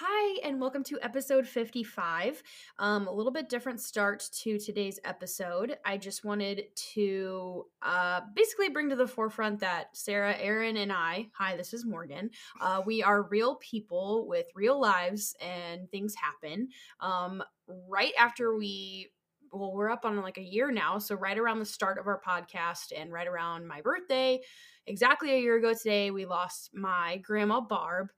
Hi, and welcome to episode 55. Um, a little bit different start to today's episode. I just wanted to uh, basically bring to the forefront that Sarah, Erin, and I, hi, this is Morgan, uh, we are real people with real lives and things happen. Um, right after we well, we're up on like a year now. So, right around the start of our podcast and right around my birthday, exactly a year ago today, we lost my grandma Barb.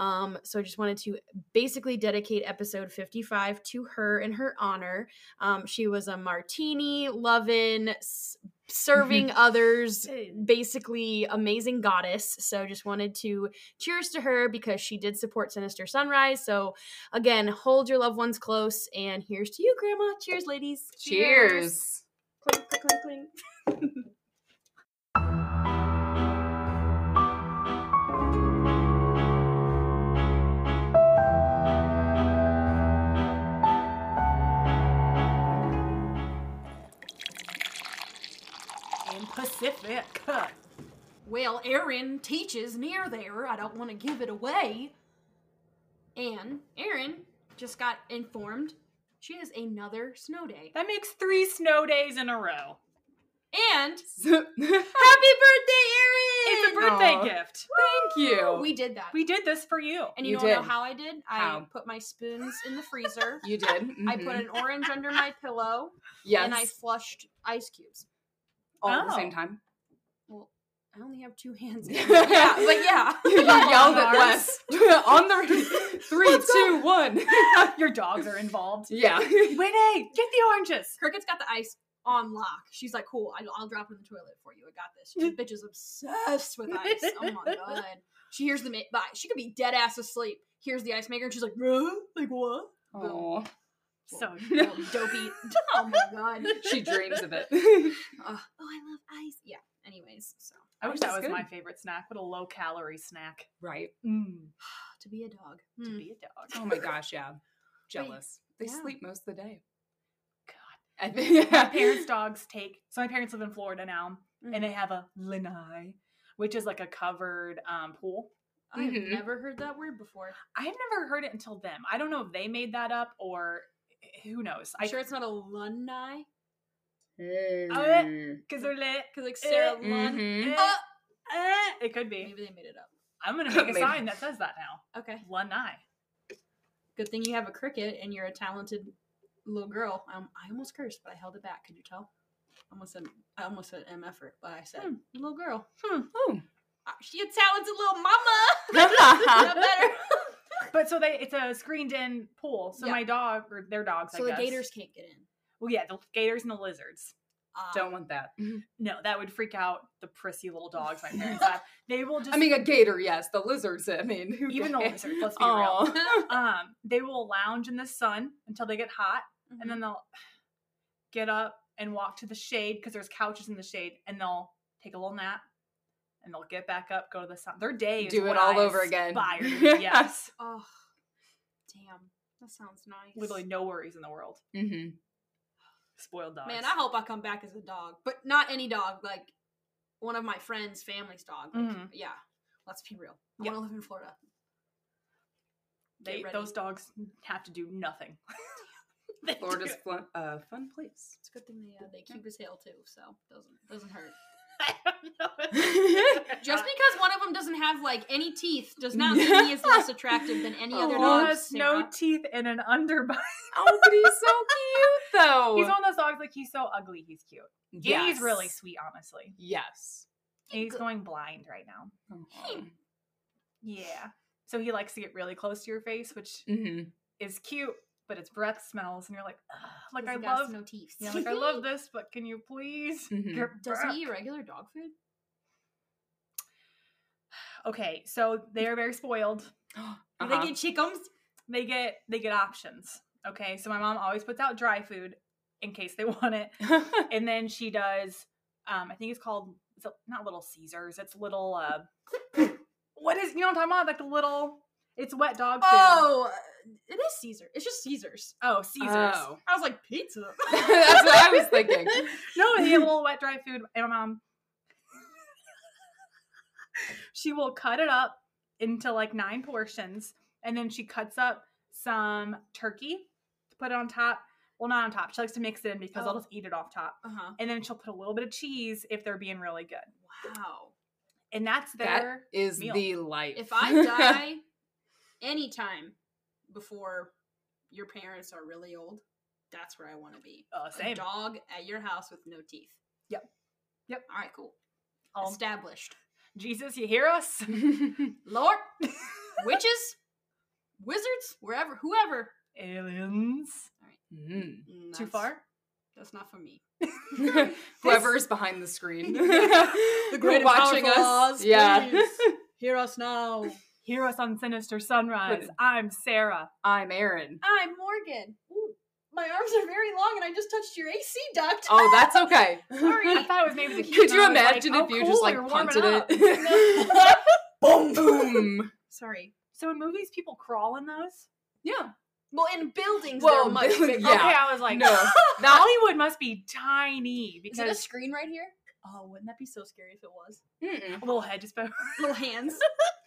Um, so I just wanted to basically dedicate episode 55 to her in her honor. Um, she was a martini loving, s- serving others, basically amazing goddess. So just wanted to cheers to her because she did support Sinister Sunrise. So again, hold your loved ones close and here's to you, Grandma. Cheers, ladies. Cheers. Clink, clink, clink, clink. Pacific. Well, Erin teaches near there. I don't want to give it away. And Erin just got informed she has another snow day. That makes three snow days in a row. And happy birthday, Erin! It's a birthday Aw. gift. you. We did that. We did this for you. and you, You don't know how I did? I How? put my spoons in the freezer. You did. I put Mhm. an orange under my pillow, yes. and I flushed ice cubes. All at the Oh. same time. Well, I only have two hands. yeah, yeah, but yeah. you yelled at Mars. Wes on the three, two, one. Your dogs are involved. yeah. Winnie, get the oranges. Cricket's got the ice on lock. She's like, cool, I, I'll drop it in the toilet for you. I got this. This bitch is obsessed with ice. Oh my god. She hears the, ma- but she could be dead ass asleep. Hears the ice maker and she's like, "Huh? like what? Aw, So dopey. Oh my god. she dreams of it. Uh, oh, I love ice. Yeah. Anyways, so I wish that was good. my favorite snack. What a low calorie snack. right. Mm, to be a dog. to Hmm. be a dog. Oh my gosh, yeah. Jealous. They yeah. sleep most of the day. God. I think My parents' dogs take. So my parents live in Florida now, Mhm. and they have a lanai, which is like a covered um, pool. I've Mhm. never heard that word before. I had never heard it until them. I don't know if they made that up or who knows. I'm sure it's not a lunai Mm. because they're lit. because like Sarah Lun. mhm. Uh, Eh, it could be. maybe they made it up. I'm gonna make a Maybe. sign that says that now. Okay. Lanai. Good thing you have a cricket and you're a talented little girl. Um, I almost cursed, but I held it back. Could you tell? I almost said I almost said MFer, but I said Hmm. little girl. Oh. Ah, She a talented little mama. Not better. But so they it's a screened in pool. So Yeah. my dog or their dogs. so I the guess. gators can't get in. Well, yeah, the gators and the lizards. Ah. Don't want that. No, that would freak out the prissy little dogs my parents have. They will just I mean, a gator, yes. The lizards, I mean, who even the lizards. Let's be Aw. real. Um, they will lounge in the sun until they get hot, Mhm. and then they'll get up and walk to the shade because there's couches in the shade, and they'll take a little nap, and they'll get back up, go to the sun. Their day is Do it all I over again. aspire yes, Oh, damn. That sounds nice. literally no worries in the world. Mm-hmm. Spoiled dogs. Man, I hope I come back as a dog, but not any dog. Like one of my friends' family's dog. Like, Mhm. Yeah, let's be real. I Yeah. want to live in Florida. they, those dogs have to do nothing. Florida's do- fun, uh, fun place. It's a good thing they uh, they keep his tail too, so doesn't doesn't hurt. I don't know. Just because one of them doesn't have like any teeth does not mean he is less attractive than any other dog. has no teeth and an underbite. oh, but he's so cute, though. He's one of those dogs like he's so ugly, he's cute. And he's really sweet, honestly. Yes. And he's going blind right now. Oh. Yeah. So he likes to get really close to your face, which Mhm. is cute, but its breath smells, and you're like, "Ugh, like I Because he got love, no teeth. yeah, like I love this, but can you please? Mhm. Does he eat regular dog food? Okay, so they are very spoiled. Uh-huh. they get chickums? They get they get options. Okay, so my mom always puts out dry food in case they want it, and then she does. Um, I think it's called it's not Little Caesars. It's little. uh What is you know what I'm talking about? Like the little. It's wet dog food. Oh, it is Caesar. It's just Caesars. Oh, Caesars. Oh. I was like pizza. That's what I was thinking. No, they have a little wet dry food, and my mom. she will cut it up into like nine portions, and then she cuts up some turkey to put it on top. Well, not on top. She likes to mix it in because I'll Oh. just eat it off top. Uh huh. And then she'll put a little bit of cheese if they're being really good. Wow. And that's That their is meal. the life. If I die anytime before your parents are really old, that's where I want to be. uh, A same. dog at your house with no teeth. Yep. Yep. All right, cool. Um, Established. Jesus, you hear us? Lord, witches, wizards, wherever, whoever. Aliens. Mm. Mm, Too far? That's not for me. Whoever's behind the screen. The great and watching us. Oz, yeah. please. Hear us now. Hear us on Sinister Sunrise. Good. I'm Sarah. I'm Erin. I'm Morgan. Ooh, my arms are very long and I just touched your AC duct. Oh, that's okay. Sorry. I thought it was maybe the heat. Could you and I was like, imagine oh, if you cool, just like punted up. it? Boom. Boom. Sorry. So in movies, people crawl in those. Yeah. Well, in buildings, Well, they're much bigger. Yeah. Okay, I was like, No. Not Hollywood must be tiny Is it a screen right here? Oh, wouldn't that be so scary if it was? Mm-mm. a little head just. Little hands.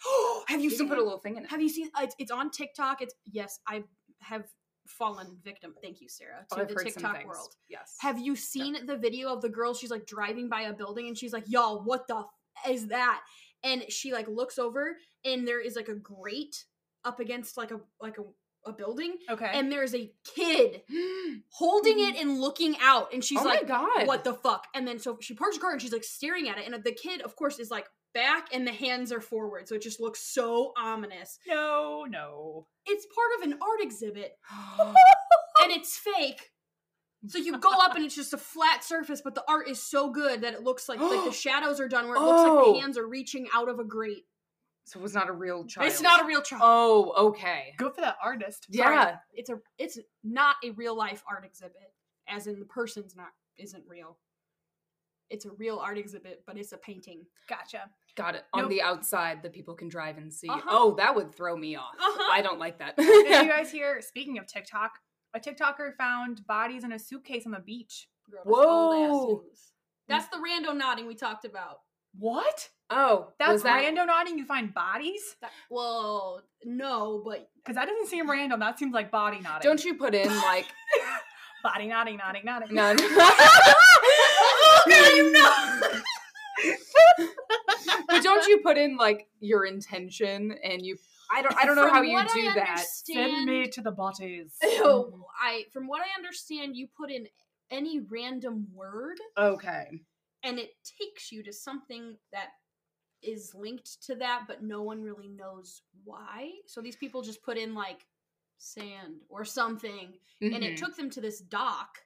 Have you still put a little thing in it? Have you seen? uh, It's, it's on TikTok. It's yes, I have fallen victim. Thank you, Sarah, Oh, to I've the TikTok world. Yes. Have you seen the video of the girl? She's like driving by a building and she's like, "Y'all, what the f- is that?" And she like looks over and there is like a grate up against like a like a, a building Okay. and there's a kid holding it and looking out and she's oh like my god. what the fuck and then so she parks her car and she's like staring at it and the kid of course is like back and the hands are forward so it just looks so ominous no, no. it's part of an art exhibit and it's fake so you go up and it's just a flat surface but the art is so good that it looks like like the shadows are done where it looks like Oh. the hands are reaching out of a grate so it was not a real child. it's not a real child Oh, okay. Good for that artist. Sorry. Yeah. it's a it's not a real life art exhibit as in the person's not isn't real it's a real art exhibit but it's a painting Gotcha. Got it. On the outside that people can drive and see. Uh-huh. Oh, that would throw me off. Uh-huh. I don't like that. Did you guys hear? Speaking of TikTok, a TikToker found bodies in a suitcase on the beach. That's Whoa. that's the randonauting we talked about What? oh, That's that random nodding. You find bodies? that, well no but Because that doesn't seem random. That seems like body nodding. Don't you put in like Body nodding, nodding, nodding. none? oh god you know but don't you put in like your intention and you I don't I don't know From how you what I do that. Send me to the bodies. Ew, I from what I understand, you put in any random word Okay. and it takes you to something that is linked to that, but no one really knows why. So these people just put in like sand or something, and it Mhm. took them to this dock.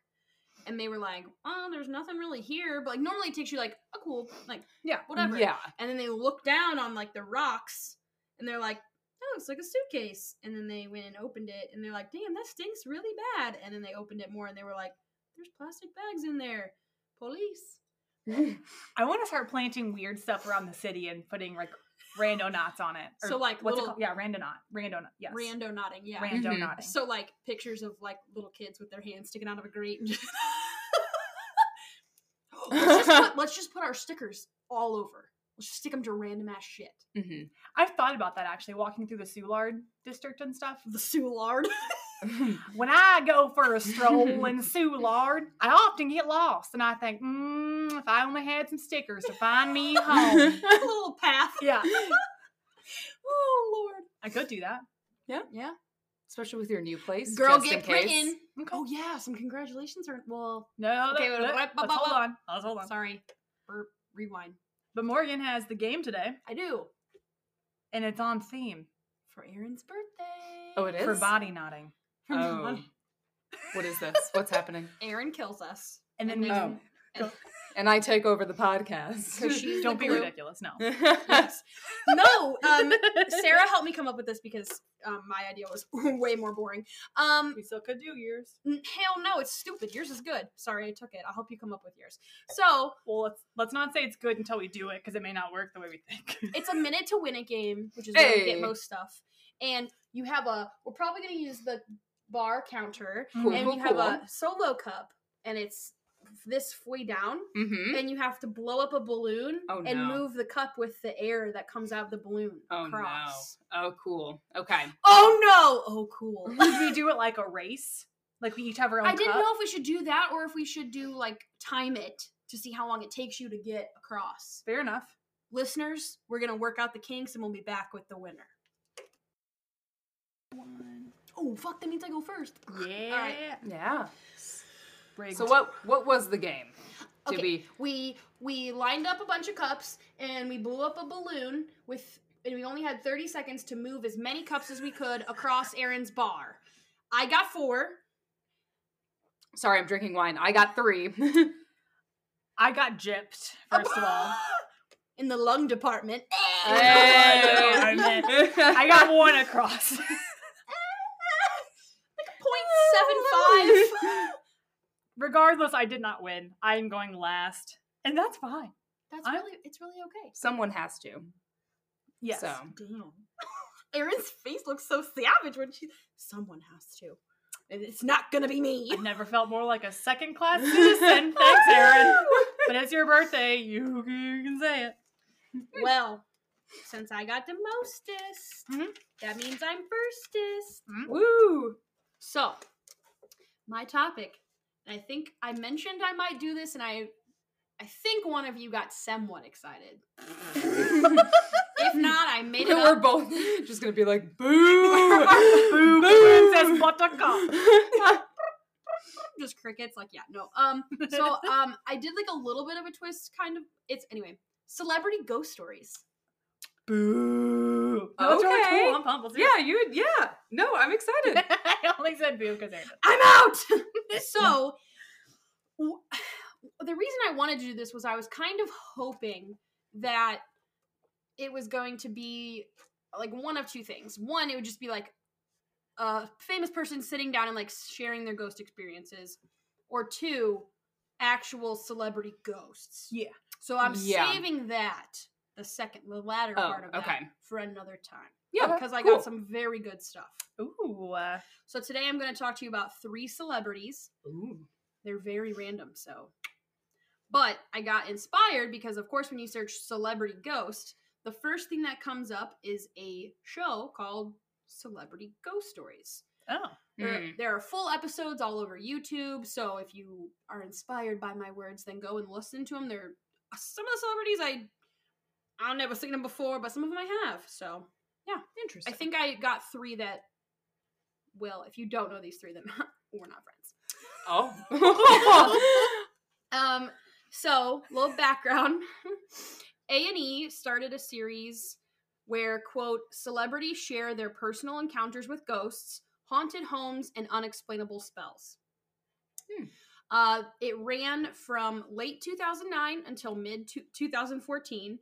And they were like, "Oh, there's nothing really here." But like normally it takes you like, "Oh, cool," like yeah, whatever. Yeah. And then they look down on like the rocks and they're like, oh, it's like a suitcase. And then they went and opened it and they're like, damn, that stinks really bad. And then they opened it more and they were like, there's plastic bags in there. Police. I want to start planting weird stuff around the city and putting like rando knots on it. So, like, what's little- it called? Yeah, rando knot. Rando knot. Yes. Rando nodding. Yeah. Rando Mhm. knotting. So like pictures of like little kids with their hands sticking out of a grate. And just let's, just put, let's just put our stickers all over. Let's just stick them to random ass shit. Mhm. I've thought about that actually, walking through the Soulard district and stuff. The Soulard. When I go for a stroll in Soulard, I often get lost, and I think, mm, if I only had some stickers to find me home. a little path. yeah, Oh Lord. I could do that. Yeah. Yeah. Especially with your new place. Girl, just get in written. Okay. Oh yeah, some congratulations are well. No, Okay, let- wait, let- wait, let's hold on. Let's hold on. Sorry. Burp. Rewind. But Morgan has the game today, I do and it's on theme for Erin's birthday. Oh, it is? for body nodding. Oh. What is this? What's happening? Erin kills us. And then we Oh. and- And I take over the podcast. she's don't the be glue. ridiculous. No. Yes. No, um, Sarah helped me come up with this because um, my idea was way more boring. Um, We still could do yours. hell no, it's stupid. Yours is good. Sorry, I took it. I'll help you come up with yours. So Well, let's let's not say it's good until we do it because it may not work the way we think. it's a minute to win a game, which is where we get most stuff. And you have a. We're probably gonna use the bar counter, Cool, and cool, you have cool. a solo cup, and it's this way down, Mm-hmm. and you have to blow up a balloon Oh, and no. move the cup with the air that comes out of the balloon Oh across. no. Oh cool. Okay. Oh no! Oh cool. Would we do it like a race? Like we each have our own I didn't know if we should do that or if we should do like time it to see how long it takes you to get across. Fair enough. Listeners, we're gonna work out the kinks and we'll be back with the winner. Oh fuck! That means I go first. Yeah. Yeah. Rigged. So what what was the game? To Okay, be we we lined up a bunch of cups and we blew up a balloon with and we only had 30 seconds to move as many cups as we could across Erin's bar. I got four. sorry, I'm drinking wine. I got three. I got gypped, first of all. in the lung department. Hey. I meant- I got one across. Point seven five. Regardless, I did not win. I'm going last. And that's fine. That's I- really it's really okay. Someone has to. Yes. So Damn. Erin's face looks so savage when she. Someone has to. And it's not gonna be me. I've never felt more like a second class citizen. Thanks, Erin. But it's your birthday. You, you can say it. well, since I got the mostest, Mhm. that means I'm firstest. Woo! So, my topic, and I think I mentioned I might do this, and I, I think one of you got somewhat excited. if not, I made it We're up. both just gonna be like boo, Boo, Princess Buttercup. just crickets. Like, yeah, no. Um, so um, I did like a little bit of a twist, kind of. It's anyway, celebrity ghost stories. Boo. No, that's really Okay. cool. I'm pumped. Let's Yeah, you. Yeah. No, I'm excited. I only said boo because I'm out. so, w- the reason I wanted to do this was I was kind of hoping that it was going to be like one of two things. One, it would just be like a famous person sitting down and like sharing their ghost experiences, or two, actual celebrity ghosts. Yeah. So I'm Yeah. saving that the second, the latter Oh, part of that okay. for another time Yeah, because I cool. got some very good stuff. Ooh. Uh, So today I'm going to talk to you about three celebrities. Ooh. They're very random, so. But I got inspired because, of course, when you search celebrity ghost, the first thing that comes up is a show called Celebrity Ghost Stories. oh. There, Mm. there are full episodes all over YouTube, so if you are inspired by my words, then go and listen to them. They're some of the celebrities I I never seen them before, but some of them I have. So yeah, Interesting. I think I got three that. Well, if you don't know these three, then we're not friends. Oh. Um, so little background. A and E started a series where quote celebrities share their personal encounters with ghosts, haunted homes, and unexplainable spells. Hmm. Uh, it ran from late 2009 until mid 2014.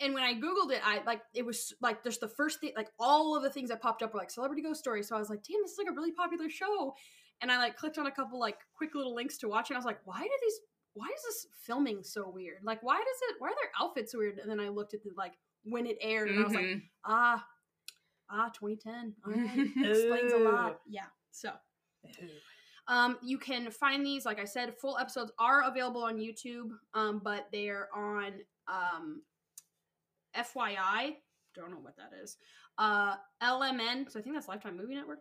And when I googled it, I like it was like just the first thing, like all of the things that popped up were like celebrity ghost stories. So I was like, damn, this is like a really popular show. And I like clicked on a couple like quick little links to watch, and I was like, why do these why is this filming so weird? Like, why does it? Why are their outfits weird? And then I looked at the like when it aired, and I was like, Mhm. ah, ah, 2010. All right, explains a lot. Yeah. So, um, you can find these. Like I said, full episodes are available on YouTube. Um, but they are on um, FYI. Don't know what that is. Uh, LMN. So I think that's Lifetime Movie Network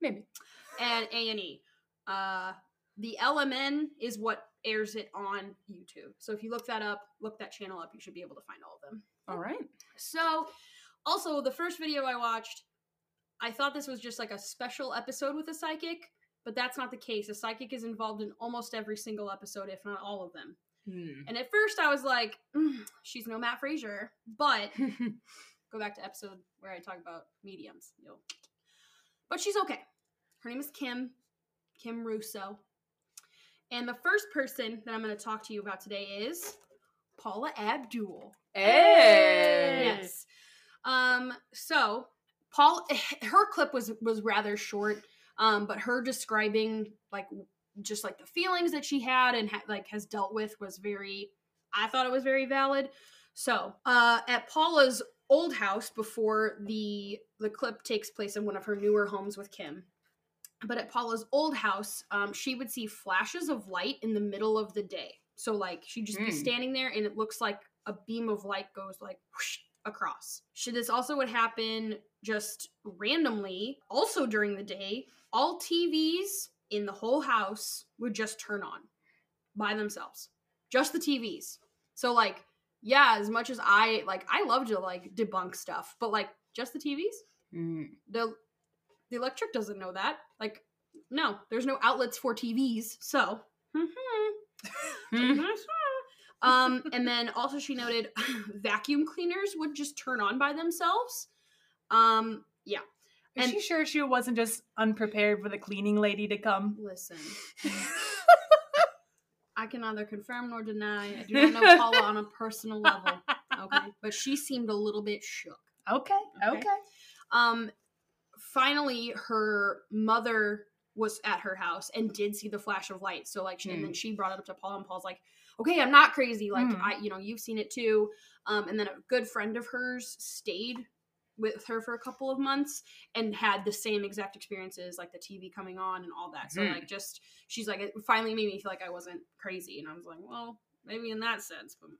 maybe. and A and E. Uh, the LMN is what airs it on YouTube. So if you look that up, look that channel up, you should be able to find all of them. All right. So, also the first video I watched, I thought this was just like a special episode with a psychic, but that's not the case. A psychic is involved in almost every single episode, if not all of them. Hmm. And at first, I was like, "Mm, she's no Matt Fraser, but go back to episode where I talk about mediums. You'll... But she's okay. Her name is Kim, Kim Russo. And the first person that I'm going to talk to you about today is Paula Abdul. Hey. Yes. Um. So Paul, her clip was was rather short. Um. But her describing like just like the feelings that she had and ha- like has dealt with was very. I thought it was very valid. So, uh, at Paula's old house before the the clip takes place in one of her newer homes with Kim, but at Paula's old house, um, she would see flashes of light in the middle of the day. So like she'd just be Mm. standing there, and it looks like a beam of light goes like whoosh across. She, this also would happen just randomly. Also during the day, all TVs in the whole house would just turn on by themselves. Just the TVs. So like, yeah, as much as I like, I love to like debunk stuff, but like just the TVs Mm. the the electric doesn't know that. Like, no, there's no outlets for TVs. So, um, and then also she noted vacuum cleaners would just turn on by themselves. Um, yeah. Is And- she sure she wasn't just unprepared for the cleaning lady to come? Listen, I can neither confirm nor deny. I do not know Paula on a personal level. Okay, but she seemed a little bit shook. Okay, Okay. okay. Um, finally, her mother was at her house and did see the flash of light. So like, she, and then she brought it up to Paul, and Paul's like, "Okay, I'm not crazy. Like, Mm. I, you know, you've seen it too." Um, and then a good friend of hers stayed with her for a couple of months and had the same exact experiences, like the TV coming on and all that. So Mhm. like, just she's like, it finally made me feel like I wasn't crazy, and I was like, well, maybe in that sense, but.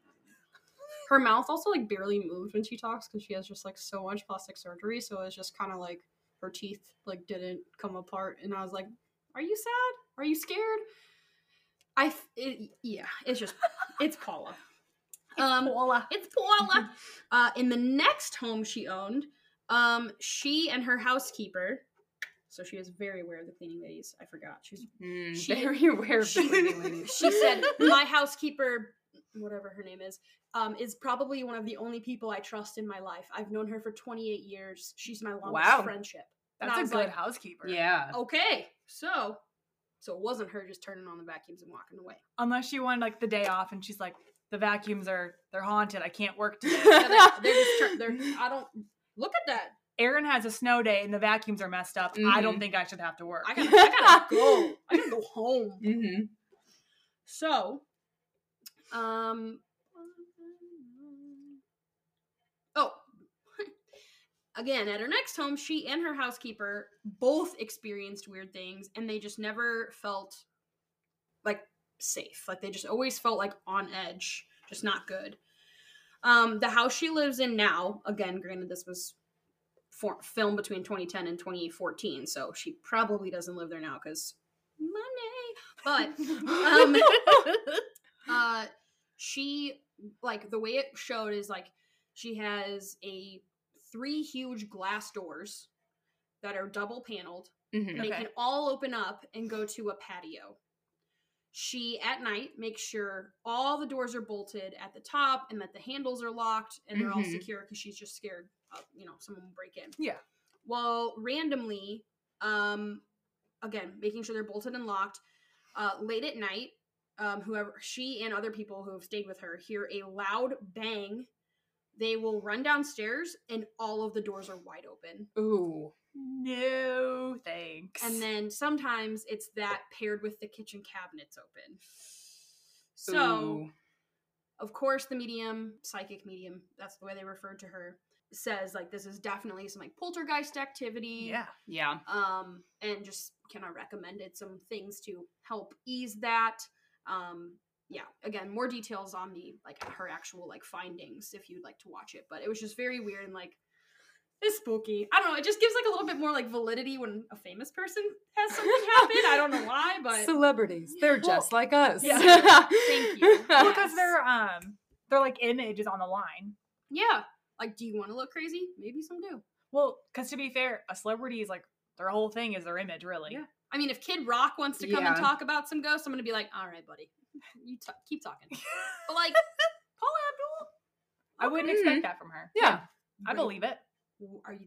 Her mouth also like barely moved when she talks because she has just like so much plastic surgery. So it's just kind of like her teeth like didn't come apart, and I was like, "Are you sad? Are you scared?" I f- it, yeah, it's just it's Paula. Um, Paula. it's Paula. uh, in the next home she owned, um, she and her housekeeper. So she was very aware of the cleaning ladies. I forgot. She's Mm. She- Very aware of the cleaning ladies. she said my housekeeper whatever her name is um, is probably one of the only people i trust in my life i've known her for 28 years she's my longest Wow. friendship That's a good like, housekeeper. Yeah. okay so so it wasn't her just turning on the vacuums and walking away Unless she wanted like the day off and she's like, the vacuums are they're haunted. I can't work today. Yeah, they're, they're just they're i don't look at that Erin has a snow day and the vacuums are messed up. I don't Mhm. think I should have to work. i gotta, I gotta go i gotta go home Mm-hmm. So, um, oh, again, at her next home, she and her housekeeper both experienced weird things, and they just never felt safe. Like they just always felt like on edge, just not good. Um, the house she lives in now, again, granted, this was for, filmed between 2010 and 2014, so she probably doesn't live there now because money. But um uh she like the way it showed is like she has a three huge glass doors that are double paneled Mhm. they Okay. can all open up and go to a patio she at night makes sure all the doors are bolted at the top and that the handles are locked and they're all Mhm. secure because she's just scared of, you know someone will break in Yeah. well randomly um again making sure they're bolted and locked uh late at night um whoever she and other people who have stayed with her hear a loud bang they will run downstairs and all of the doors are wide open Ooh. No thanks. and then sometimes it's that paired with the kitchen cabinets open so Ooh. of course the medium psychic medium that's the way they referred to her says like this is definitely some like poltergeist activity yeah. Yeah. um and just kind of recommended some things to help ease that um yeah again more details on the like her actual like findings if you'd like to watch it but it was just very weird and like it's spooky i don't know it just gives like a little bit more like validity when a famous person has something happen i don't know why but Celebrities. They're Well, just like us. yeah. Thank you. Well, Yes. because they're um they're like images on the line. yeah like do you want to look crazy maybe some do Well, because to be fair, a celebrity is like their whole thing is their image, really. Yeah. i mean if kid rock wants to come and talk about some ghosts i'm gonna be like all right buddy you t- keep talking but like paula abdul I wouldn't Okay. expect that from her. Yeah. I believe it. Are you?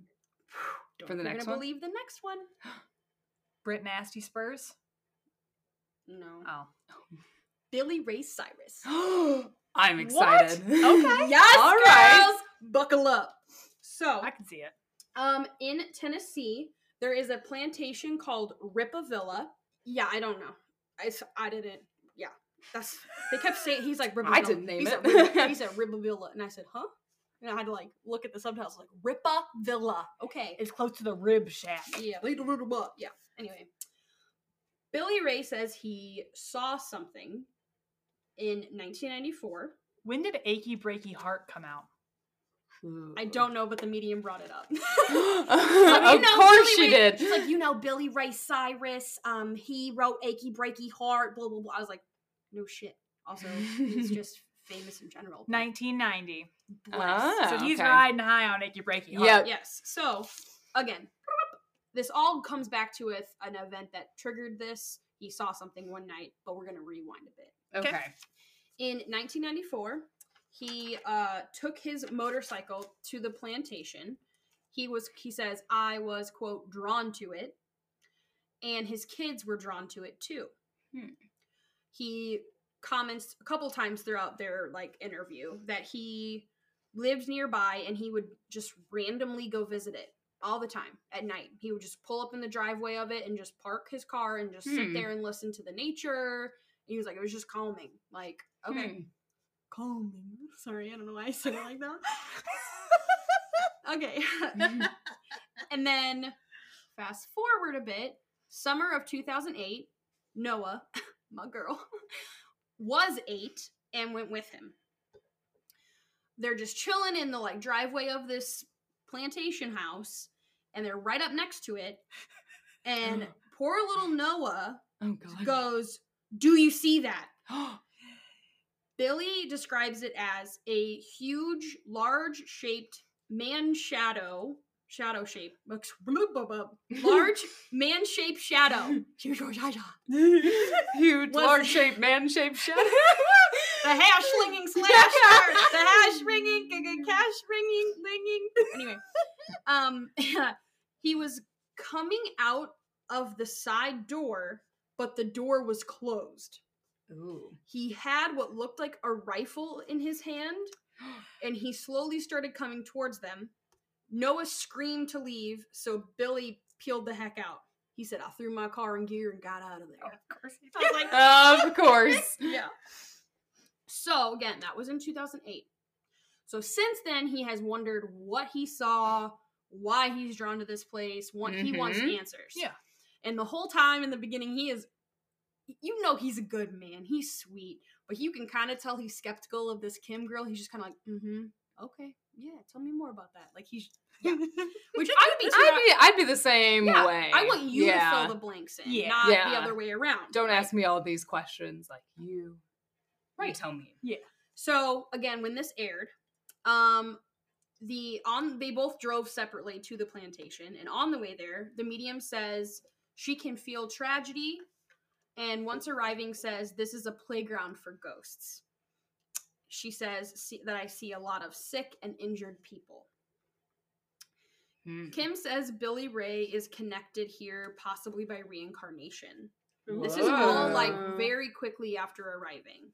Don't For the next gonna one? believe the next one? Brit Nasty Spurs. No. Oh. Billy Ray Cyrus. I'm excited. Okay. Yes, All girls, right. buckle up. So, I can see it. um, in Tennessee, there is a plantation called Rippavilla. Yeah, I don't know. I, I didn't. Yeah, that's they kept saying he's like I didn't name he it. Said Ripa, he said Rippavilla, and I said, huh? And I had to like look at the subtitles like Ripa Villa. Okay. It's close to the rib shack. Yeah. Yeah. Anyway, Billy Ray says he saw something in 1994. When did Achy Breaky Heart come out? I don't know, but the medium brought it up. of You course Billy she Ray- did. She's like, you know, Billy Ray Cyrus. Um, he wrote "Achy Breaky Heart." Blah blah blah. I was like, no shit. Also, he's just famous in general. 1990. bless. Ah. so he's okay. riding high on Achy Breaky Heart. Yep. Yes. So again, this all comes back to with an event that triggered this. He saw something one night, but we're gonna rewind a bit. okay. In 1994, he uh, took his motorcycle to the plantation. He was, he says, I was quote drawn to it, and his kids were drawn to it too. Hmm. He comments a couple times throughout their like interview that he lived nearby and he would just randomly go visit it all the time at night. He would just pull up in the driveway of it and just park his car and just sit Hmm. there and listen to the nature. He was like, it was just calming. Like, okay, Hmm. calming. Sorry, I don't know why I said it like that. okay. and then fast forward a bit, summer of 2008, Noah, my girl, was eight and went with him. They're just chilling in the like driveway of this plantation house, and they're right up next to it. And oh. poor little Noah Oh goes, Do you see that? Billy describes it as a huge, large shaped man shadow, shadow shape, looks large man shaped shadow. Huge, large shaped, man shaped shadow. the hash slinging slasher, the hash ringing, g- g- cash ringing, linging. Anyway, um, he was coming out of the side door, but the door was closed. Ooh. He had what looked like a rifle in his hand, and he slowly started coming towards them. Noah screamed to leave, so Billy peeled the heck out. He said, I threw my car in gear and got out of there. Of course I was like, Of course. yeah. So again, that was in 2008. So since then, he has wondered what he saw, why he's drawn to this place. What he wants Mhm. answers. Yeah. And the whole time in the beginning, he is, you know, he's a good man. He's sweet, but you can kind of tell he's skeptical of this Kim girl. He's just kind of like, mm-hmm, okay, yeah, tell me more about that. Like he's, yeah, which I would be. too. I'd be, I'd be the same yeah, way. I want you yeah. to fill the blanks in, Yeah. not the other way around. Don't right? ask me all these questions like you. You Right. tell me. Yeah. So again, when this aired, um, the on they both drove separately to the plantation, and on the way there, the medium says she can feel tragedy, and once arriving, says this is a playground for ghosts. She says see, that I see a lot of sick and injured people. Hmm. Kim says Billy Ray is connected here, possibly by reincarnation. This is all like very quickly after arriving.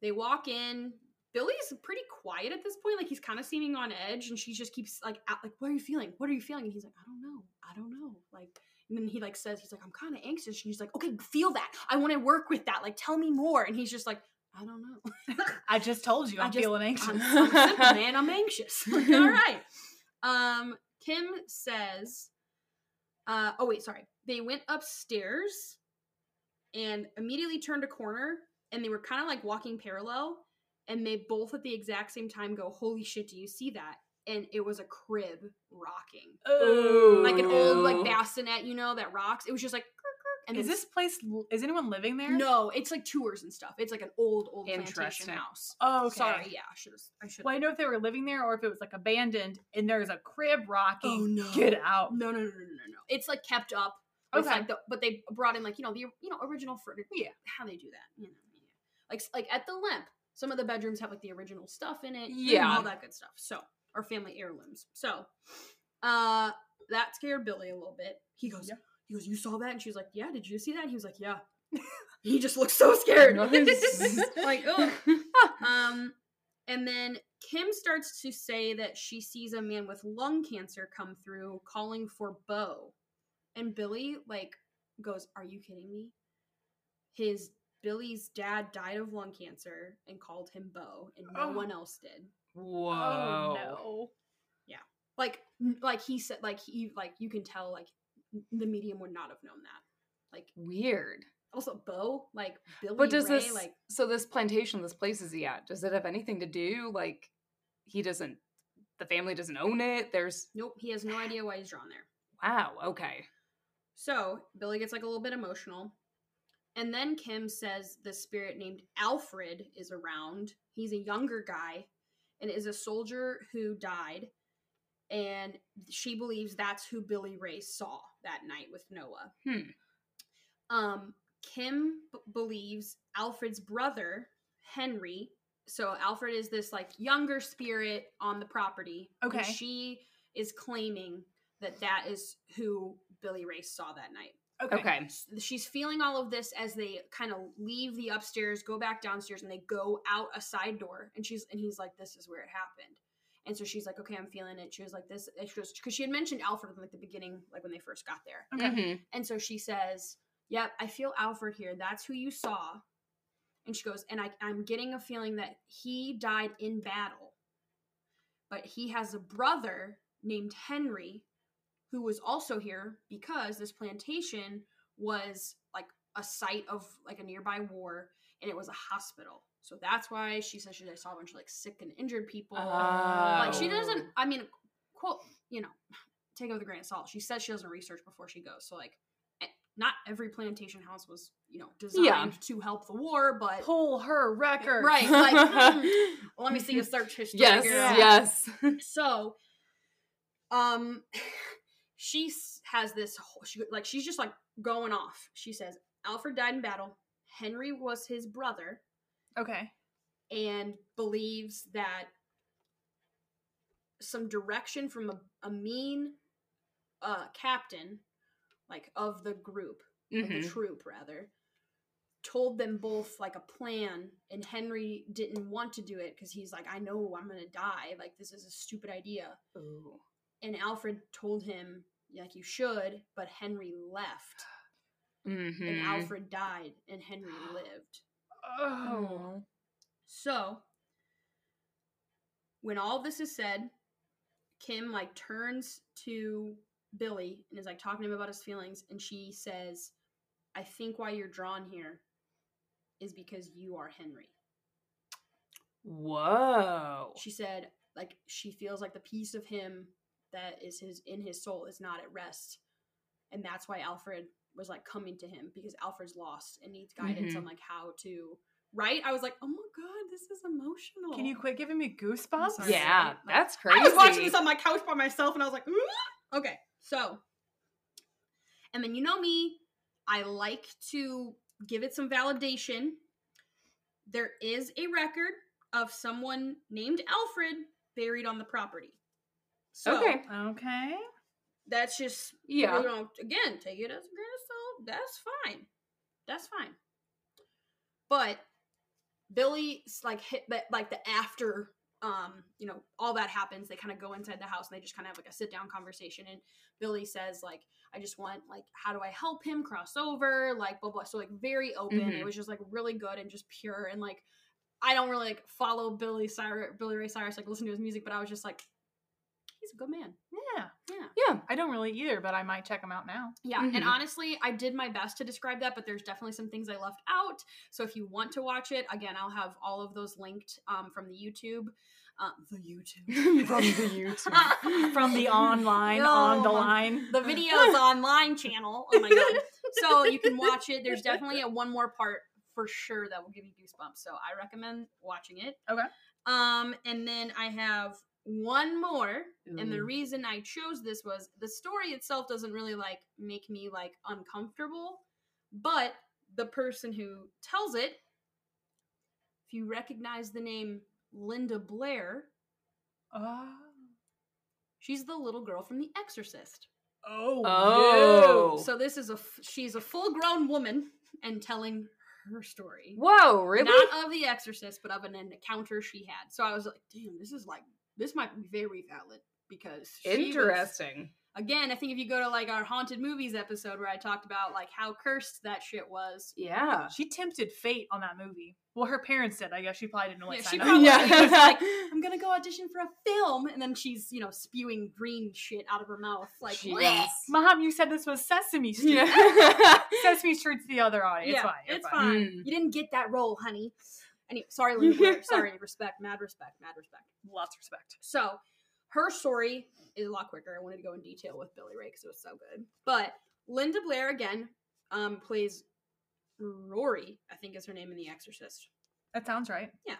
They walk in. Billy's pretty quiet at this point, like he's kind of seeming on edge, and she just keeps like, out, like, "What are you feeling? What are you feeling?" And he's like, "I don't know, I don't know." Like, and then he like says, "He's like, I'm kind of anxious," and she's like, "Okay, feel that. I want to work with that. Like, tell me more." And he's just like, "I don't know. I just told you I I'm just- feeling anxious. I'm, I'm simple, man. I'm anxious." Like, all right. Um, Kim says, uh, "Oh wait, sorry. They went upstairs." and immediately turned a corner and they were kind of like walking parallel and they both at the exact same time go holy shit do you see that and it was a crib rocking Ooh. like an old like bassinet you know that rocks it was just like "Kirk, kirk," and is this place? Is anyone living there? no it's like tours and stuff it's like an old old plantation house Oh, okay. sorry yeah i should i should Well, I know if they were living there or if it was like abandoned and there's a crib rocking. oh no Get out. no no no no no no it's like kept up Okay. like the, but they brought in like you know the you know original furniture Yeah. how they do that you know yeah. like like at the limp some of the bedrooms have like the original stuff in it Yeah. all that good stuff so our family heirlooms so uh that scared billy a little bit he goes Yeah. He goes you saw that and she was like yeah did you see that and he was like yeah he just looks so scared like ugh. um and then kim starts to say that she sees a man with lung cancer come through calling for bo and billy like goes are you kidding me his billy's dad died of lung cancer and called him bo and no Oh. one else did Whoa. Oh no. Yeah. Like like he said like he like you can tell like n- the medium would not have known that. Like Weird. also Bo like Billy But does Ray this like so this plantation, this place is he at? Does it have anything to do like he doesn't the family doesn't own it? There's nope he has no idea why he's drawn there. wow, okay. So Billy gets like a little bit emotional. And then Kim says the spirit named Alfred is around. He's a younger guy and is a soldier who died. And she believes that's who Billy Ray saw that night with Noah. Hmm. Um, Kim b- believes Alfred's brother, Henry. So Alfred is this like younger spirit on the property. Okay. she is claiming that that is who Billy Ray saw that night Okay. Okay. she's feeling all of this as they kind of leave the upstairs go back downstairs and they go out a side door and she's and he's like this is where it happened and so she's like okay i'm feeling it. She was like this she goes because she had mentioned alfred in like the beginning like when they first got there. Okay. Mhm. and so she says yep i feel alfred here. That's who you saw. And she goes and I, i'm getting a feeling that he died in battle but he has a brother named henry who was also here because this plantation was like a site of like a nearby war and it was a hospital so that's why she says she saw a bunch of like sick and injured people like she doesn't Oh. i mean quote you know take it with a grain of salt she says she doesn't research before she goes so like eh, not every plantation house was you know designed Yeah. to help the war but Pull her record. right like mm, let me see a search history Yes. Yeah. yes. so um she has this whole, she, like she's just like going off she says alfred died in battle henry was his brother Okay. and believes that some direction from a, a mean uh captain like of the group of the Mhm. troop rather told them both like a plan and henry didn't want to do it because he's like i know i'm gonna die like this is a stupid idea Ooh. and alfred told him like you should but henry left and Mhm. alfred died and henry lived Oh. So, when all this is said, Kim like turns to Billy and is like talking to him about his feelings, and she says, "I think why you're drawn here is because you are Henry." Whoa. She said, like she feels like the piece of him that is his in his soul is not at rest, and that's why Alfred was like coming to him because Alfred's lost and needs guidance Mhm. on like how to. Right? I was like, oh my god, this is emotional. Can you quit giving me goosebumps? Sorry. Yeah, Like, that's crazy. I was watching this on my couch by myself, and I was like, "Ooh." okay, so, and then you know me, I like to give it some validation. There is a record of someone named Alfred buried on the property. So Okay. Okay. That's just Yeah. you know, again, take it as a grain of salt. That's fine. That's fine. But Billy's like hit that like the after um, you know, all that happens, they kind of go inside the house and they just kind of have like a sit down conversation and Billy says like I just want like how do I help him cross over? Like blah blah. So like very open. Mhm. It was just like really good and just pure and like I don't really like follow Billy Cyrus Billy Ray Cyrus like listen to his music, but I was just like he's a good man. Yeah. Yeah. Yeah. I don't really either, but I might check them out now. Yeah, and Mhm. honestly, I did my best to describe that, but there's definitely some things I left out. So if you want to watch it, again, I'll have all of those linked um, from the YouTube. Um, the YouTube. From the YouTube. From the online, No, on the line. the videos online channel. Oh my god! So you can watch it. There's definitely a one more part for sure that will give you goosebumps. So I recommend watching it. Okay. Um, and then I have one more, and the mm. reason I chose this was the story itself doesn't really like make me like uncomfortable, but the person who tells it, if you recognize the name Linda Blair, Oh. she's the little girl from The Exorcist. Oh. Oh. So this is a f- she's a full grown woman and telling her story. Whoa, really? Not of The Exorcist, but of an encounter she had. So I was like, damn, this is like this might be very valid because she was- Interesting. again, I think if you go to like our haunted movies episode where I talked about like how cursed that shit was. Yeah. She tempted fate on that movie. Well, her parents did. I guess she probably didn't know what Yeah, sign she up. probably- Yeah. was like, I'm gonna go audition for a film, and then she's you know spewing green shit out of her mouth like. Mom, you said this was Sesame Street. Yeah. Sesame Street's the other audience. yeah, it's fine. it's fine. fine. Mm. You didn't get that role, honey. Anyway, sorry, Linda Blair. sorry, respect, mad respect, mad respect. Lots of respect. So, her story is a lot quicker. I wanted to go in detail with Billy Ray because it was so good. But Linda Blair again um, plays Rory. I think is her name in The Exorcist. That sounds right. Yeah,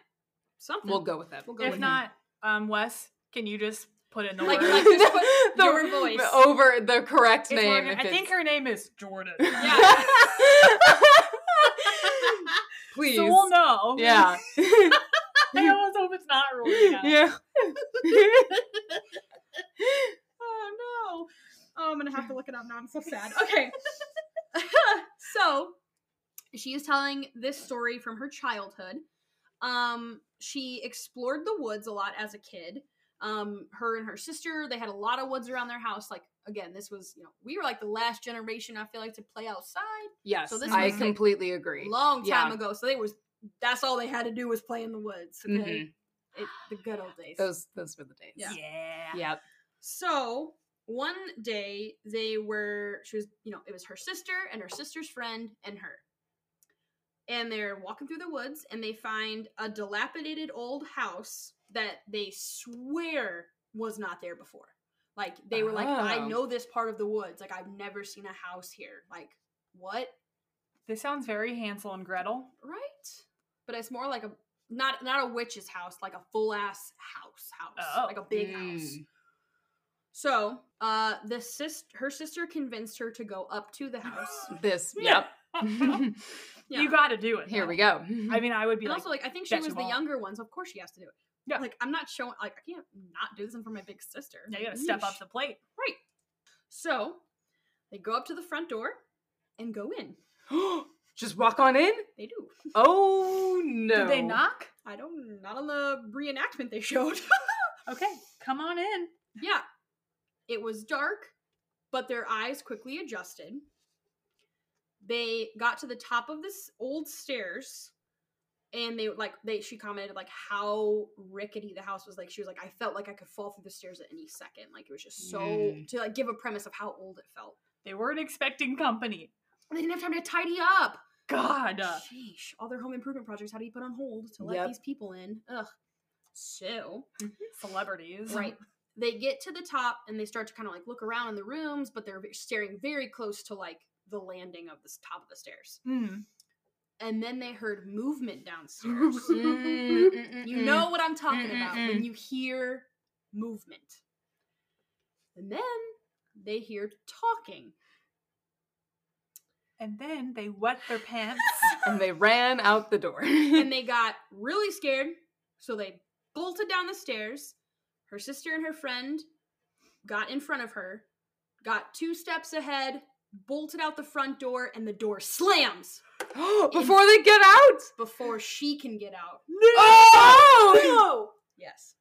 something. We'll go with that. We'll go If with not, um, Wes, can you just put in the Like- word? like just put your voice. over the correct It's name. Morgan. if I think her name is Jordan. Yeah. Please. So we'll know. yeah. I almost hope it's not Rory. now. yeah. oh no. Oh, I'm gonna have to look it up now. I'm so sad. Okay. so she is telling this story from her childhood. Um, she explored the woods a lot as a kid. Um, her and her sister, they had a lot of woods around their house. Like again, this was, you know, we were like the last generation, I feel like, to play outside Yes. So this I was, like, completely agree. long time Yeah. ago. So they was that's all they had to do was play in the woods. Okay. Mhm. It, the good old days. Those those were the days. Yeah. Yeah. Yep. So one day they were, she was, you know, it was her sister and her sister's friend and her. And they're walking through the woods and they find a dilapidated old house that they swear was not there before. Like they were like, I Oh. know this part of the woods. Like I've never seen a house here. Like what? This sounds very Hansel and Gretel. Right? But it's more like a not not a witch's house, like a full ass house house, Oh. like a big house. Mm. So, uh, the sis, her sister convinced her to go up to the house. This. Yep. Yeah. You got to do it. Here though. we go. I mean, I would be and like, also, like, I think she was the won't. younger one, so of course she has to do it. Yeah. Like, I'm not showing, like, I can't not do this in front of my big sister. yeah, you got to step up the plate. Right. So, they go up to the front door and go in. Just walk on in. They do. Oh no. Did they knock? I don't, not on the reenactment they showed. Okay, come on in. yeah. It was dark, but their eyes quickly adjusted. They got to the top of this old stairs and they like they she commented like how rickety the house was like she was like I felt like I could fall through the stairs at any second like it was just so Mm. to like give a premise of how old it felt. They weren't expecting company. They didn't have time to tidy up. God. Sheesh, all their home improvement projects how do you put on hold to let Yep. these people in? Ugh. So, Celebrities. right they get to the top and they start to kind of like look around in the rooms but they're staring very close to like the landing of the top of the stairs Mm. and then they heard movement downstairs you know what i'm talking about when you hear movement and then they hear talking And then they wet their pants. And they ran out the door. and they got really scared so they bolted down the stairs her sister and her friend got in front of her got two steps ahead bolted out the front door and the door slams Before they get out. before she can get out. No! Oh! Yes.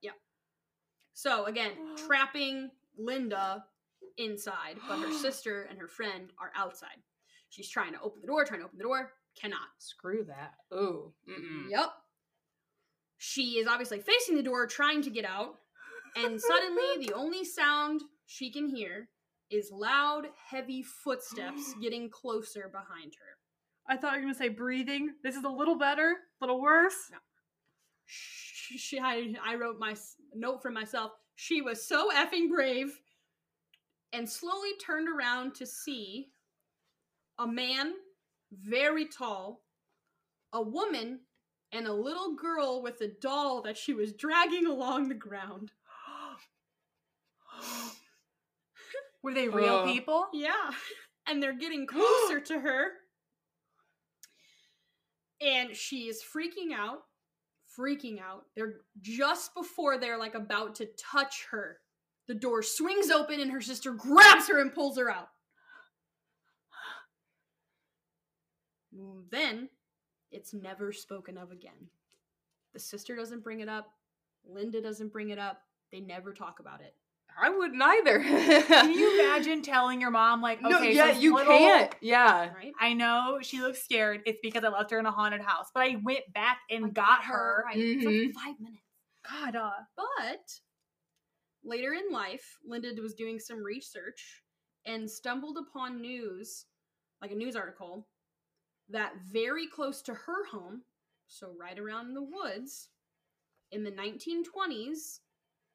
Yeah. So again, trapping Linda inside, but her sister and her friend are outside. She's trying to open the door, trying to open the door, cannot. Screw that. Ooh. Mm-mm. Yep. She is obviously facing the door, trying to get out, and suddenly the only sound she can hear is loud, heavy footsteps getting closer behind her. I thought you were gonna say breathing. This is a little better, a little worse. she, I, I wrote my note for myself. She was so effing brave and slowly turned around to see a man very tall, a woman, and a little girl with a doll that she was dragging along the ground. Were they real Uh. people? Yeah. And they're getting closer to her. And she is freaking out. Freaking out. They're just before they're like about to touch her. The door swings open and her sister grabs her and pulls her out. Then it's never spoken of again. The sister doesn't bring it up. Linda doesn't bring it up. They never talk about it. I wouldn't either. Can you imagine telling your mom like, okay, no, yeah, this you little- can't. Yeah. Right? I know she looks scared. It's because I left her in a haunted house, but I went back and I got her. right Mhm. for five minutes. God, uh, But later in life, Linda was doing some research and stumbled upon news, like a news article, that very close to her home, so right around the woods, in the 1920s,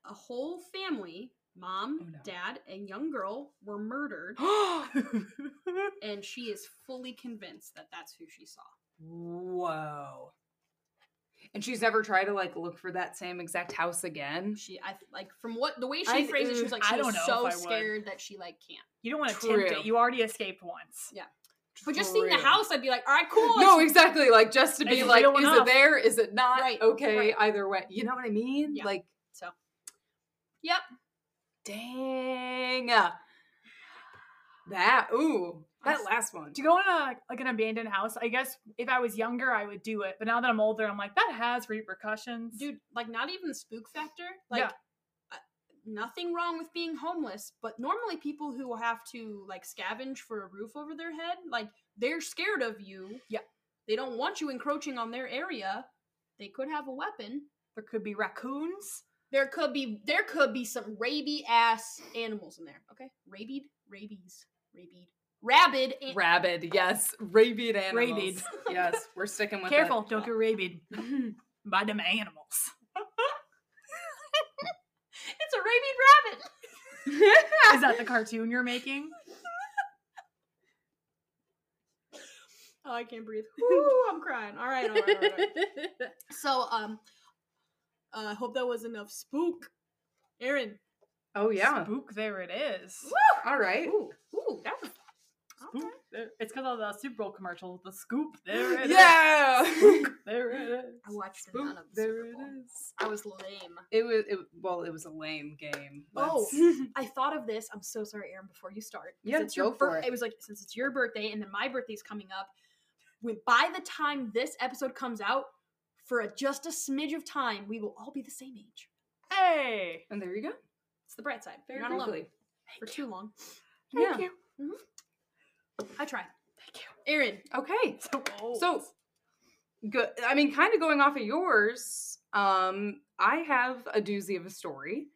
a whole family, mom, Oh, no. dad, and young girl, were murdered, and she is fully convinced that that's who she saw. Whoa. And she's never tried to like look for that same exact house again. She, I like, from what the way she I- phrased it, she was ugh, like, I she don't was know so scared that she like can't. you don't want to tempt it. You already escaped once. Yeah. But just seeing the house, I'd be like, all right, cool. No, exactly. Like just to be It's like, real is it there? Is it not? Right, Okay, right. either way. You know what I mean? Yeah. Like, So, yep. dang. That ooh, that I'm last one. To go in a like an abandoned house, I guess if I was younger, I would do it. But now that I'm older, I'm like that has repercussions, Dude, like, not even the spook factor. Like, Yeah. uh, nothing wrong with being homeless, but normally people who have to, like, scavenge for a roof over their head, like, they're scared of you. Yeah. They don't want you encroaching on their area. They could have a weapon. There could be raccoons. There could be there could be some rabid ass animals in there. Okay, rabid, rabies, rabid, rabid. An- Rabid, yes. Rabid animals. Rabid. yes, we're sticking with Careful, it. don't get rabid by them animals. it's a rabid rabbit. Is that the cartoon you're making? Oh, I can't breathe. Ooh, I'm crying. All right, all right, all right. all right. so, um, uh, I hope that was enough spook. Erin. oh yeah. Spook, there it is. All right. Ooh, ooh, that was. Spook, there- It's because of the Super Bowl commercial. The scoop, there it is. Yeah. Spook, there it is. I watched Spook, none of the there Super it Bowl. is. I was lame. It was it, well, it was a lame game. Oh. I thought of this. I'm so sorry, Erin. Before you start, Yeah, it's your go for bir- it. It was like since it's your birthday and then my birthday's coming up. When by the time this episode comes out, for a, just a smidge of time, we will all be the same age. Hey, and there you go. It's the bright side. Very You're not alone for too long. thank Yeah. you. Mm-hmm. I try. Thank you. Erin, Okay. So old. So good. I mean, kind of going off of yours. Um, I have a doozy of a story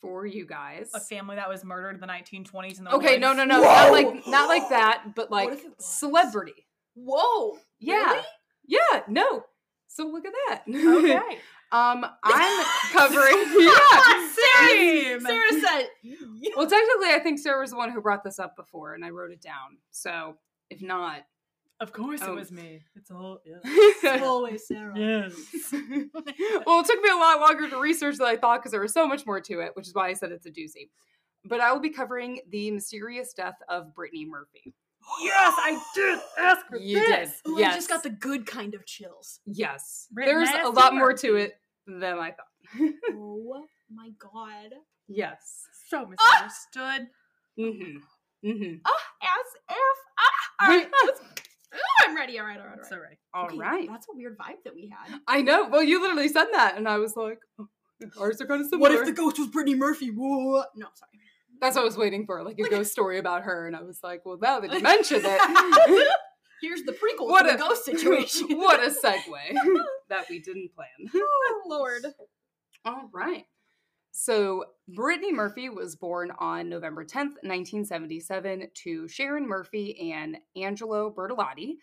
for you guys. a family that was murdered in the 1920s in the Okay, woods. no, no, no, not like not like that, but like if it was? celebrity. whoa, Yeah, Really? yeah, no. So look at that. Okay. um, I'm covering. yeah. Same. Sarah said, Well, technically, I think Sarah was the one who brought this up before, and I wrote it down. So if not, Of course Oh. it was me. It's all yeah. well, always Sarah. Yes. Well, it took me a lot longer to research than I thought because there was so much more to it, which is why I said it's a doozy. But I will be covering the mysterious death of Brittany Murphy. yes, I did ask for You this. did. Ooh, I just got the good kind of chills. Yes, Brit there's a Nasty lot more to it than I thought. oh my god. yes. So misunderstood. Mm-hmm. Mm-hmm. Ah, as if. Ah, all right. let's- Ooh, I'm ready. All right, all right, all It's all right. All Okay, right. That's a weird vibe that we had. I know. Well, you literally said that, and I was like, oh, ours are kind of similar. What if the ghost was Brittany Murphy? Whoa. No, sorry. That's what I was waiting for, like a ghost story about her, and I was like, well, now that you mention it, Here's the prequel What to a- the ghost situation. what a segue that we didn't plan. oh, Lord. All right. So, Brittany Murphy was born on November 10th, 1977, to Sharon Murphy and Angelo Bertolotti.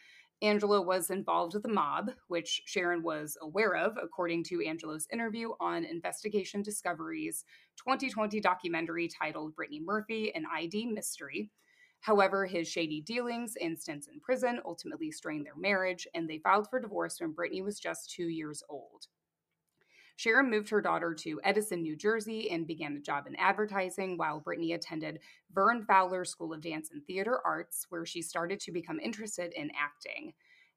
Angelo was involved with the mob, which Sharon was aware of, according to Angelo's interview on Investigation Discovery's 2020 documentary titled Brittany Murphy An ID Mystery. However, his shady dealings and stints in prison ultimately strained their marriage, and they filed for divorce when Brittany was just two years old. Sharon moved her daughter to Edison, New Jersey, and began a job in advertising while Brittany attended Vern Fowler School of Dance and Theater Arts, where she started to become interested in acting.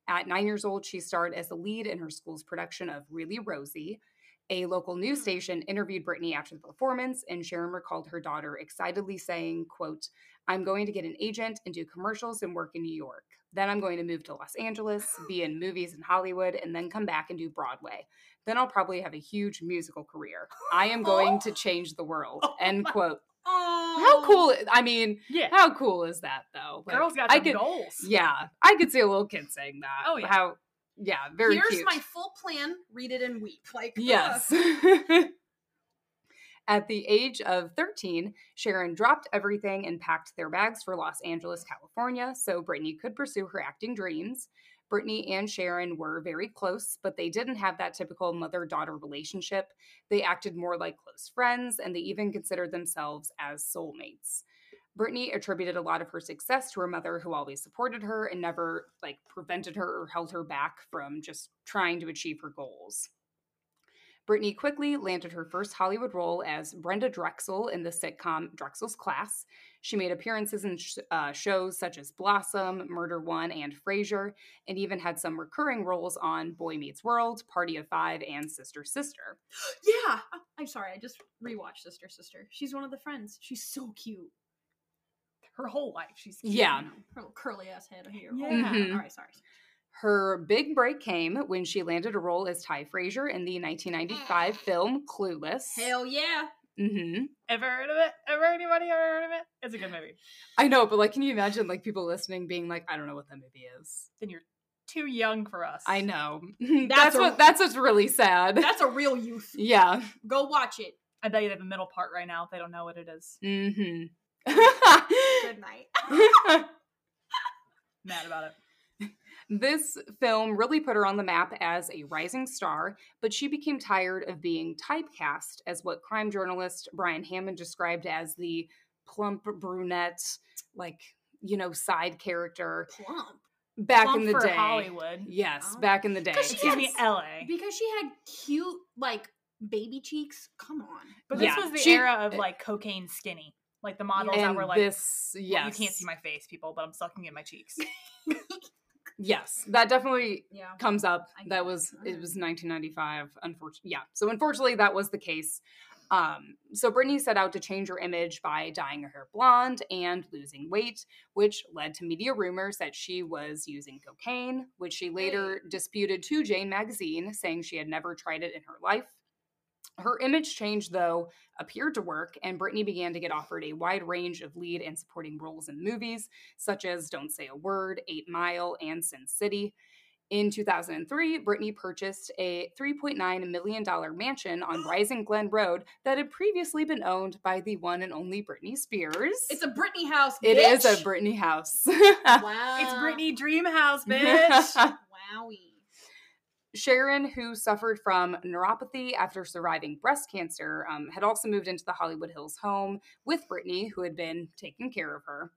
At nine years old, she starred as the lead in her school's production of Really Rosie. A local news hmm. station interviewed Brittany after the performance, and Sharon recalled her daughter excitedly saying, quote, I'm going to get an agent and do commercials and work in New York. Then I'm going to move to Los Angeles, be in movies in Hollywood, and then come back and do Broadway. Then I'll probably have a huge musical career. I am going to change the world. Oh End quote. Oh, How cool! I mean, Yeah. how cool is that though? Like, Girls got I could, goals. yeah, I could see a little kid saying that. Oh, yeah. How, yeah, very Here's cute. my full plan. Read it and weep. Like. Yes. At the age of 13, Sharon dropped everything and packed their bags for Los Angeles, California, so Brittany could pursue her acting dreams. Brittany and Sharon were very close, but they didn't have that typical mother daughter relationship. They acted more like close friends, and they even considered themselves as soulmates. Brittany attributed a lot of her success to her mother, who always supported her and never like prevented her or held her back from just trying to achieve her goals. Brittany quickly landed her first Hollywood role as Brenda Drexel in the sitcom Drexel's Class. She made appearances in sh- uh, shows such as Blossom, Murder One, and Frasier, and even had some recurring roles on Boy Meets World, Party of Five, and Sister Sister. Yeah. Oh, I'm sorry. I just rewatched Sister Sister. She's one of the friends. She's so cute. Her whole life, she's cute. Yeah. Her little curly ass head here. Yeah. Mhm. All right. Sorry. Her big break came when she landed a role as Tai Frasier in the 1995 film Clueless. Hell yeah. Hmm Ever heard of it? Ever anybody ever heard of it? It's a good movie. I know, but like, can you imagine like people listening being like, I don't know what that movie is. Then you're too young for us. I know. That's that's a- what. That's what's really sad. That's a real youth. yeah. Go watch it. I bet you they have a middle part right now if they don't know what it is. Mm-hmm. Good night. Mad about it. This film really put her on the map as a rising star, but she became tired of being typecast as what crime journalist Brian Hammond described as the plump brunette, like, you know, side character Plump. back Plump in the for day. Hollywood. Yes, Oh. back in the day. 'Cause she Excuse had me, LA. Because she had cute, like, baby cheeks. Come on. But this Yeah, was the she- era of eh like cocaine skinny. Like the models that were like this, well, yes, you can't see my face, people, but I'm sucking in my cheeks. yes, that definitely Yeah. comes up. That was it was 1995. Unfortunately, yeah. So unfortunately, that was the case. Um, so Brittany set out to change her image by dyeing her hair blonde and losing weight, which led to media rumors that she was using cocaine, which she later disputed to Jane magazine, saying she had never tried it in her life. Her image change, though, appeared to work, and Brittany began to get offered a wide range of lead and supporting roles in movies, such as Don't Say a Word, Eight Mile, and Sin City. In 2003, Brittany purchased a $3.9 million mansion on Rising Glen Road that had previously been owned by the one and only Britney Spears. It's a Britney house. It is a bitch. Britney house. Wow. it's Brittany Dream House, bitch. Wowie. Sharon, who suffered from neuropathy after surviving breast cancer, um, had also moved into the Hollywood Hills home with Brittany, who had been taking care of her.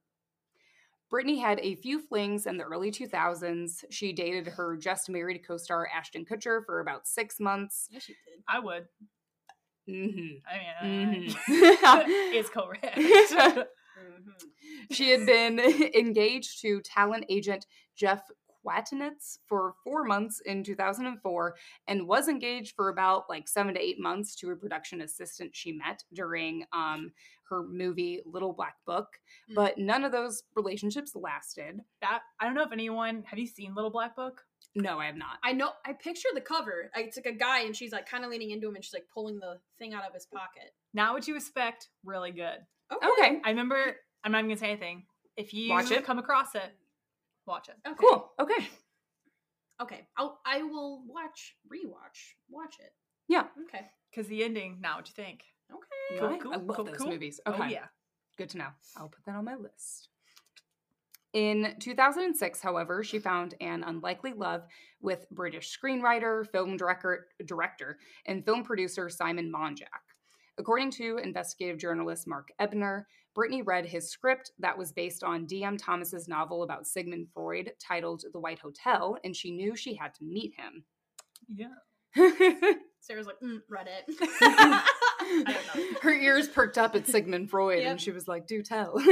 Brittany had a few flings in the early 2000s. She dated her just married co star Ashton Kutcher for about six months. Yeah, she did. I would. hmm I mean, Mhm. is correct. Mhm. she had been engaged to talent agent Jeff Kwatinetz for four months in 2004 and was engaged for about like seven to eight months to a production assistant she met during um, her movie Little Black Book. Mm. But none of those relationships lasted. that I don't know if anyone have you seen Little Black Book? No, I have not. I know. I picture the cover. It's like a guy, and she's like kind of leaning into him, and she's like pulling the thing out of his pocket. Not what you expect. Really good. Okay, I remember. I'm not even gonna say anything. If you Watch it. come across it, watch it. Okay. cool. Okay. Okay. I'll. I will watch. Rewatch. Watch it. Yeah. Okay. Because the ending. Now, what do you think? Okay. Cool, I- cool, I love cool, those cool. movies. Oh, okay. Oh yeah. Good to know. I'll put that on my list. In 2006, however, she found an unlikely love with British screenwriter, film director, director, and film producer Simon Monjack. According to investigative journalist Mark Ebner, Brittany read his script that was based on D.M. Thomas's novel about Sigmund Freud titled The White Hotel, and she knew she had to meet him. Yeah. Sarah's like, mm, read it. I don't know. Her ears perked up at Sigmund Freud Yep. and she was like, do tell.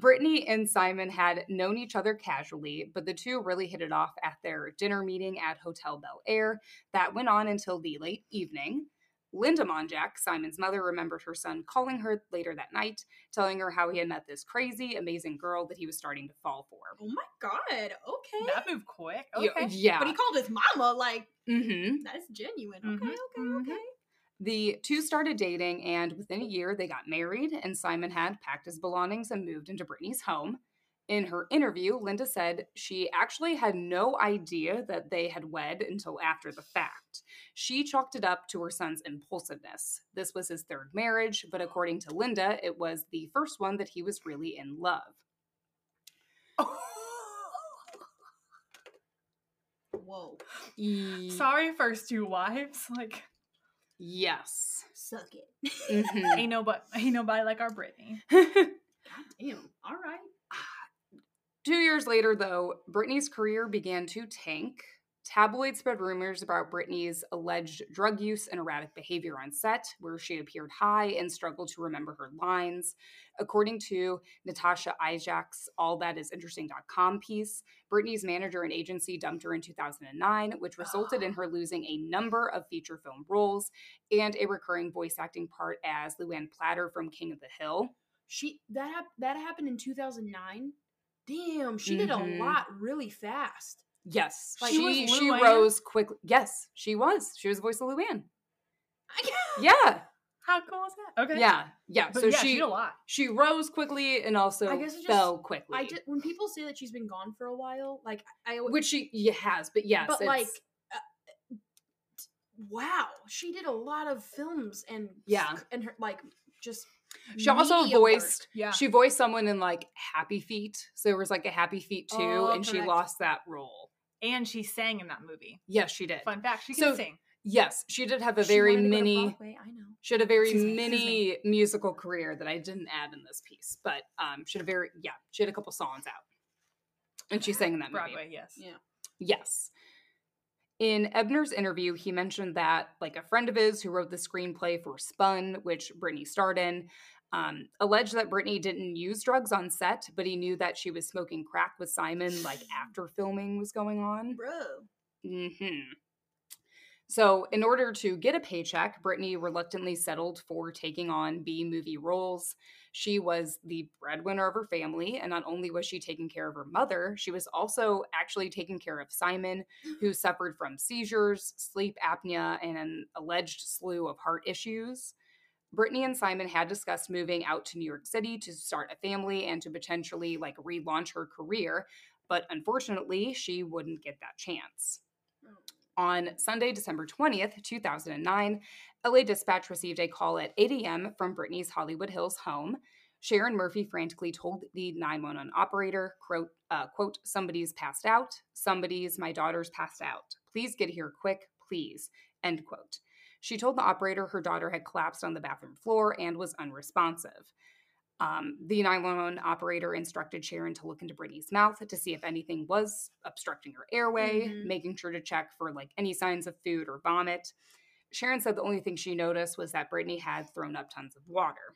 Brittany and Simon had known each other casually, but the two really hit it off at their dinner meeting at Hotel Bel Air that went on until the late evening. Linda Monjack, Simon's mother, remembered her son calling her later that night, telling her how he had met this crazy, amazing girl that he was starting to fall for. Oh my god. Okay. That moved quick. Okay. Yeah. But he called his mama like mm-hmm. that's genuine. Mhm, Okay, okay, mhm. okay. The two started dating, and within a year, they got married, and Simon had packed his belongings and moved into Brittany's home. In her interview, Linda said she actually had no idea that they had wed until after the fact. She chalked it up to her son's impulsiveness. This was his third marriage, but according to Linda, it was the first one that he was really in love. Whoa. E- Sorry, first two wives. Like, yes. Suck it. Mhm. ain't nobody, ain't nobody like our Brittany. God damn. All right. Two years later, though, Brittany's career began to tank. Tabloids spread rumors about Brittany's alleged drug use and erratic behavior on set, where she appeared high and struggled to remember her lines. According to Natasha Ishak's AllThatIsInteresting.com piece, Brittany's manager and agency dumped her in 2009, which resulted in her losing a number of feature film roles and a recurring voice acting part as Luanne Platter from King of the Hill. She that hap- that happened in 2009. Damn, she did Mhm. a lot really fast. Yes, Like, she she she rose quickly. Yes, she was. She was the voice of Luanne. I- Yeah, How cool is that? Okay. yeah, yeah. But so yeah, she she did a lot. she rose quickly and also I guess just- fell quickly. I just when people say that she's been gone for a while, like I which she yeah, has, but yes, but like uh, wow, she did a lot of films and Yeah. and her like just she also media voiced Yeah. she voiced someone in like Happy Feet. So there was like a Happy Feet too, Oh, and she lost that role. and she sang in that movie. Yes, she did. Fun fact: she can So- sing. Yes, she did have a very wanted to go to mini. I know. She had a very Excuse me, mini musical career that I didn't add in this piece, but um, she had a very yeah, she had a couple songs out, and she sang in that movie. Broadway, yes. Yeah. Yes. In Ebner's interview, he mentioned that like a friend of his who wrote the screenplay for Spun, which Brittany starred in, um, alleged that Brittany didn't use drugs on set, but he knew that she was smoking crack with Simon like after filming was going on. Bro. Mm-hmm. So, in order to get a paycheck, Brittany reluctantly settled for taking on B movie roles. She was the breadwinner of her family, and not only was she taking care of her mother, she was also actually taking care of Simon, who suffered from seizures, sleep apnea, and an alleged slew of heart issues. Brittany and Simon had discussed moving out to New York City to start a family and to potentially like relaunch her career, but unfortunately, she wouldn't get that chance. On Sunday, December 20th, 2009, LA Dispatch received a call at 8 a.m. from Brittany's Hollywood Hills home. Sharon Murphy frantically told the 911 operator, quote, uh, quote, somebody's passed out, somebody's, my daughter's passed out. Please get here quick, please, end quote. She told the operator her daughter had collapsed on the bathroom floor and was unresponsive. Um, the 911 operator instructed Sharon to look into Brittany's mouth to see if anything was obstructing her airway, Mhm. making sure to check for like any signs of food or vomit. Sharon said the only thing she noticed was that Brittany had thrown up tons of water.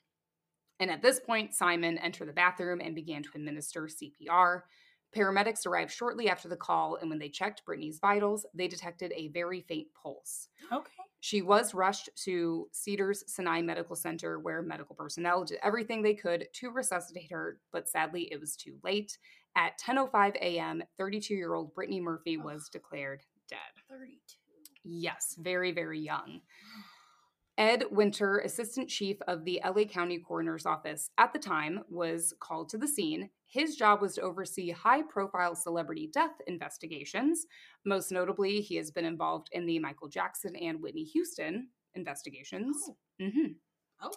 And at this point, Simon entered the bathroom and began to administer CPR. Paramedics arrived shortly after the call, and when they checked Brittany's vitals, they detected a very faint pulse. Okay. She was rushed to Cedars Sinai Medical Center, where medical personnel did everything they could to resuscitate her, but sadly, it was too late. At 10:05 a.m., 32-year-old Brittany Murphy was declared dead. 32. Yes, very, very young. Ed Winter, assistant chief of the LA County Coroner's Office at the time, was called to the scene. His job was to oversee high profile celebrity death investigations. Most notably, he has been involved in the Michael Jackson and Whitney Houston investigations. Oh, Mhm. okay.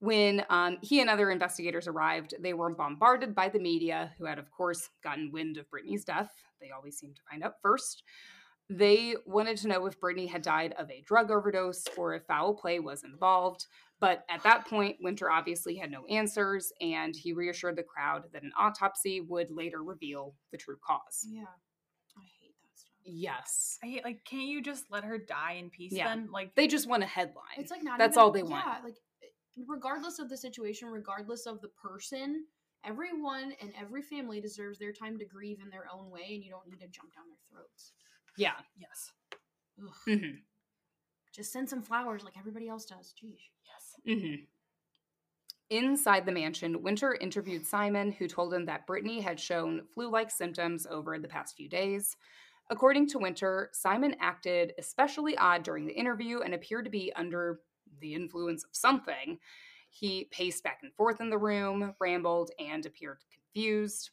When um, he and other investigators arrived, they were bombarded by the media, who had, of course, gotten wind of Brittany's death. They always seem to find out first. They wanted to know if Brittany had died of a drug overdose or if foul play was involved. But at that point, Winter obviously had no answers, and he reassured the crowd that an autopsy would later reveal the true cause. Yeah. I hate that stuff. Yes. I hate, like, can't you just let her die in peace Yeah. then? Like, They just want a headline. It's like not That's even- all they want. Yeah, like eh, regardless of the situation, regardless of the person, everyone and every family deserves their time to grieve in their own way, and you don't need to jump down their throats. Yeah. yes. Ugh. hmm just send some flowers like everybody else does. Jeez. Yes. hmm Inside the mansion, Winter interviewed Simon, who told him that Brittany had shown flu like symptoms over the past few days. According to Winter, Simon acted especially odd during the interview and appeared to be under the influence of something. He paced back and forth in the room, rambled, and appeared confused.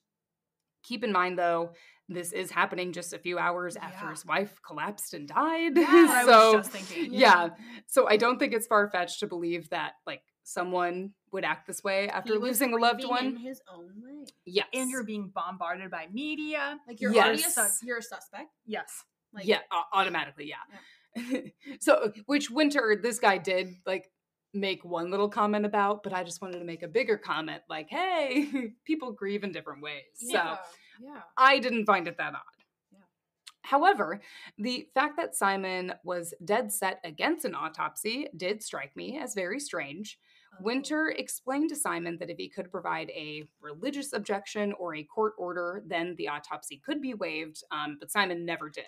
Keep in mind, though, this is happening just a few hours after Yeah. his wife collapsed and died. I so, was just thinking. yeah. So I don't think it's far fetched to believe that like someone would act this way after losing a loved grieving in one. his own way. Yes. And you're being bombarded by media. Like you're already a sus- you're a suspect. Yes. Like yeah, au- automatically, yeah. so which Winter this guy did like make one little comment about, but I just wanted to make a bigger comment like, hey, people grieve in different ways. So yeah, yeah. I didn't find it that odd. Yeah. However, the fact that Simon was dead set against an autopsy did strike me as very strange. Oh. Winter explained to Simon that if he could provide a religious objection or a court order, then the autopsy could be waived, um, but Simon never did.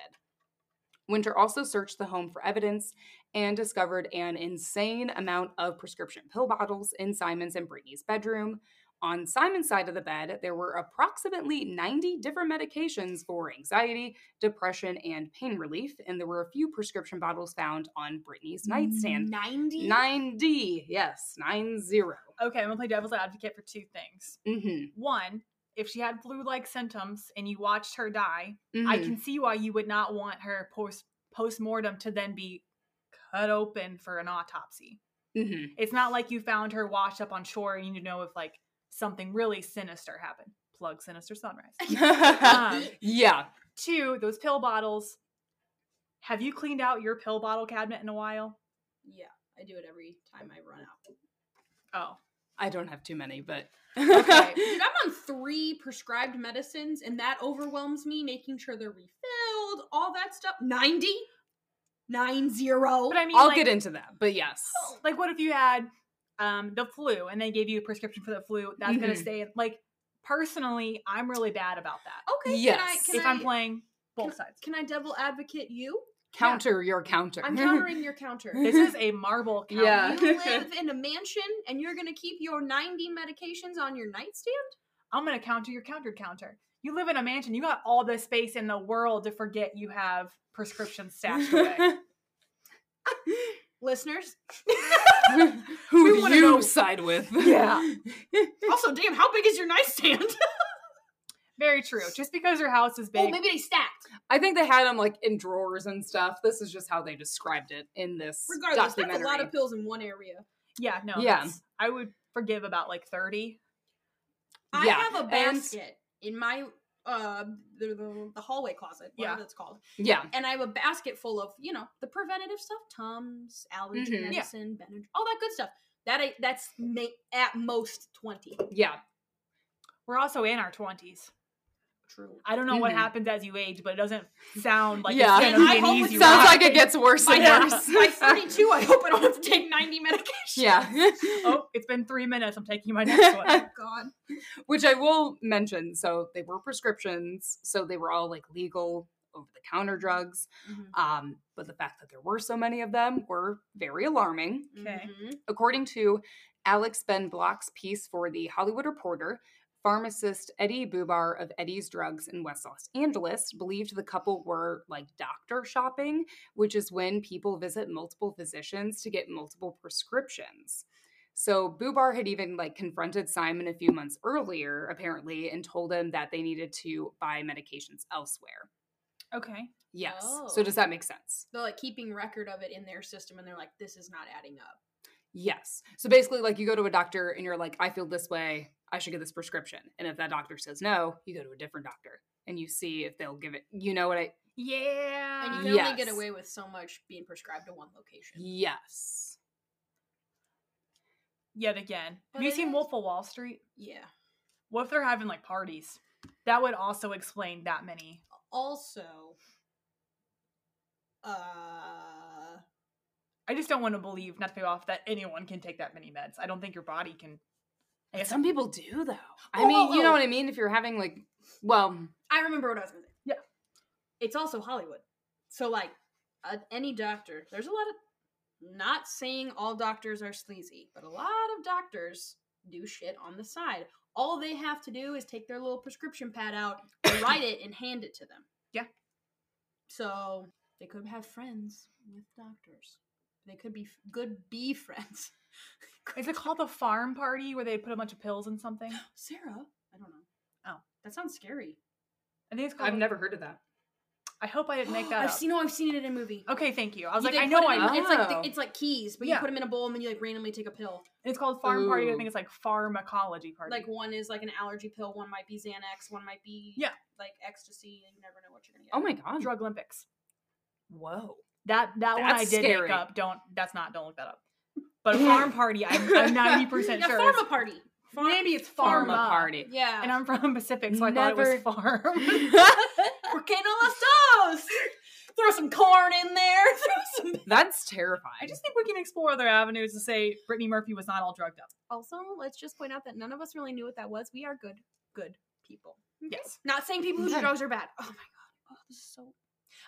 Winter also searched the home for evidence and discovered an insane amount of prescription pill bottles in Simon's and Brittany's bedroom. On Simon's side of the bed, there were approximately 90 different medications for anxiety, depression, and pain relief, and there were a few prescription bottles found on Brittany's nightstand. Ninety. 9D, yes, 9 0. Okay, I'm gonna play devil's advocate for two things. Mm-hmm. One, if she had flu-like symptoms and you watched her die, Mm-hmm. I can see why you would not want her post post mortem to then be cut open for an autopsy. Mm-hmm. It's not like you found her washed up on shore and you need to know if like something really sinister happened. Plug Sinister Sunrise. Um, yeah. Two, those pill bottles. Have you cleaned out your pill bottle cabinet in a while? Yeah, I do it every time I run out. Oh, I don't have too many, but. Okay. Dude, I'm on three prescribed medicines, and that overwhelms me. Making sure they're refilled, all that stuff. Ninety. Nine zero. but I mean, I'll like, get into that, but yes. like what if you had um the flu and they gave you a prescription for the flu that's gonna Mhm. stay like personally i'm really bad about that Okay. Yes. Can I, can if I, i'm playing both can, sides Can I devil advocate you? Counter your counter. I'm countering your counter. this is a marble counter. Yeah. You live in a mansion, and you're gonna keep your 90 medications on your nightstand. i'm gonna counter your counter counter you live in a mansion you got all the space in the world to forget you have prescriptions stashed away Listeners. Who do you know- side with? Yeah. also, damn, how big is your nightstand? very true just because your house is big oh, maybe they stacked. I think they had them like in drawers and stuff. This is just how they described it in this Regardless, that's a lot of pills in one area. yeah no Yeah. i would forgive about like 30 I Yeah, have a basket in my uh the, the, the hallway closet, whatever Yeah. it's called. yeah. And I have a basket full of, you know, the preventative stuff, Tums, allergy Mhm. Yeah. Benadryl, all that good stuff. That I, that's ma- at most 20. Yeah. we're also in our 20s True. I don't know what Mhm. happens as you age, but it doesn't sound like Yeah. it's gonna And be I an hope easy it Sounds ride. like it gets worse By, and Yeah. worse. by 32, I hope I don't have to take 90 medications. yeah. oh, it's been three minutes. I'm taking my next one. Oh, God. Which I will mention. So they were prescriptions, so they were all like legal over the counter drugs. Mm-hmm. Um, but the fact that there were so many of them were very alarming. Okay. Mhm. According to Alex Ben Block's piece for the Hollywood Reporter, pharmacist Eddie Bubar of Eddie's Drugs in West Los Angeles believed the couple were like doctor shopping, which is when people visit multiple physicians to get multiple prescriptions. So Bubar had even like confronted Simon a few months earlier, apparently, and told him that they needed to buy medications elsewhere. Okay. Yes. Oh. So does that make sense? They're like keeping record of it in their system and they're like, this is not adding up. Yes. So basically, like you go to a doctor and you're like, I feel this way. I should get this prescription. And if that doctor says no, you go to a different doctor and you see if they'll give it. You know what I? Yeah. And you can only get away with so much being prescribed to one location. Yes. Yet again. But Have you seen is- Wolf of Wall Street? Yeah. What if they're having like parties? That would also explain that many. Also, uh, I just don't want to believe, not to pay off, that anyone can take that many meds. I don't think your body can. I guess Some people do though. I Oh, mean, oh, you know oh. what I mean. If you're having like, well, I remember what I was going to say. Yeah. It's also Hollywood. So, like, uh, any doctor, there's a lot of not saying all doctors are sleazy, but a lot of doctors do shit on the side. All they have to do is take their little prescription pad out, write it, and hand it to them. Yeah. So they could have friends with doctors. They could be f- good bee friends. Is it called the farm party where they put a bunch of pills in something? Sarah? I don't know. Oh. that sounds scary. I think it's called. I've never heard of that. I hope I didn't make that I've up. seen. No, I've seen it in a movie. Okay, thank you. I was You like, they I know put I it know. It's like Oh. it's like keys, but Yeah. you put them in a bowl and then you like randomly take a pill. And It's called farm party. I Ooh. think it's like pharmacology party. Like one is like an allergy pill, one might be Xanax, one might be Yeah. like ecstasy. And you never know what you're gonna get. Oh my god. Drug Olympics. Whoa. That that one I did scary. make up. Don't that's not. Don't look that up. But a farm party, I'm I'm ninety percent sure. pharma it's- party. Farm- Maybe it's Pharma pharma party. Yeah. And I'm from Pacific, so I thought it Never- was farm. Por qué no las dos? Throw some corn in there. Throw some. That's terrifying. I just think we can explore other avenues to say Brittany Murphy was not all drugged up. Also, let's just point out that none of us really knew what that was. We are good, good people. Yes. Not saying people who do drugs are bad. Oh my god. Oh, this is so.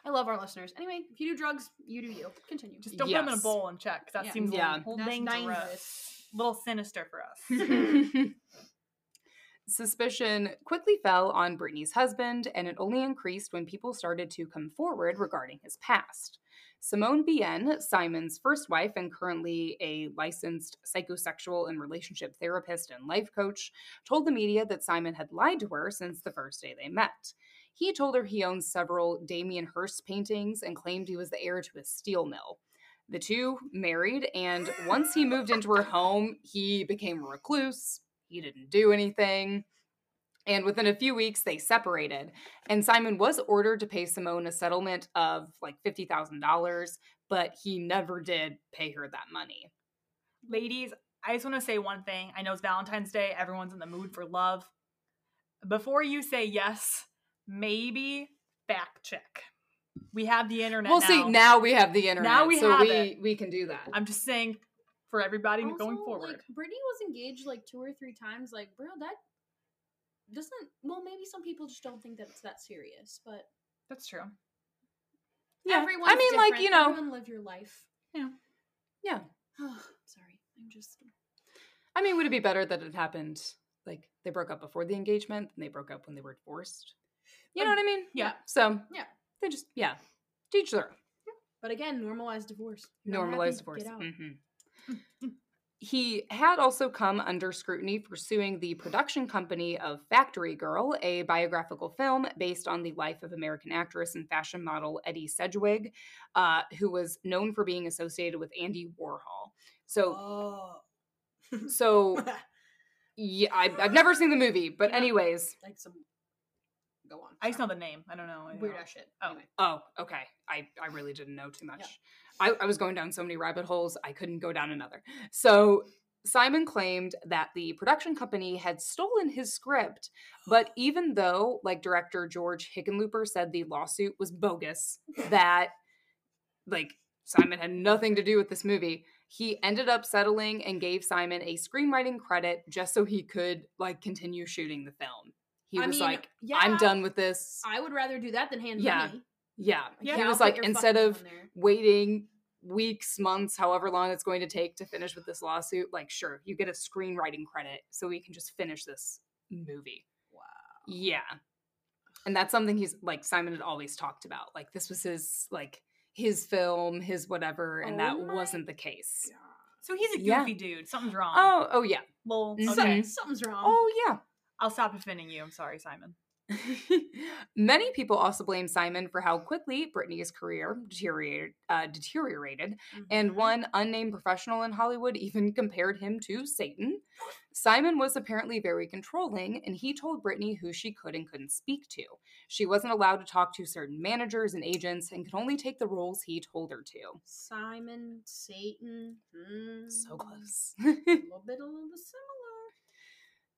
I love our listeners. Anyway, if you do drugs, you do you. Continue. Just don't put them in a Yes. bowl and check. 'cause that Yeah. seems Yeah. a little, That's dangerous. dangerous. little sinister for us. Suspicion quickly fell on Brittany's husband, and it only increased when people started to come forward regarding his past. Simone Bienne, Simon's first wife and currently a licensed psychosexual and relationship therapist and life coach, told the media that Simon had lied to her since the first day they met. He told her he owns several Damien Hirst paintings and claimed he was the heir to a steel mill. The two married, and once he moved into her home, he became a recluse. He didn't do anything. And within a few weeks, they separated. And Simon was ordered to pay Simone a settlement of like $50,000, but he never did pay her that money. Ladies, I just want to say one thing. I know it's Valentine's Day. Everyone's in the mood for love. Before you say yes, maybe fact check. We have the internet. We'll now. see. Now we have the internet. Now we so have we, it. we can do that. I'm just saying for everybody Also, going forward. Like, Brittany was engaged like two or three times. Like, bro, that doesn't. Well, maybe some people just don't think that it's that serious, but That's true. Yeah. everyone's I mean, like, you know, everyone live your life. Yeah. Yeah. Sorry, I'm just. I mean, would it be better that it happened like they broke up before the engagement and they broke up when they were divorced? You know what I mean? yeah. So Yeah. they just yeah, teach their own. But again, normalize divorce. You're normalized happy, divorce. Get out. Mhm. he had also come under scrutiny for suing the production company of Factory Girl, a biographical film based on the life of American actress and fashion model Edie Sedgwick, uh, who was known for being associated with Andy Warhol. So, Oh. so yeah, I, I've never seen the movie, but Yeah. anyways, like some. Go on. I just know the name. I don't know. anything weird else. ass shit. Oh. Anyway. Oh, okay. I, I really didn't know too much. I, I was going down so many rabbit holes, I couldn't go down another. So Simon claimed that the production company had stolen his script, but even though, like director George Hickenlooper said the lawsuit was bogus, that like Simon had nothing to do with this movie, he ended up settling and gave Simon a screenwriting credit just so he could like continue shooting the film. He I was mean, like, yeah, I'm done with this. I would rather do that than hand Yeah. money. Yeah. Yeah, he I'll was like, instead of name on there. waiting weeks, months, however long it's going to take to finish with this lawsuit, like, sure, you get a screenwriting credit so we can just finish this movie. Wow. Yeah. And that's something he's like, Simon had always talked about. Like, this was his, like, his film, his whatever, and Oh that wasn't the case. So he's a Yeah. goofy dude. Something's wrong. Oh, oh, yeah. well, Mhm. okay. Something's wrong. Oh, yeah. I'll stop offending you. I'm sorry, Simon. Many people also blame Simon for how quickly Brittany's career deteriorated, uh, deteriorated and Mhm. one unnamed professional in Hollywood even compared him to Satan. Simon was apparently very controlling, and he told Brittany who she could and couldn't speak to. She wasn't allowed to talk to certain managers and agents and could only take the roles he told her to. Simon, Satan. So mm, close. A little bit, a little bit similar.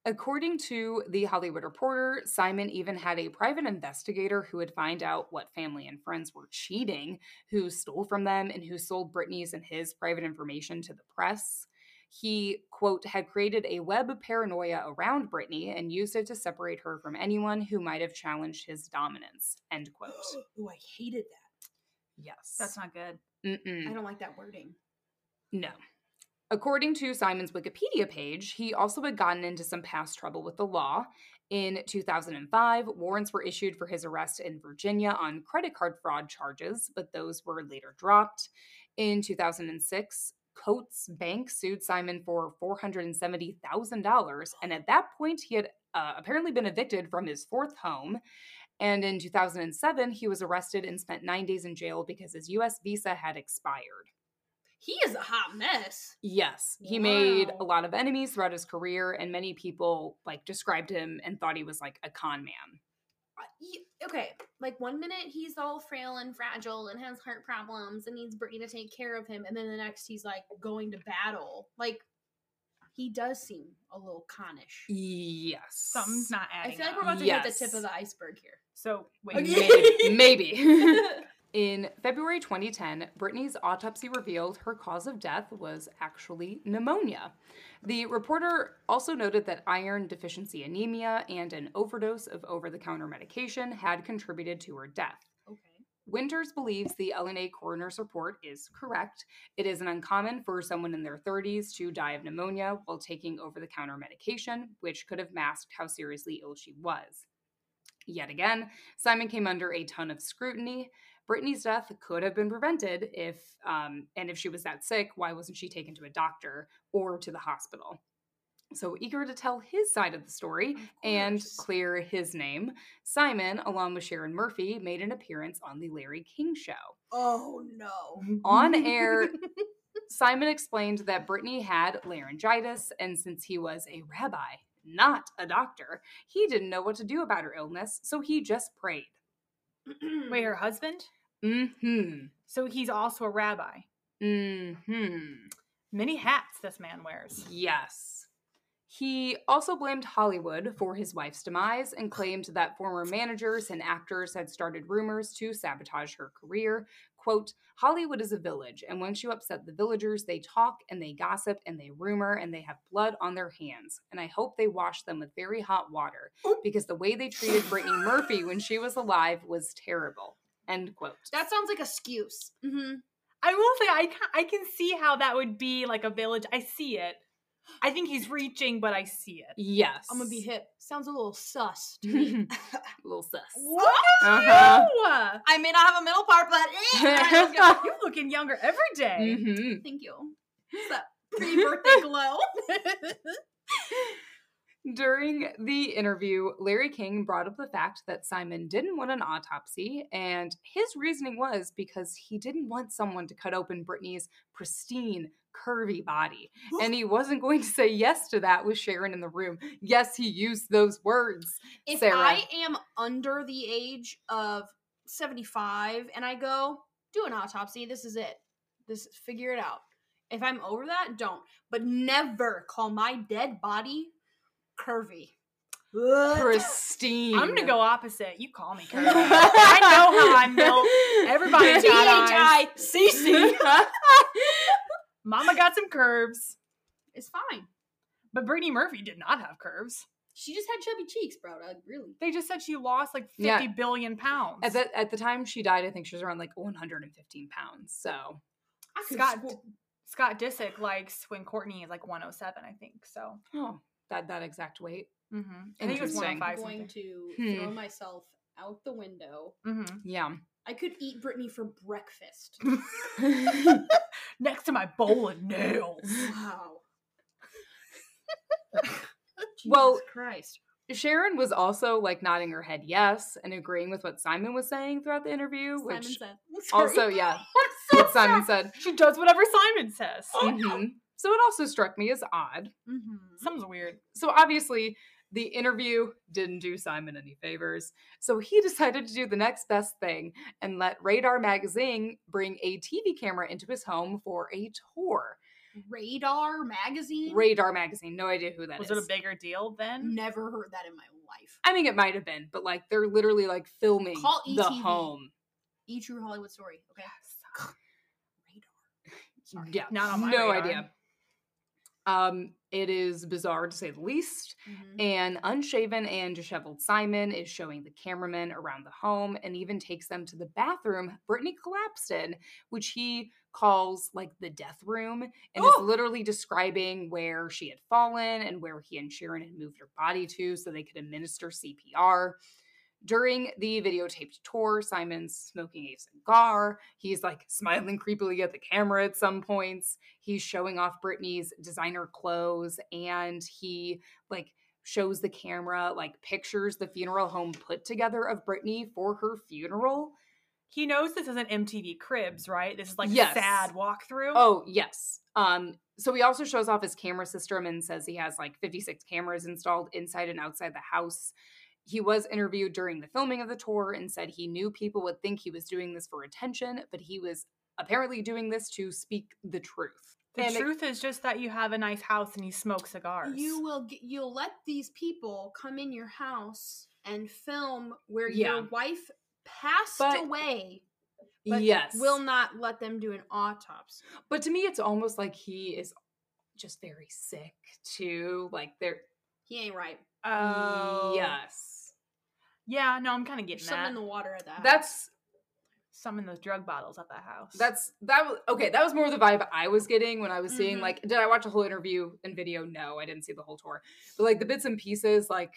According to the Hollywood Reporter, Simon even had a private investigator who would find out what family and friends were cheating, who stole from them, and who sold Brittany's and his private information to the press. He, quote, had created a web of paranoia around Britney and used it to separate her from anyone who might have challenged his dominance, end quote. Oh, I hated that. Yes. That's not good. I Mm-mm. don't like that wording. No. According to Simon's Wikipedia page, he also had gotten into some past trouble with the law. In 2005, warrants were issued for his arrest in Virginia on credit card fraud charges, but those were later dropped. In 2006, Coutts Bank sued Simon for $470,000, and at that point, he had uh, apparently been evicted from his fourth home. And in 2007, he was arrested and spent nine days in jail because his US visa had expired. He is a hot mess. Yes, he made a lot of enemies throughout his career, and many people like described him and thought he was like a con man. Uh, y- Okay, like one minute he's all frail and fragile and has heart problems and needs Brittany to take care of him, and then the next he's like going to battle. Like he does seem a little connish. Yes, Something's not adding. I adding feel like we're about to hit the tip of the iceberg here. So wait, Okay. maybe. maybe. In February 2010, Brittany's autopsy revealed her cause of death was actually pneumonia. The reporter also noted that iron deficiency anemia and an overdose of over the counter medication had contributed to her death. okay. Winters believes the LA coroner's report is correct. It isn't uncommon for someone in their 30s to die of pneumonia while taking over the counter medication, which could have masked how seriously ill she was. Yet again, Simon came under a ton of scrutiny. Brittany's death could have been prevented if, um, and if she was that sick, why wasn't she taken to a doctor or to the hospital? So eager to tell his side of the story, Of and clear his name, Simon, along with Sharon Murphy, made an appearance on The Larry King Show. Oh no. On air, Simon explained that Brittany had laryngitis, and since he was a rabbi, not a doctor, he didn't know what to do about her illness, so he just prayed. Wait, her husband? Mm hmm. So he's also a rabbi. Mm hmm. Many hats this man wears. Yes. He also blamed Hollywood for his wife's demise and claimed that former managers and actors had started rumors to sabotage her career. Quote, Hollywood is a village, and once you upset the villagers, they talk and they gossip and they rumor and they have blood on their hands. And I hope they wash them with very hot water because the way they treated Brittany Murphy when she was alive was terrible. End quote. That sounds like a excuse. Mm-hmm. I will say I ca- I can see how that would be like a village. I see it. I think he's reaching, but I see it. yes. I'm gonna be hip. Sounds a little sus to a little sus. What? Uh-huh. You? I may not have a middle part, but eh, let's go. You're looking younger every day. hmm Thank you. It's that pre-birthday glow. During the interview, Larry King brought up the fact that Simon didn't want an autopsy, and his reasoning was because he didn't want someone to cut open Brittany's pristine, curvy body. And he wasn't going to say yes to that with Sharon in the room. Yes, he used those words. if Sarah. I am under the age of 75 and I go do an autopsy, this is it. This figure it out. If I'm over that, don't. But never call my dead body curvy. Pristine. I'm gonna go opposite. You call me curvy. I know how I'm built. Everybody's got eyes. T-H-I-C-C. Mama got some curves, It's fine. but Brittany Murphy did not have curves. She just had chubby cheeks, bro. Like, really. They just said she lost like Yeah. fifty billion pounds. At the, at the time she died, I think she was around like 115 pounds. So, I Scott sw- Scott Disick likes when Kourtney is like 107, I think. So oh, that, that exact weight. mm-hmm. I think it was Interesting. 105 going something. to Hmm. throw myself out the window. Mm-hmm. Yeah. I could eat Brittany for breakfast. Next to my bowl of nails. Wow. Well, Christ. Sharon was also like nodding her head yes and agreeing with what Simon was saying throughout the interview, Simon which said. also, yeah, what Simon said. She does whatever Simon says. hmm So it also struck me as odd. Mhm. Sounds weird. So obviously, the interview didn't do Simon any favors. So he decided to do the next best thing and let Radar Magazine bring a TV camera into his home for a tour. Radar magazine. Radar Magazine, no idea who that is. Was it a bigger deal then? Never heard that in my life. I mean, it might have been, but like they're literally like filming Call the ETV. home. E True Hollywood Story. Okay. Radar. Sorry. Yeah, Not on my no radar. idea. Um, it is bizarre to say the least. Mhm. An unshaven and disheveled Simon is showing the cameramen around the home and even takes them to the bathroom Brittany collapsed in, which he calls like the death room and is Oh! literally describing where she had fallen and where he and Sharon had moved her body to so they could administer CPR. During the videotaped tour, Simon's smoking a cigar. He's like smiling creepily at the camera at some points. He's showing off Brittany's designer clothes and he like shows the camera like pictures the funeral home put together of Brittany for her funeral. He knows this isn't MTV Cribs, right? This is like Yes. sad walkthrough. Oh, yes. Um so he also shows off his camera system and says he has like 56 cameras installed inside and outside the house. He was interviewed during the filming of the tour and said he knew people would think he was doing this for attention, but he was apparently doing this to speak the truth. the And truth is just that you have a nice house and you smoke cigars. You will get, you'll let these people come in your house and film where Yeah. your wife passed But- away, but yes. will not let them do an autopsy. But to me, it's almost like he is just very sick too. Like they're He ain't right. oh yes. Yeah. No, I'm kind of getting something that. in the water at that. That's Some in those drug bottles at that house. that's that was okay. That was more the vibe I was getting when I was seeing Mhm. like. Did I watch a whole interview and video? No, I didn't see the whole tour. But like the bits and pieces, like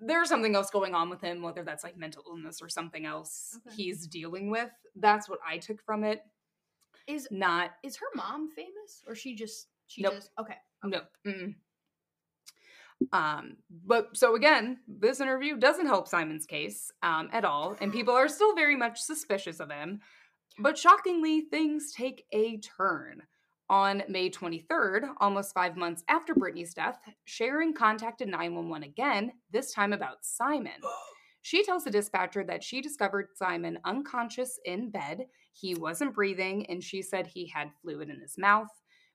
there's something else going on with him, whether that's like mental illness or something else Okay. he's dealing with. That's what I took from it. is Not is her mom famous or she just she Nope. just okay. No. Mm-mm. Um, but so again, this interview doesn't help Simon's case um, at all, and people are still very much suspicious of him. But shockingly, things take a turn. On May 23rd, almost five months after Brittany's death, Sharon contacted 911 again, this time about Simon. She tells the dispatcher that she discovered Simon unconscious in bed. He wasn't breathing, and she said he had fluid in his mouth.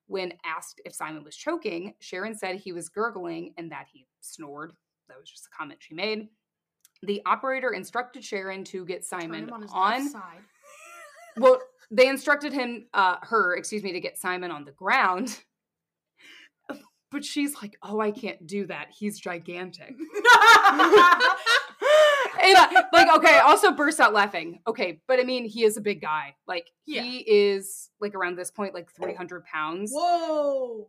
When asked if Simon was choking, Sharon said he was gurgling and that he snored. That was just a comment she made. The operator instructed Sharon to get Simon on his on. Well, they instructed him, uh, her, excuse me, to get Simon on the ground. But she's like, "Oh, I can't do that. He's gigantic." and I, like, okay, also burst out laughing. Okay, but I mean, he is a big guy. Like, Yeah. he is like around this point, like three hundred pounds. Whoa.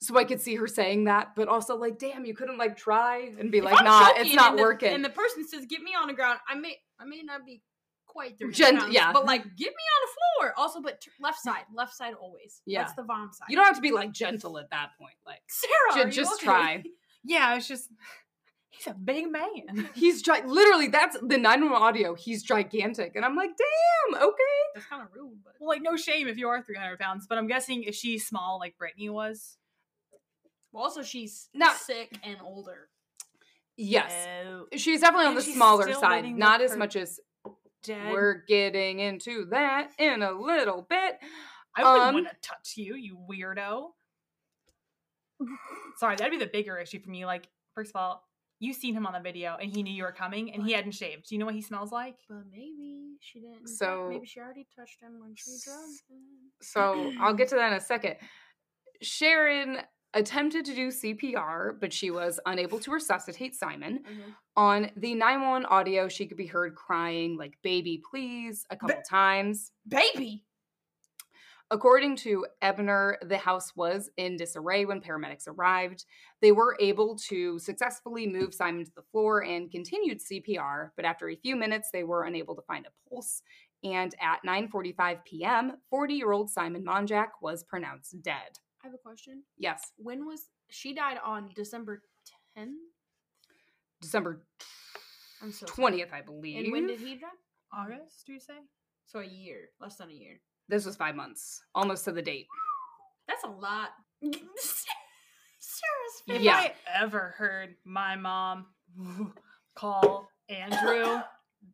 So I could see her saying that, but also like, damn, you couldn't like try and be If like, I'm nah, it's not and the- working. And the person says, "Get me on the ground." I may, I may not be quite there. Gent- yeah. but like, get me on the floor. Also, but t- left side, left side always. Yeah. that's the vom side. you don't have to be like gentle at that point. Like, Sarah. ju- are you just okay? try. yeah, it's just he's a big man. He's gi- literally that's the 911 audio. He's gigantic, and I'm like, damn, okay. That's kind of rude, but Well, like no shame if you are 300 pounds, but I'm guessing if she's small like Brittany was. well, also she's Not- sick and older. Yes, Oh, she's definitely on the smaller side, not as much as dead. we're getting into that in a little bit. I wouldn't um, want to touch you, you weirdo. Sorry, that'd be the bigger issue for me. Like, first of all, you seen him on the video and he knew you were coming and he hadn't shaved. Do you know what he smells like? But maybe she didn't. So- maybe she already touched him when she drugged him. So I'll get to that in a second. Sharon attempted to do CPR, but she was unable to resuscitate Simon. Mhm. On the 911 audio, she could be heard crying, like, baby, please, a couple times. Baby. According to Ebner, the house was in disarray when paramedics arrived. They were able to successfully move Simon to the floor and continued CPR, but after a few minutes, they were unable to find a pulse. And at 9:45 p.m., 40-year-old Simon Monjack was pronounced dead. I have a question. Yes, When was she died on December 10th? December I'm so sorry. 20th, I believe. And when did he die? August, do you say? So a year, less than a year. This was five months, almost to the date. That's a lot. Sarah's If. Yeah. I ever heard my mom call Andrew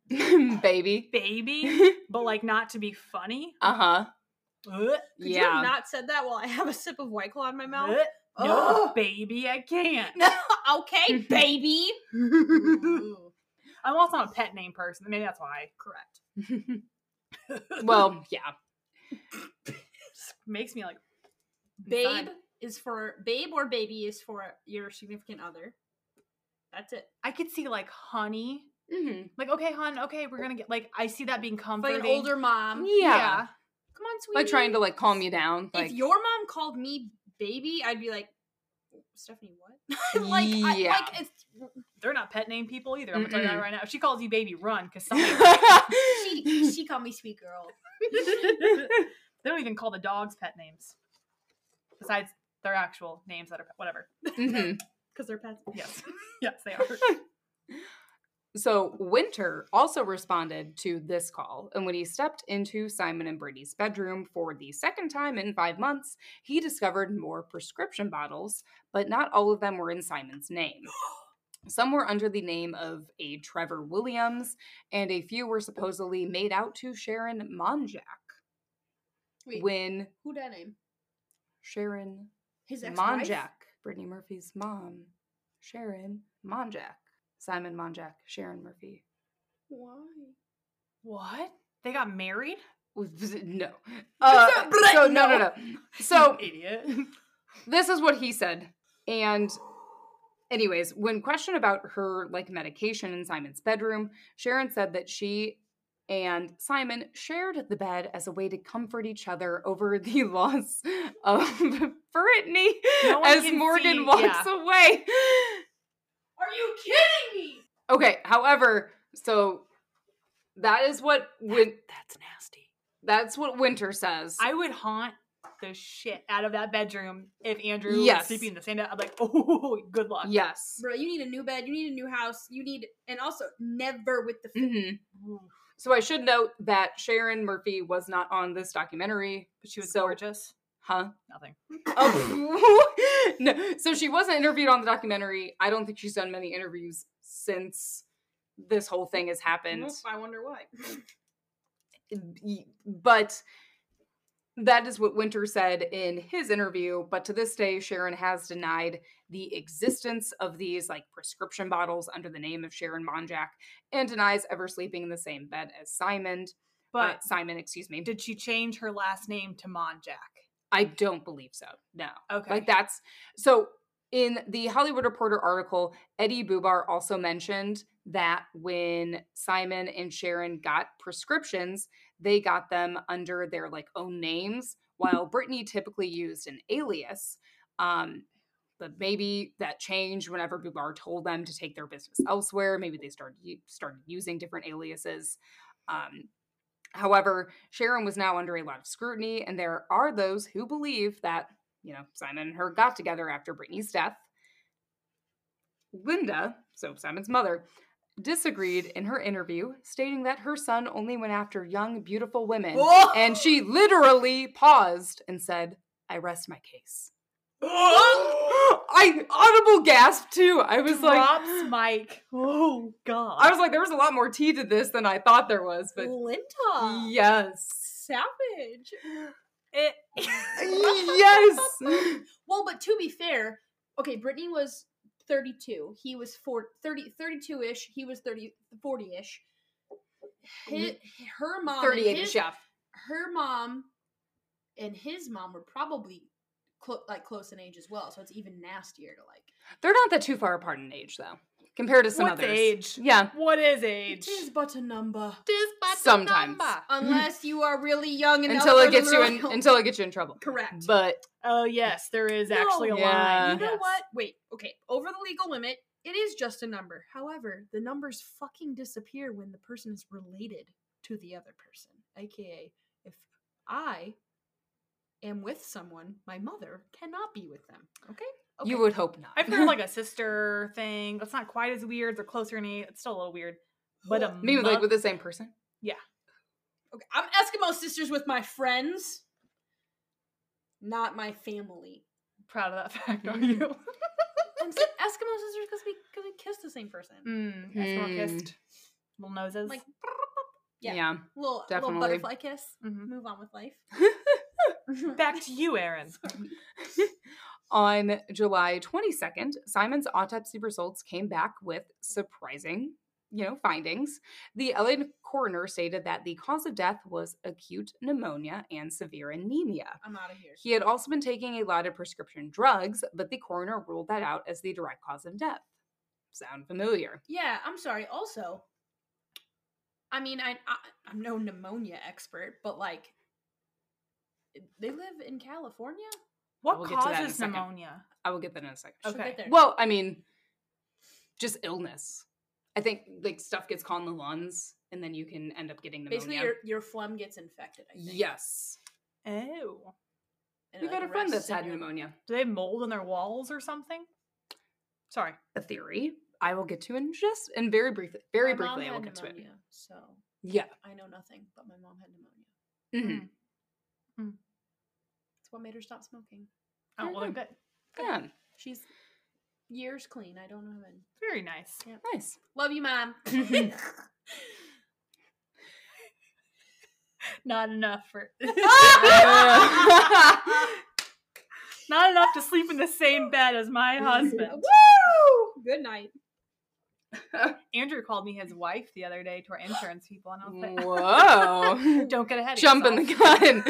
Baby. baby, but like not to be funny. uh huh. Ugh, Could you have not said that while I have a sip of White Claw in my mouth? No, Ugh. baby, I can't. okay, baby. I'm also not a pet name person. Maybe that's why. correct. well, yeah. Makes me like Babe Inside. is for babe or baby is for your significant other. That's it. I could see like honey. hmm Like, okay, hon, okay, we're gonna get like I see that being Like comforting. an older mom. Yeah. Come on, sweetie. Like trying to like calm you down. If your mom called me baby, I'd be like, Stephanie, what? like, I, Yeah. like it's They're not pet name people either. I'm gonna tell you that right now. If she calls you baby, run because something. she she called me sweet girl. they don't even call the dogs pet names. Besides their actual names that are whatever. Mhm. Because they're pets. Yes, yes, they are. So Winter also responded to this call, and when he stepped into Simon and Brittany's bedroom for the second time in five months, he discovered more prescription bottles, but not all of them were in Simon's name. Some were under the name of a Trevor Williams, and a few were supposedly made out to Sharon Monjack. Wait, When who that name? Sharon His ex-wife? Monjack, Brittany Murphy's mom, Sharon Monjack, Simon Monjack, Sharon Murphy. Why? what? They got married? No. Uh, so no, no, no. So Idiot. this is what he said. And anyways, when questioned about her like medication in Simon's bedroom, Sharon said that she and Simon shared the bed as a way to comfort each other over the loss of Brittany No as Morgan see- walks yeah. away. Are you kidding me? Okay, however, so that is what win- That's nasty. that's what Winter says. I would haunt the shit out of that bedroom if Andrew Yes. was sleeping in the same bed. I'm like, oh, good luck. yes. Bro, you need a new bed. You need a new house. You need, and also never with the. hmm So I should note that Sharon Murphy was not on this documentary. But she was So- gorgeous. Huh? Nothing. Oh, no. So she wasn't interviewed on the documentary. I don't think she's done many interviews since this whole thing has happened. Nope, I wonder why. But that is what Winter said in his interview. But to this day, Sharon has denied the existence of these like prescription bottles under the name of Sharon Monjack and denies ever sleeping in the same bed as Simon. But uh, Simon, excuse me. did she change her last name to Monjack? I don't believe so. No. Okay. Like that's so in the Hollywood Reporter article, Eddie Bubar also mentioned that when Simon and Sharon got prescriptions, they got them under their like own names, while Brittany typically used an alias. Um, but maybe that changed whenever Bubar told them to take their business elsewhere. Maybe they started started using different aliases. Um, however, Sharon was now under a lot of scrutiny, and there are those who believe that you know, Simon and her got together after Brittany's death. Linda, so Simon's mother, disagreed in her interview, stating that her son only went after young, beautiful women. Oh! And she literally paused and said, I rest my case. I audible gasp too. I was like, Drops Mike. Oh God. I was like, there was a lot more tea to this than I thought there was, but Linda. yes. Savage. It, yes. Well, but to be fair, okay, Brittany was 32. He was 40, 30, 32-ish. He was 30, 40-ish. Hi- her mom, 38 his, chef. her mom and his mom were probably clo- like close in age as well, so it's even nastier to like. They're not that too far apart in age, though, compared to some What's others. age? Yeah, what is age? is but a number, Tis but sometimes unless you are really young and until it gets you in until it gets you in trouble. correct. But Oh yes, there is actually a Yeah. line. You know yes. what? Wait, okay. Over the legal limit, it is just a number. However, the numbers fucking disappear when the person is related to the other person. AKA, if I am with someone, my mother cannot be with them. Okay? Okay. you would hope not. I've heard like a sister thing. That's not quite as weird. They're closer in age. It's still a little weird. But a maybe like with the same person. Yeah. Okay. I'm Eskimo sisters with my friends, not my family. proud of that fact, are Mhm. you? I'm s- Eskimo sisters because we because we kiss the same person. mm, Eskimo Hmm. kissed. Little noses. Like Yeah. Yeah. little Definitely. little butterfly kiss. Mhm. Move on with life. Back to you, Erin. On July 22nd, Simon's autopsy results came back with surprising you know, findings. The LA coroner stated that the cause of death was acute pneumonia and severe anemia. I'm out of here. He had also been taking a lot of prescription drugs, but the coroner ruled that out as the direct cause of death. Sound familiar? Yeah, I'm sorry. Also, I mean, I, I I'm no pneumonia expert, but like, they live in California. What We'll get to that in a causes second. pneumonia? I will get that in a second. Okay. Well, I mean, just illness. I think like stuff gets caught in the lungs, and then you can end up getting pneumonia. basically, your your phlegm gets infected. I think. yes, Oh. and it, we've like, had a friend that's had pneumonia. Do they have mold in their walls or something? Sorry. A theory I will get to in just and very briefly, very My mom briefly, I will had get to it. So Yeah. I know nothing, but my mom had pneumonia. Mhm. What made her stop smoking. Oh, Very well, good. good. Yeah. She's years clean. I don't know many. Very nice. Nice. Love you, mom. Not enough for. Not enough to sleep in the same bed as my husband. Woo! Good night. Andrew called me his wife the other day to our insurance people, and I was like, Whoa. "Don't get ahead of Jumping the gun.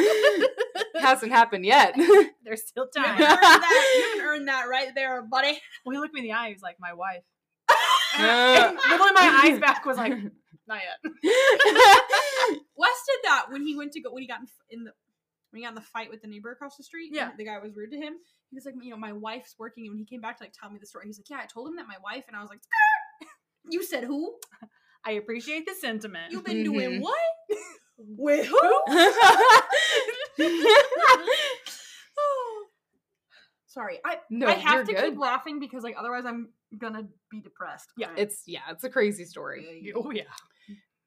Hasn't happened yet. There's still You time." haven't that, you haven't earned that right there, buddy. well, he looked me in the eye. He was like, "My wife." Uh. And literally, my eyes back was like, "Not yet." Wes did that when he went to go when he got in, in the when he got in the fight with the neighbor across the street. Yeah. the guy was rude to him. He was like, you know, my wife's working, and when he came back to like tell me the story, he was like, yeah, I told him that my wife, and I was like, "Skirt." you said who? I appreciate the sentiment. You've been doing Mhm. what? With who? Sorry, I no, I have to good. keep laughing because like otherwise I'm gonna be depressed. Yeah, Alright. It's yeah, it's a crazy story. oh yeah.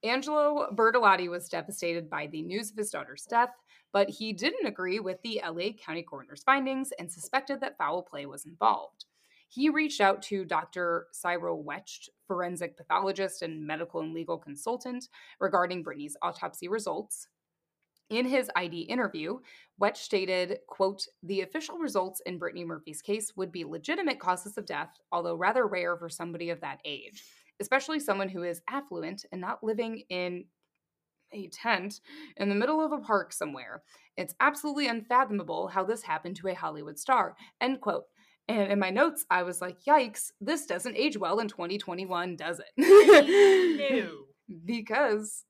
Angelo Bertolotti was devastated by the news of his daughter's death, but he didn't agree with the LA County coroner's findings and suspected that foul play was involved. He reached out to Dr. Cyril Wecht, forensic pathologist and medical and legal consultant, regarding Brittany's autopsy results. In his ID interview, Wecht stated, quote, the official results in Brittany Murphy's case would be legitimate causes of death, although rather rare for somebody of that age especially someone who is affluent and not living in a tent in the middle of a park somewhere. It's absolutely unfathomable how this happened to a Hollywood star. End quote. And in my notes, I was like, yikes, this doesn't age well in 2021, does it? No. because,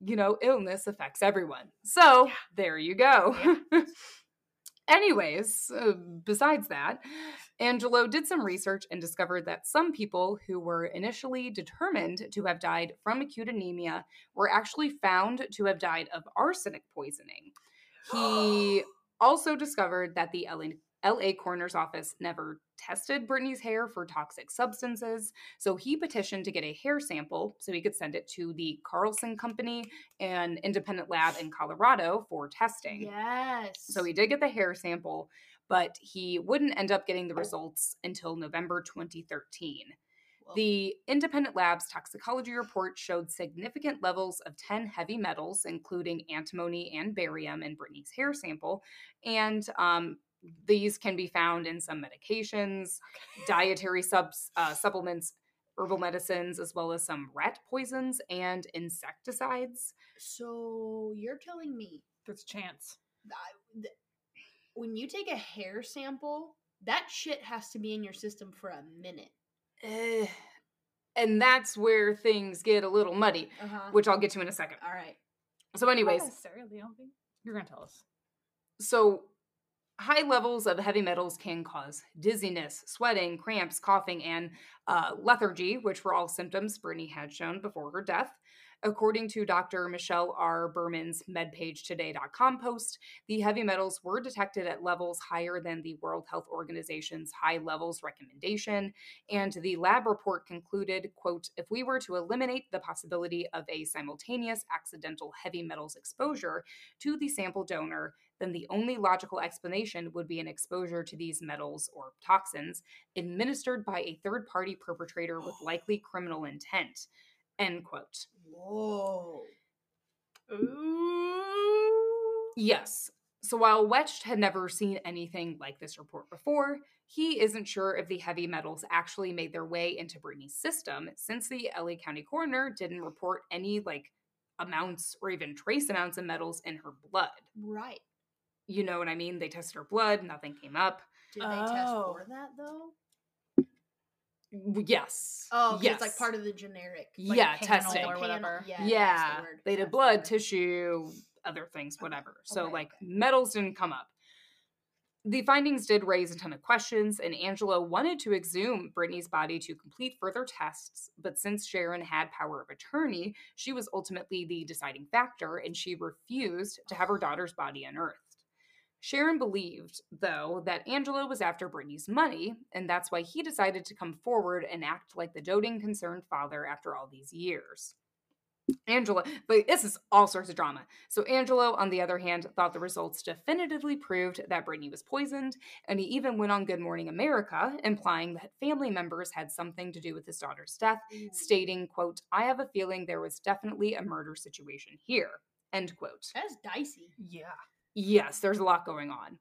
you know, illness affects everyone. So Yeah. there you go. Anyways, uh, besides that, Angelo did some research and discovered that some people who were initially determined to have died from acute anemia were actually found to have died of arsenic poisoning. He also discovered that the LA, LA coroner's office never tested Brittany's hair for toxic substances, so he petitioned to get a hair sample so he could send it to the Carlson Company, an independent lab in Colorado, for testing. Yes. So he did get the hair sample, but he wouldn't end up getting the results until November 2013. Well, The independent lab's toxicology report showed significant levels of 10 heavy metals, including antimony and barium, in Brittany's hair sample. And um, these can be found in some medications, dietary subs, uh, supplements, herbal medicines, as well as some rat poisons and insecticides. so you're telling me There's a chance. that th- when you take a hair sample, that shit has to be in your system for a minute. Eh, and that's where things get a little muddy, Uh huh. which I'll get to in a second. All right. So, anyways, Not necessarily, I don't think. You're gonna tell us. so high levels of heavy metals can cause dizziness, sweating, cramps, coughing, and uh, lethargy, which were all symptoms Brittany had shown before her death. According to Dr. Michelle R. Berman's MedPageToday.com post, the heavy metals were detected at levels higher than the World Health Organization's high levels recommendation, and the lab report concluded, quote, if we were to eliminate the possibility of a simultaneous accidental heavy metals exposure to the sample donor, then the only logical explanation would be an exposure to these metals or toxins administered by a third party perpetrator with likely criminal intent. End quote. Whoa. Ooh. Yes. So while Wecht had never seen anything like this report before, he isn't sure if the heavy metals actually made their way into Brittany's system since the LA County coroner didn't report any like amounts or even trace amounts of metals in her blood. Right. You know what I mean? They tested her blood, nothing came up. Did they test Oh. for that though? W- Yes. Oh, 'cause yes. it's like part of the generic. like yeah, panel testing. or Panel- whatever. Yeah, that's the word. they did That's blood, word. tissue, other things, whatever. So Okay, like okay. metals didn't come up. The findings did raise a ton of questions, and Angelo wanted to exhume Brittany's body to complete further tests. But since Sharon had power of attorney, she was ultimately the deciding factor, and she refused to have her oh. daughter's body unearthed. Sharon believed, though, that Angelo was after Brittany's money, and that's why he decided to come forward and act like the doting, concerned father after all these years. Angelo, but this is all sorts of drama. So, Angelo, on the other hand, thought the results definitively proved that Brittany was poisoned, and he even went on Good Morning America, implying that family members had something to do with his daughter's death, Ooh. stating, quote, I have a feeling there was definitely a murder situation here, end quote. That's dicey. Yeah. Yes, there's a lot going on.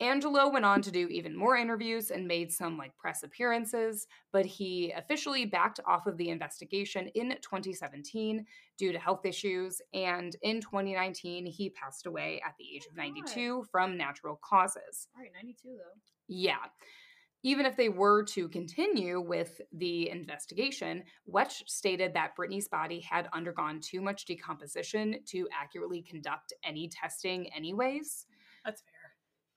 Angelo went on to do even more interviews and made some like press appearances, but he officially backed off of the investigation in 2017 due to health issues. And in 2019, he passed away at the age of Oh my God. 92 from natural causes. All right, 92 though. Yeah. Even if they were to continue with the investigation, Wecht stated that Brittany's body had undergone too much decomposition to accurately conduct any testing, anyways. That's fair.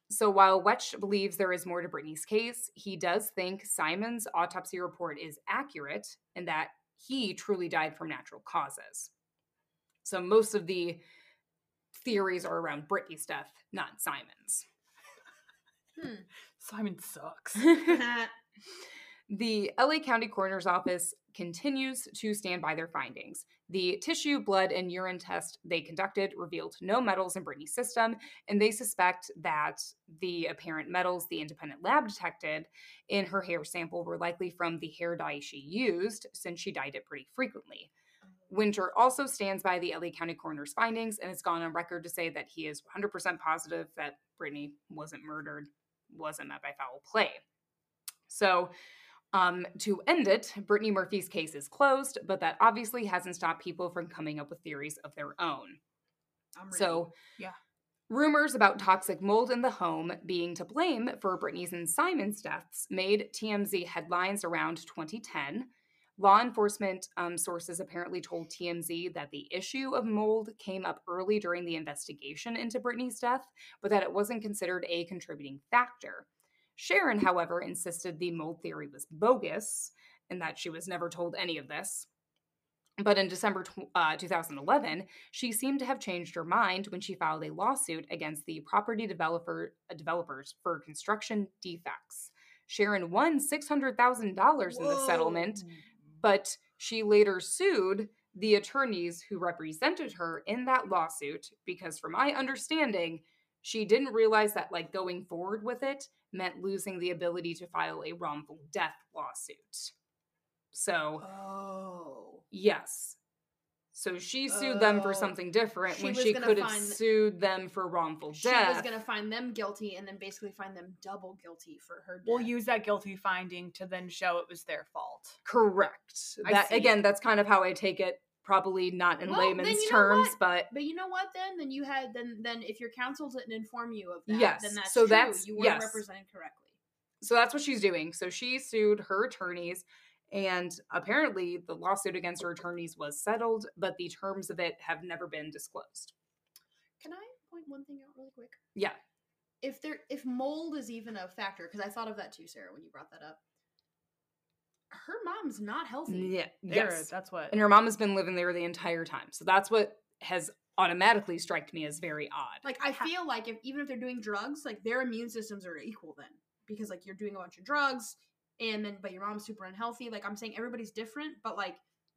So while Wecht believes there is more to Brittany's case, he does think Simon's autopsy report is accurate and that he truly died from natural causes. So most of the theories are around Brittany's death, not Simon's. Simon sucks. Hmm. The LA County Coroner's Office continues to stand by their findings. The tissue, blood, and urine test they conducted revealed no metals in Brittany's system, and they suspect that the apparent metals the independent lab detected in her hair sample were likely from the hair dye she used, since she dyed it pretty frequently. Winter also stands by the LA County Coroner's findings and has gone on record to say that he is 100% positive that Brittany wasn't murdered, wasn't met by foul play. So, um, to end it, Brittany Murphy's case is closed, but that obviously hasn't stopped people from coming up with theories of their own. So, Yeah. rumors about toxic mold in the home being to blame for Brittany's and Simon's deaths made TMZ headlines around 2010. Law enforcement um, sources apparently told TMZ that the issue of mold came up early during the investigation into Brittany's death, but that it wasn't considered a contributing factor. Sharon, however, insisted the mold theory was bogus and that she was never told any of this. But in December uh, 2011, she seemed to have changed her mind when she filed a lawsuit against the property developer developers for construction defects. Sharon won $600,000 in the settlement, but she later sued the attorneys who represented her in that lawsuit because from my understanding she didn't realize that like going forward with it meant losing the ability to file a wrongful death lawsuit so Oh. yes so she sued them for Oh. something different She when she could have sued them for wrongful She death She was gonna find them guilty and then basically find them double guilty for her death. We'll use that guilty finding to then show it was their fault. correct I that see. again that's kind of how i take it probably not in Well, layman's terms but But you know what? Then, then you had then then if your counsel didn't inform you of that, Yes, then that's so true. that's- you weren't yes. represented correctly. so that's what she's doing. So she sued her attorneys, and apparently the lawsuit against her attorneys was settled, but the terms of it have never been disclosed. Can I point one thing out really quick? Yeah. If there if mold is even a factor, because I thought of that too, Sarah, when you brought that up. Her mom's not healthy. Yeah. There, Yes. that's what. And her mom has been living there the entire time. So that's what has automatically struck me as very odd. Like I Ha- feel like if even if they're doing drugs, like their immune systems are equal then. Because like you're doing a bunch of drugs and then but your mom's super unhealthy. Like I'm saying everybody's different, but like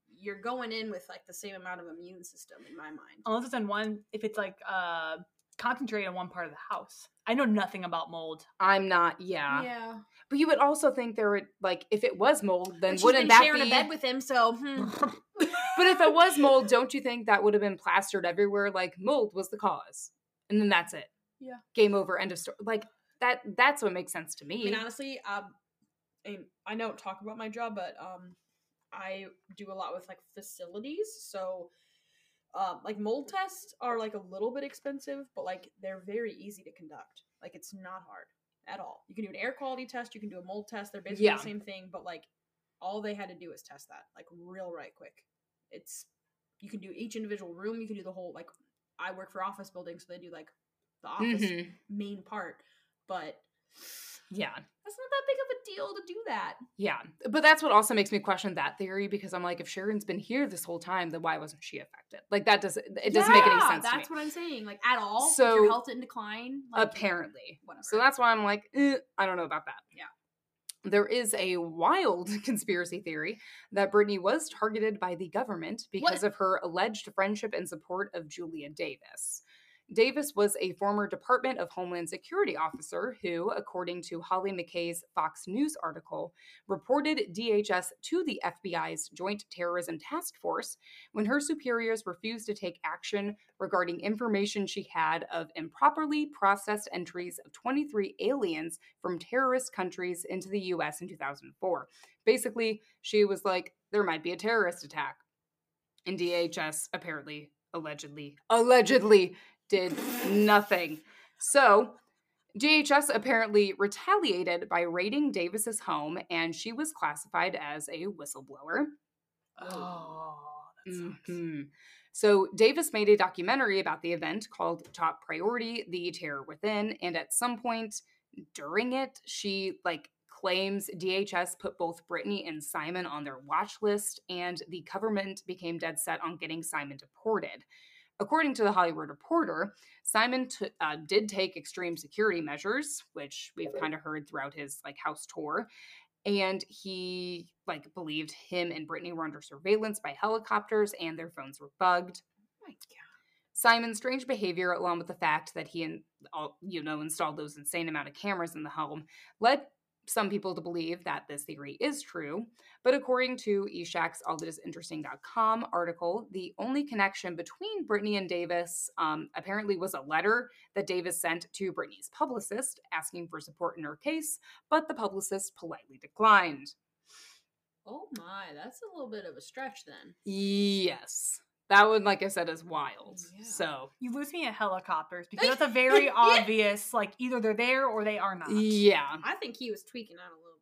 you're going in with like the same amount of immune system in my mind. Unless it's in one, if it's like uh concentrated in one part of the house. I know nothing about mold. I'm not, yeah. yeah. But you would also think there would, like, if it was mold, then But wouldn't been that sharing be. a bed with him, so hmm. but if it was mold, don't you think that would have been plastered everywhere? Like, mold was the cause. And then that's it. Yeah. Game over. End of story. Like that. That's what makes sense to me I me. mean, honestly, um, and I don't talk about my job, but um, I do a lot with like facilities. So, um, like mold tests are like a little bit expensive, but like they're very easy to conduct. Like it's not hard at all. You can do an air quality test. You can do a mold test. They're basically Yeah. the same thing, but like all they had to do is test that like real right quick. It's you can do each individual room. You can do the whole like. I work for office buildings, so they do like the office Mhm. main part, but Yeah. That's not that big of a deal to do that. Yeah. But that's what also makes me question that theory because I'm like, if Sharon's been here this whole time, then why wasn't she affected? Like that doesn't it doesn't make any sense That's to me. what I'm saying. Like at all. So So- your health in decline. Like, Apparently. whatever. So that's why I'm like, eh, I don't know about that. Yeah. There is a wild conspiracy theory that Brittany was targeted by the government because What? of her alleged friendship and support of Julia Davis. Davis was a former Department of Homeland Security officer who, according to Hollie McKay's Fox News article, reported DHS to the FBI's Joint Terrorism Task Force when her superiors refused to take action regarding information she had of improperly processed entries of 23 aliens from terrorist countries into the US in 2004. Basically, she was like, there might be a terrorist attack. And DHS apparently, allegedly, allegedly did nothing. So, DHS apparently retaliated by raiding Davis's home, and she was classified as a whistleblower. Oh, that sucks. Mhm. So Davis made a documentary about the event called Top Priority: The Terror Within, and at some point during it, she like claims DHS put both Brittany and Simon on their watch list, and the government became dead set on getting Simon deported. According to the Hollywood Reporter, Simon t- uh, did take extreme security measures, which we've kind of heard throughout his like house tour, and he like believed him and Brittany were under surveillance by helicopters and their phones were bugged. My Simon's strange behavior, along with the fact that he, in, you know, installed those insane amount of cameras in the home, led some people to believe that this theory is true. But according to Ishak's allthatisinteresting.com article, the only connection between Brittany and Davis um, apparently was a letter that Davis sent to Brittany's publicist asking for support in her case, but the publicist politely declined. Oh my, that's a little bit of a stretch then. Yes. That one, like I said, is wild. Yeah. So, You lose me at helicopters because that's a very Yeah. obvious, like either they're there or they are not. yeah. I think he was tweaking out a little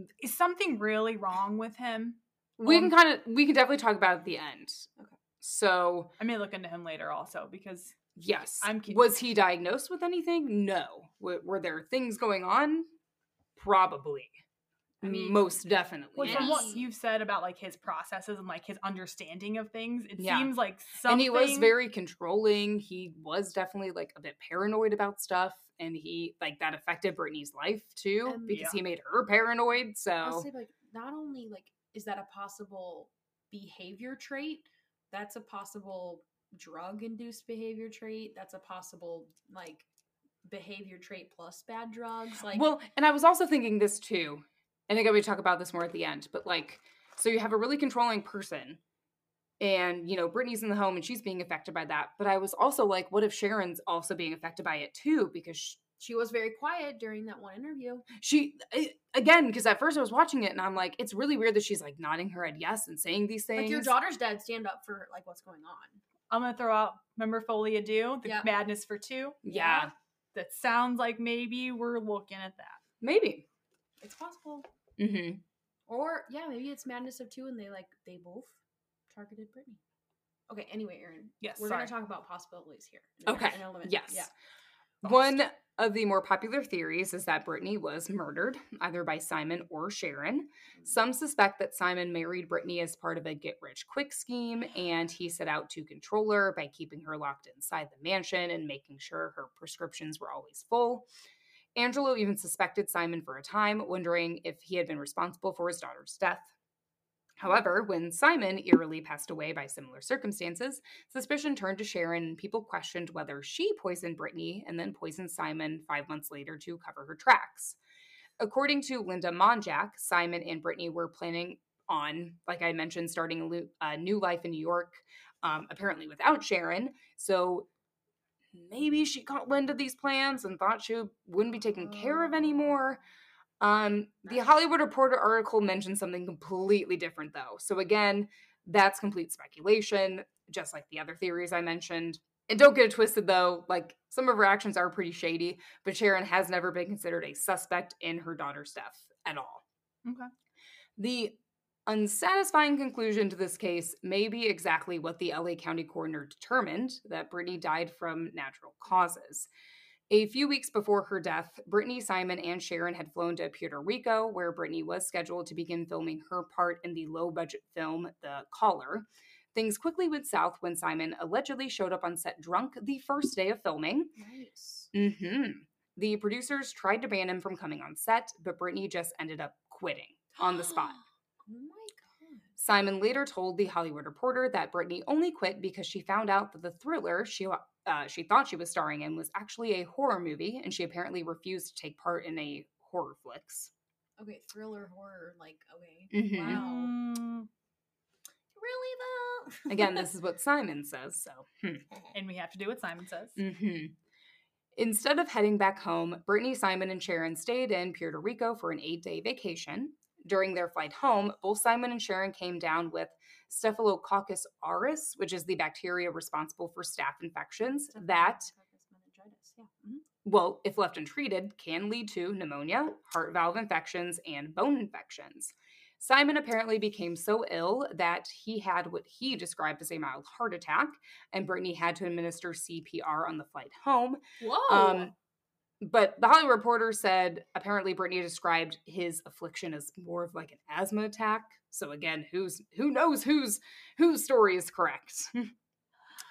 bit. Is something really wrong with him? We Um, can kind of, we can definitely talk about it at the end. Okay. So, I may look into him later also because yes. I'm cu- Was he diagnosed with anything? No. W- were there things going on? Probably. I mean, Most definitely. well, Yeah. from what you've said about like his processes and like his understanding of things, it Yeah. seems like something. and he was very controlling. He was definitely like a bit paranoid about stuff. And he, like, that affected Brittany's life too Um, because Yeah. he made her paranoid. I'll So, say like not only like is that a possible behavior trait, that's a possible drug induced behavior trait. That's a possible like behavior trait plus bad drugs. Like well, and I was also thinking this too. I think I would talk about this more at the end, but like, so you have a really controlling person, and you know, Brittany's in the home and she's being affected by that. But I was also like, what if Sharon's also being affected by it too? Because sh- she was very quiet during that one interview. she, eh, again, because at first I was watching it and I'm like, it's really weird that she's like nodding her head yes and saying these things. Like your daughter's dad stand up for like what's going on. I'm gonna throw out. Remember Folie à Deux the Yeah. Madness for Two? yeah, That sounds like maybe we're looking at that. maybe. It's possible. Mm-hmm. Or yeah, maybe it's Madness of Two and they like they both targeted Brittany. Okay, anyway, Erin. Yes, We're sorry. gonna talk about possibilities here. Okay. in a little. Yes. Yeah. One of the more popular theories is that Brittany was murdered, either by Simon or Sharon. Some suspect that Simon married Brittany as part of a get rich quick scheme, and he set out to control her by keeping her locked inside the mansion and making sure her prescriptions were always full. Angelo even suspected Simon for a time, wondering if he had been responsible for his daughter's death. However, when Simon eerily passed away by similar circumstances, suspicion turned to Sharon and people questioned whether she poisoned Brittany and then poisoned Simon five months later to cover her tracks. According to Linda Monjack, Simon and Brittany were planning on, like I mentioned, starting a, new life in New York, um, apparently without Sharon. So maybe she got wind of these plans and thought she wouldn't be taken care of anymore. Um, the Hollywood Reporter article mentioned something completely different, though. So, again, that's complete speculation, just like the other theories I mentioned. And don't get it twisted, though, like some of her actions are pretty shady, but Sharon has never been considered a suspect in her daughter's death at all. Okay. The unsatisfying conclusion to this case may be exactly what the LA County coroner determined that Brittany died from natural causes. A few weeks before her death, Brittany, Simon, and Sharon had flown to Puerto Rico, where Brittany was scheduled to begin filming her part in the low budget film The Caller. Things quickly went south when Simon allegedly showed up on set drunk the first day of filming. Nice. hmm The producers tried to ban him from coming on set, but Brittany just ended up quitting on the spot. My god. Simon later told the Hollywood Reporter that Brittany only quit because she found out that the thriller she uh, she thought she was starring in was actually a horror movie, and she apparently refused to take part in a horror flicks. Okay, thriller horror, like okay. Mhm. Wow. Mm, Really though? Again, this is what Simon says. So. hmm. and we have to do what Simon says. hmm Instead of heading back home, Brittany, Simon, and Sharon stayed in Puerto Rico for an eight day vacation. During their flight home, both Simon and Sharon came down with Staphylococcus aureus, which is the bacteria responsible for staph infections that. Yeah. Mhm. well, if left untreated, can lead to pneumonia, heart valve infections, and bone infections. Simon apparently became so ill that he had what he described as a mild heart attack, and Brittany had to administer CPR on the flight home. Whoa. Um, but the Hollywood Reporter said apparently Brittany described his affliction as more of like an asthma attack. So again, who's who knows whose whose story is correct?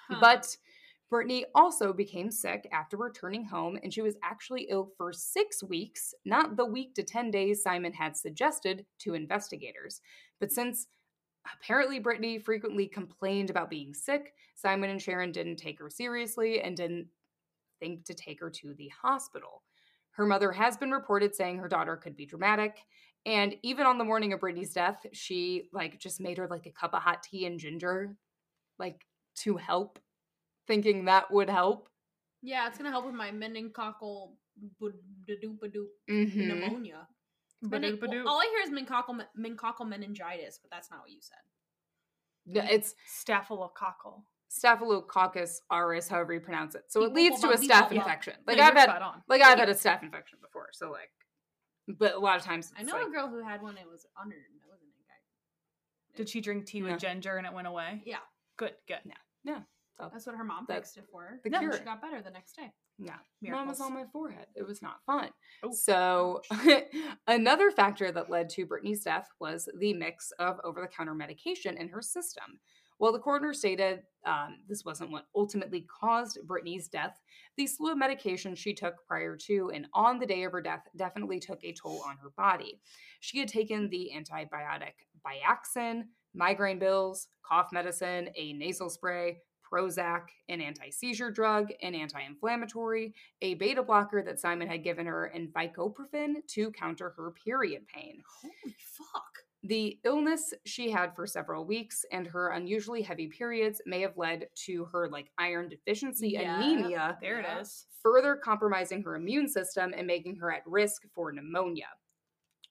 Huh. But Brittany also became sick after returning home, and she was actually ill for six weeks, not the week to 10 days Simon had suggested to investigators. But since apparently Brittany frequently complained about being sick, Simon and Sharon didn't take her seriously and didn't think to take her to the hospital. Her mother has been reported saying her daughter could be dramatic. And even on the morning of Brittany's death, she like just made her like a cup of hot tea and ginger, like to help, thinking that would help. yeah, it's gonna help with my meningococcal doop Mm-hmm. pneumonia. Mening- well, all I hear is meningococcal, meningoccal meningitis, but that's not what you said. No, It's Staphylococcal. Staphylococcus aureus, however you pronounce it. So it leads to a bump, staph infection. Like you're I've had, like I've had a staph infection before. So like, but a lot of times I know like, a girl who had one. It was under. her nose, and it got. Did she drink tea Yeah. with ginger and it went away? Yeah, Good, good. Yeah. Yeah. That's what her mom That's fixed it for her. the and cure. she got better the next day. no, mom Miracles. was on my forehead. It was not fun. Oh. So, another factor that led to Brittany's death was the mix of over the counter medication in her system. While the coroner stated um, this wasn't what ultimately caused Brittany's death, the slew of medications she took prior to and on the day of her death definitely took a toll on her body. She had taken the antibiotic Biaxin, migraine pills, cough medicine, a nasal spray, Prozac, an anti seizure drug, an anti inflammatory, a beta blocker that Simon had given her, and Vicoprofen to counter her period pain. Holy fuck! The illness she had for several weeks and her unusually heavy periods may have led to her like iron deficiency Yeah. anemia, There it is. further compromising her immune system and making her at risk for pneumonia.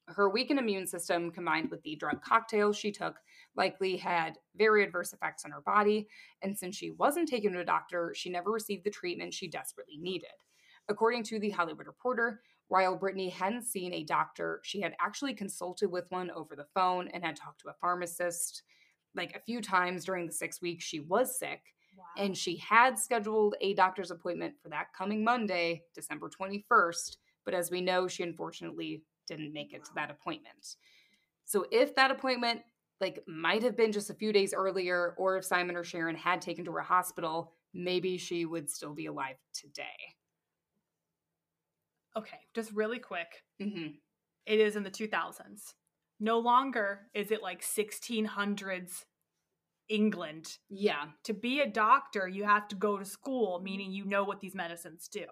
Her weakened immune system combined with the drug cocktail she took likely had very adverse effects on her body, and since she wasn't taken to a doctor, she never received the treatment she desperately needed. According to the Hollywood Reporter, while Brittany hadn't seen a doctor, she had actually consulted with one over the phone and had talked to a pharmacist like a few times during the six weeks she was sick Wow. and she had scheduled a doctor's appointment for that coming Monday, December 21st. But as we know, she unfortunately didn't make it to that appointment. So if that appointment like might have been just a few days earlier, or if Simon or Sharon had taken to her hospital, maybe she would still be alive today. Okay, just really quick. hmm It is in the 2000s. No longer is it like 1600s England. Yeah. To be a doctor, you have to go to school, meaning you know what these medicines do.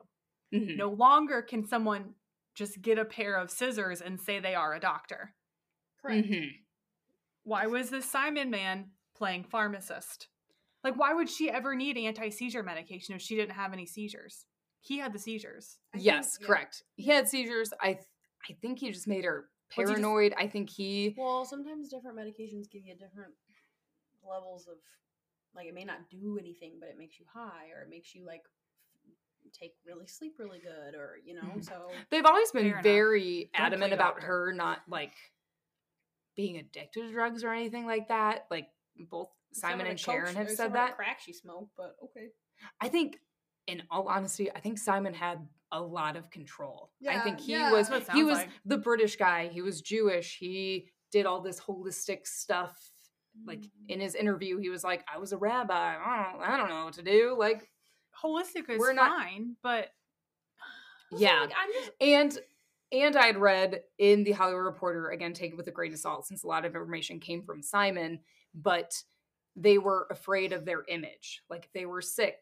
Mhm. No longer can someone just get a pair of scissors and say they are a doctor. Correct. Mhm. Why was this Simon man playing pharmacist? Like, why would she ever need anti seizure medication if she didn't have any seizures? He had the seizures. I think- yes, yeah. correct. He had seizures. I th- I think he just made her Was he just- paranoid. I think he Well, sometimes different medications give you different levels of like it may not do anything, but it makes you high or it makes you like take really sleep really good or you know, Mhm. so they've always been Fair enough. very adamant about doctor. her not like being addicted to drugs or anything like that. Like both Simon and Sharon have said that. Crack she smoked, but okay. I think, in all honesty, I think Simon had a lot of control. Yeah, I think he yeah. was That's what it he was like. the British guy. He was Jewish. He did all this holistic stuff. Like Mm. in his interview, he was like, "I was a rabbi. I don't, I don't know what to do." Like, Holistic is We're not- fine, but yeah, like, just and and I'd read in the Hollywood Reporter again, take it with a grain of salt, since a lot of information came from Simon, but they were afraid of their image. Like if they were sick,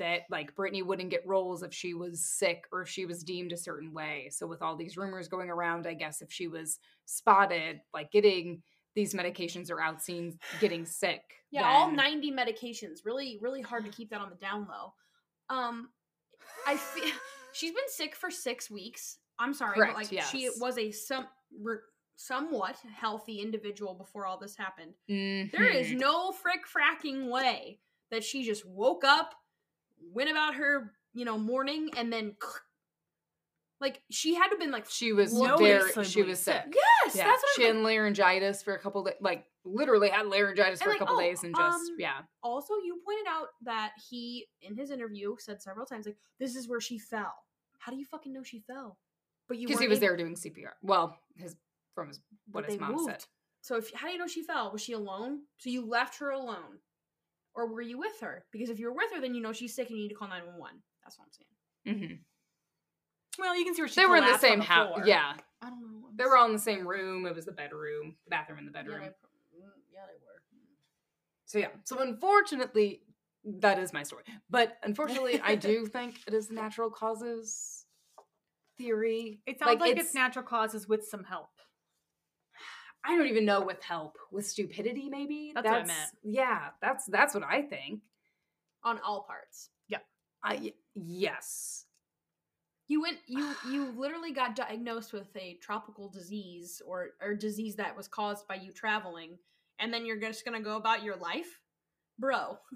that like Brittany wouldn't get roles if she was sick or if she was deemed a certain way. So with all these rumors going around, I guess if she was spotted like getting these medications or out seen getting sick, Yeah, all 90 medications. Really, really hard to keep that on the down low. Um, I feel she's been sick for six weeks. I'm sorry, Correct, but like she was a some re- somewhat healthy individual before all this happened. There is Mhm. no frick fracking way that she just woke up, went about her, you know, morning, and then like she had to been like she was very she was sick. yes, Yeah, that's what she I'm had laryngitis for a couple days, like literally had laryngitis for like, a couple oh, days, and just um, yeah, also you pointed out that he in his interview said several times like this is where she fell. How do you fucking know she fell? But you because he was able- there doing CPR. Well, his from his what his mom said. so if how do you know she fell? Was she alone? So you left her alone or were you with her because if you're with her then you know she's sick and you need to call 911 that's what i'm saying hmm well, you can see where she They were in the same house. Yeah, i don't know I'm they were all in the same room. It was the bedroom, the bathroom, and the yeah, bedroom. they, mm, yeah they were So yeah. So unfortunately, that is my story. But unfortunately, I do think it is natural causes theory. It sounds like, it's, natural causes with some help. I don't even know with help with stupidity. Maybe That's what I meant. Yeah, that's that's what I think. on all parts Yeah. I yes. you went you you literally got diagnosed with a tropical disease or or disease that was caused by you traveling and then you're just gonna go about your life bro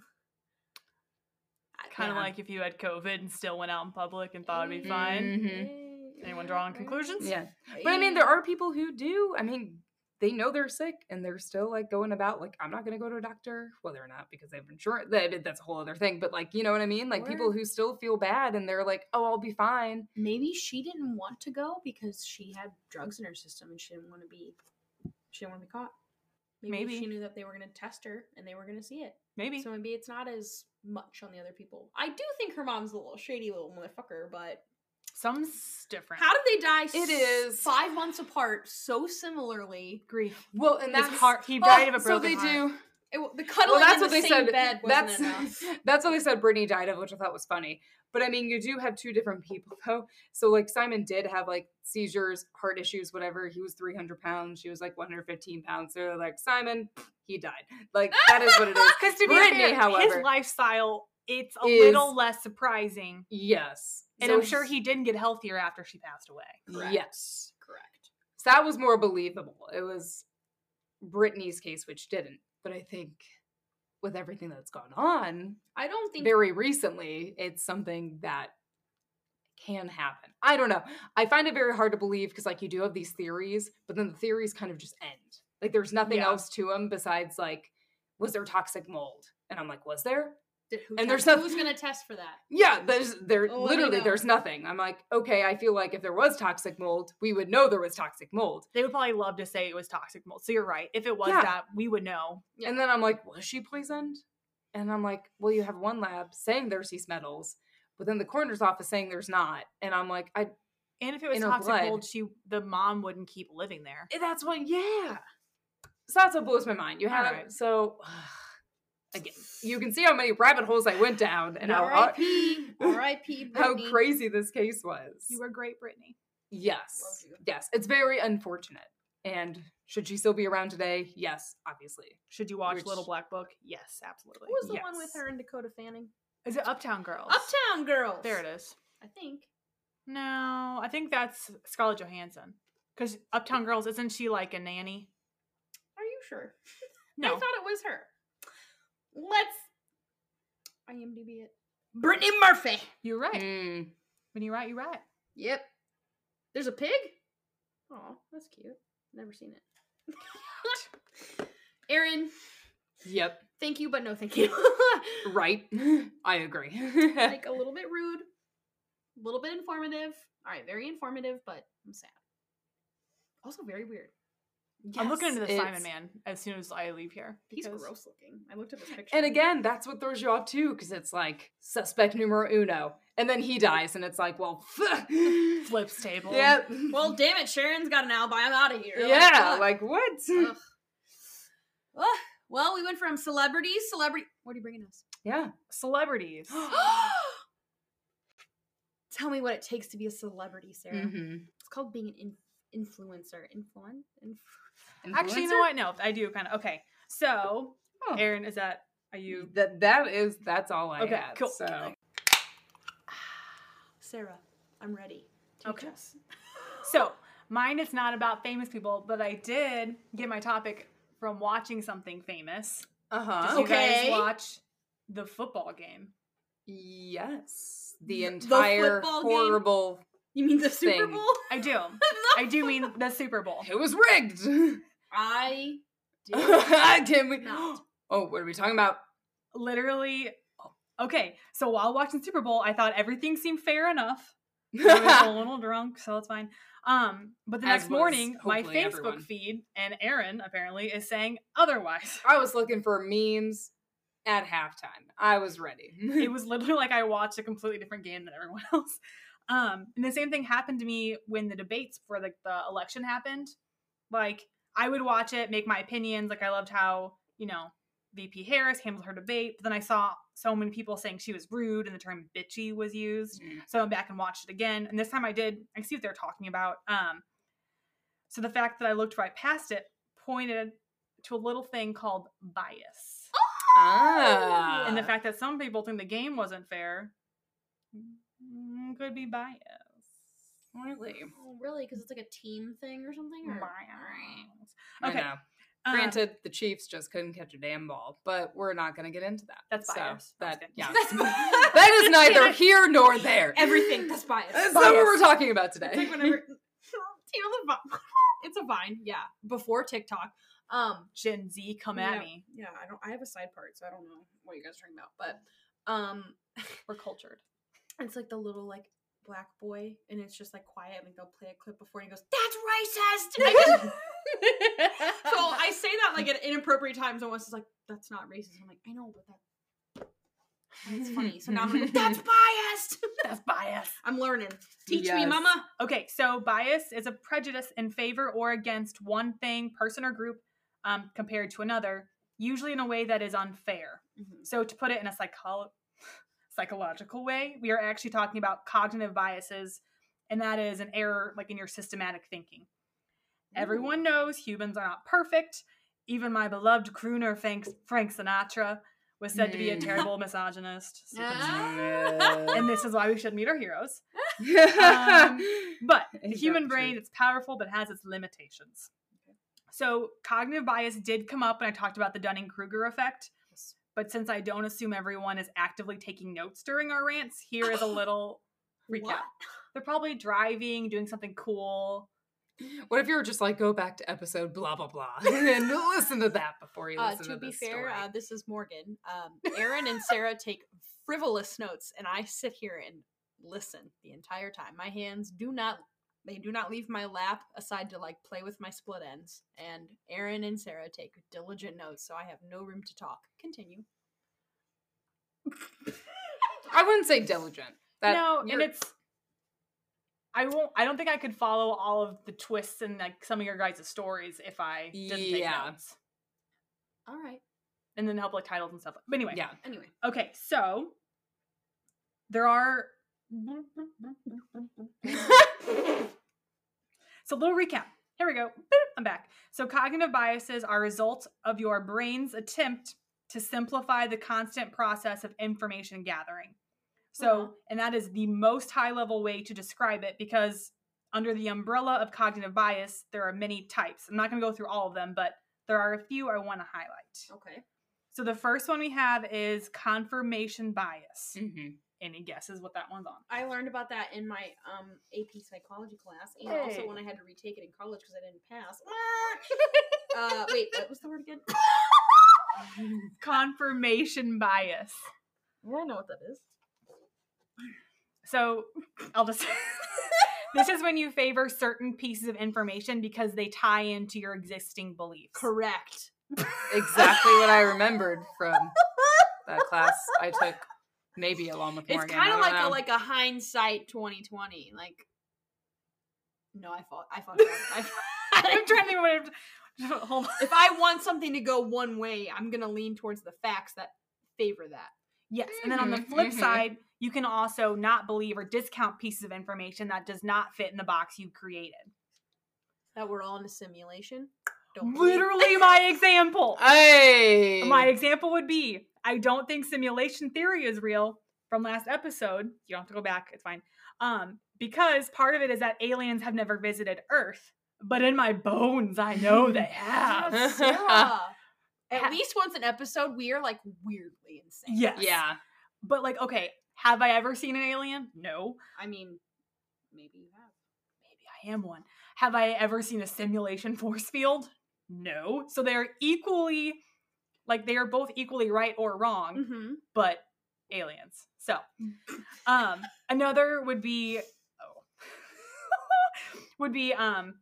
Kind of Yeah. like if you had COVID and still went out in public and thought it'd be fine. Mhm. Anyone drawing conclusions? Yeah. But I mean, there are people who do. I mean, they know they're sick and they're still like going about like I'm not going to go to a doctor. Well, they're not because they have insurance. That that's a whole other thing. But like, you know what I mean? Like people who still feel bad and they're like, oh, I'll be fine. maybe she didn't want to go because she had drugs in her system and she didn't want to be she didn't want to be caught maybe, Maybe. she knew that they were going to test her and they were going to see it Maybe. so maybe it's not as much on the other people i do think her mom's a little shady little motherfucker but Some's different. how did they die It s- is. five months apart so similarly grief? Well, and His that's heart. He Oh, died of a so broken they heart. do. it, w- the cuddling Well, that's in what the they same said. bed wasn't That's enough that's what they said. Brittany died of, which I thought was funny. But I mean, you do have two different people though. So like Simon did have like seizures, heart issues, whatever. He was 300 pounds. She was like 115 pounds. So they're like Simon, he died. Like that is what it is. Because to be Brittany, fair, however, his lifestyle it's a is- little less surprising, yes, and So I'm sure he didn't get healthier after she passed away. Correct. Yes, correct so that was more believable. It was Brittany's case, which didn't. But I think with everything that's gone on, i don't think very recently, it's something that can happen. I don't know. I find it very hard to believe because, like, you do have these theories, but then the theories kind of just end. Like, there's nothing Yeah. else to them besides, like, was there toxic mold? And I'm like, was there? Did- who and there's test- no- who's going to test for that Yeah, there's there Oh, literally there's nothing. I'm like, okay, I feel like if there was toxic mold, we would know there was toxic mold. They would probably love to say it was toxic mold. So you're right. If it was Yeah. that, we would know. Yeah. And then I'm like, was she poisoned? And I'm like, well, you have one lab saying there's these metals, but then the coroner's office saying there's not. And I'm like, I And if it was toxic blood. mold, she the mom wouldn't keep living there. That's what, yeah. So that's what blows my mind. You have Alright. so again, you can see how many rabbit holes I went down and how R.I.P. R.I.P. how crazy this case was. You were great, Brittany. yes, yes, it's very unfortunate, and Should she still be around today? Yes, obviously. Should you watch Which- Little Black Book? Yes, absolutely. Who was the one with her and Dakota Fanning? Is it Uptown Girls? Uptown Girls. There it is. I think. No, I think that's Scarlett Johansson. Because Uptown Girls, isn't she like a nanny? Are you sure? No. I thought it was her. Let's IMDb it. Brittany Murphy. You're right. Mm. When you're right, you're right. Yep. There's a pig. Oh, that's cute. Never seen it. Erin, Yep. thank you, but no thank you. Right. I agree. like a little bit rude, a little bit informative. All right, very informative, but I'm sad. Also very weird. I'm looking into the Simon Man as soon as I leave here. He's gross looking. I looked at this picture. And again, that's what throws you off too, because it's like suspect numero uno, and then he dies, and it's like, well, Flips table. Yep. well, damn it, Sharon's got an alibi. I'm out of here. Yeah, fuck. like what? Ugh. Ugh. Well, we went from celebrities, celebrity. What are you bringing us? Yeah. Celebrities. Tell me what it takes to be a celebrity, Sarah. Mhm. It's called being an in- influencer. Influen? Inf- Actually, you know what? No, I do kind of. Okay. So, Oh. Erin, is that, are you, That that is that's all I Okay, had, cool. So Sarah, I'm ready. Teach Okay. us. so mine is not about famous people, but I did get my topic from watching something famous. uh Did huh. you Okay. guys watch the football game? Yes, the The- the entire football game? horrible. You mean the Super Thing. Bowl? I do. I do mean the Super Bowl. It was rigged. I did Can we? not. Oh, what are we talking about? Literally. Okay, so while watching Super Bowl, I thought everything seemed fair enough. I was a little drunk, so it's fine. Um, but the As next was morning, my Facebook everyone. feed and Erin apparently is saying otherwise. I was looking for memes at halftime. I was ready. it was literally like I watched a completely different game than everyone else. Um, and the same thing happened to me when the debates for like the election happened. Like I would watch it, make my opinions. Like I loved how you know VP Harris handled her debate. But then I saw so many people saying she was rude and the term bitchy was used. Mm. So I went back and watched it again. And this time I did, I see what they're talking about. Um, so the fact that I looked right past it pointed to a little thing called bias. Ah. and the fact that some people think the game wasn't fair could be bias. really. Oh, really? Because it's like a team thing or something? Or? Bias. Okay. know. um, Granted, the Chiefs just couldn't catch a damn ball, but we're not going to get into that. That's So, bias. That, yeah, kidding. that is neither here nor there. Everything. That's bias. That's not what we're talking about today. It's like whenever the vine. It's a vine, yeah. Before TikTok. Um Gen Z, come at yeah, me. Yeah, I don't I have a side part, so I don't know what you guys are talking about. But um We're cultured. It's like the little like black boy and it's just like quiet, like they'll play a clip before and he goes, That's racist I just- So I say that like at inappropriate times and Wes is like, That's not racist. I'm like, I know, but that that's funny. So now I'm like, That's biased. That's bias. I'm learning. Teach me, mama. Okay, so bias is a prejudice in favor or against one thing, person, or group um, compared to another, usually in a way that is unfair. So to put it in a psycholo- psychological way, we are actually talking about cognitive biases, and that is an error like in your systematic thinking. Everyone knows humans are not perfect. Even my beloved crooner Frank, Frank Sinatra was said to be a Mm. terrible misogynist. Ah. and this is why we should meet our heroes. Um, But the human brain, true? it's powerful, but has its limitations. So cognitive bias did come up when I talked about the Dunning Kruger effect. But since I don't assume everyone is actively taking notes during our rants, here is a little recap. What? They're probably driving, doing something cool. What if you were just like, go back to episode blah blah blah and listen to that before you Uh, listen to to be this fair, story? uh, this is Morgan. Um, Erin and Sarah take frivolous notes, and I sit here and listen the entire time. My hands do not they do not leave my lap aside to like play with my split ends. And Erin and Sarah take diligent notes, so I have no room to talk. Continue. I wouldn't say diligent. That no, and it's I won't I don't think I could follow all of the twists and like some of your guys' stories if I didn't take notes. All right. And then help like titles and stuff. But anyway. yeah. Anyway, Okay, so there are. So, a little recap. Here we go. I'm back. So, cognitive biases are results of your brain's attempt to simplify the constant process of information gathering. So, Uh-huh. and that is the most high level way to describe it because under the umbrella of cognitive bias, there are many types. I'm not going to go through all of them, but there are a few I want to highlight. Okay. So, the first one we have is confirmation bias. Mm-hmm. Any guesses what that one's on? I learned about that in my um AP psychology class, and Hey. also when I had to retake it in college because I didn't pass. uh, wait, what was the word again? confirmation bias. Yeah, I know what that is. So I'll just. this is when you favor certain pieces of information because they tie into your existing beliefs. Correct. Exactly what I remembered from that class I took, maybe along with It's kind of like a like a hindsight 2020. Like, no, I fought. I. I, I'm trying to think what. Hold on. if I want something to go one way, I'm gonna lean towards the facts that favor that. Yes, and then on the Mhm, flip mhm. side, you can also not believe or discount pieces of information that does not fit in the box you created. That we're all in a simulation. Don't Literally, my example. Hey, My example would be I don't think simulation theory is real from last episode. You don't have to go back, it's fine. Um, because part of it is that aliens have never visited Earth, but in my bones, I know they have. Yes, Sarah. Ha- At least once an episode, we are like weirdly insane. Yes. yeah. But, like, okay, have I ever seen an alien? No. I mean, maybe you have. Maybe I am one. Have I ever seen a simulation force field? No. So they're equally, like, they are both equally right or wrong. Mm-hmm. but aliens. So, um, another would be, oh, would be, um,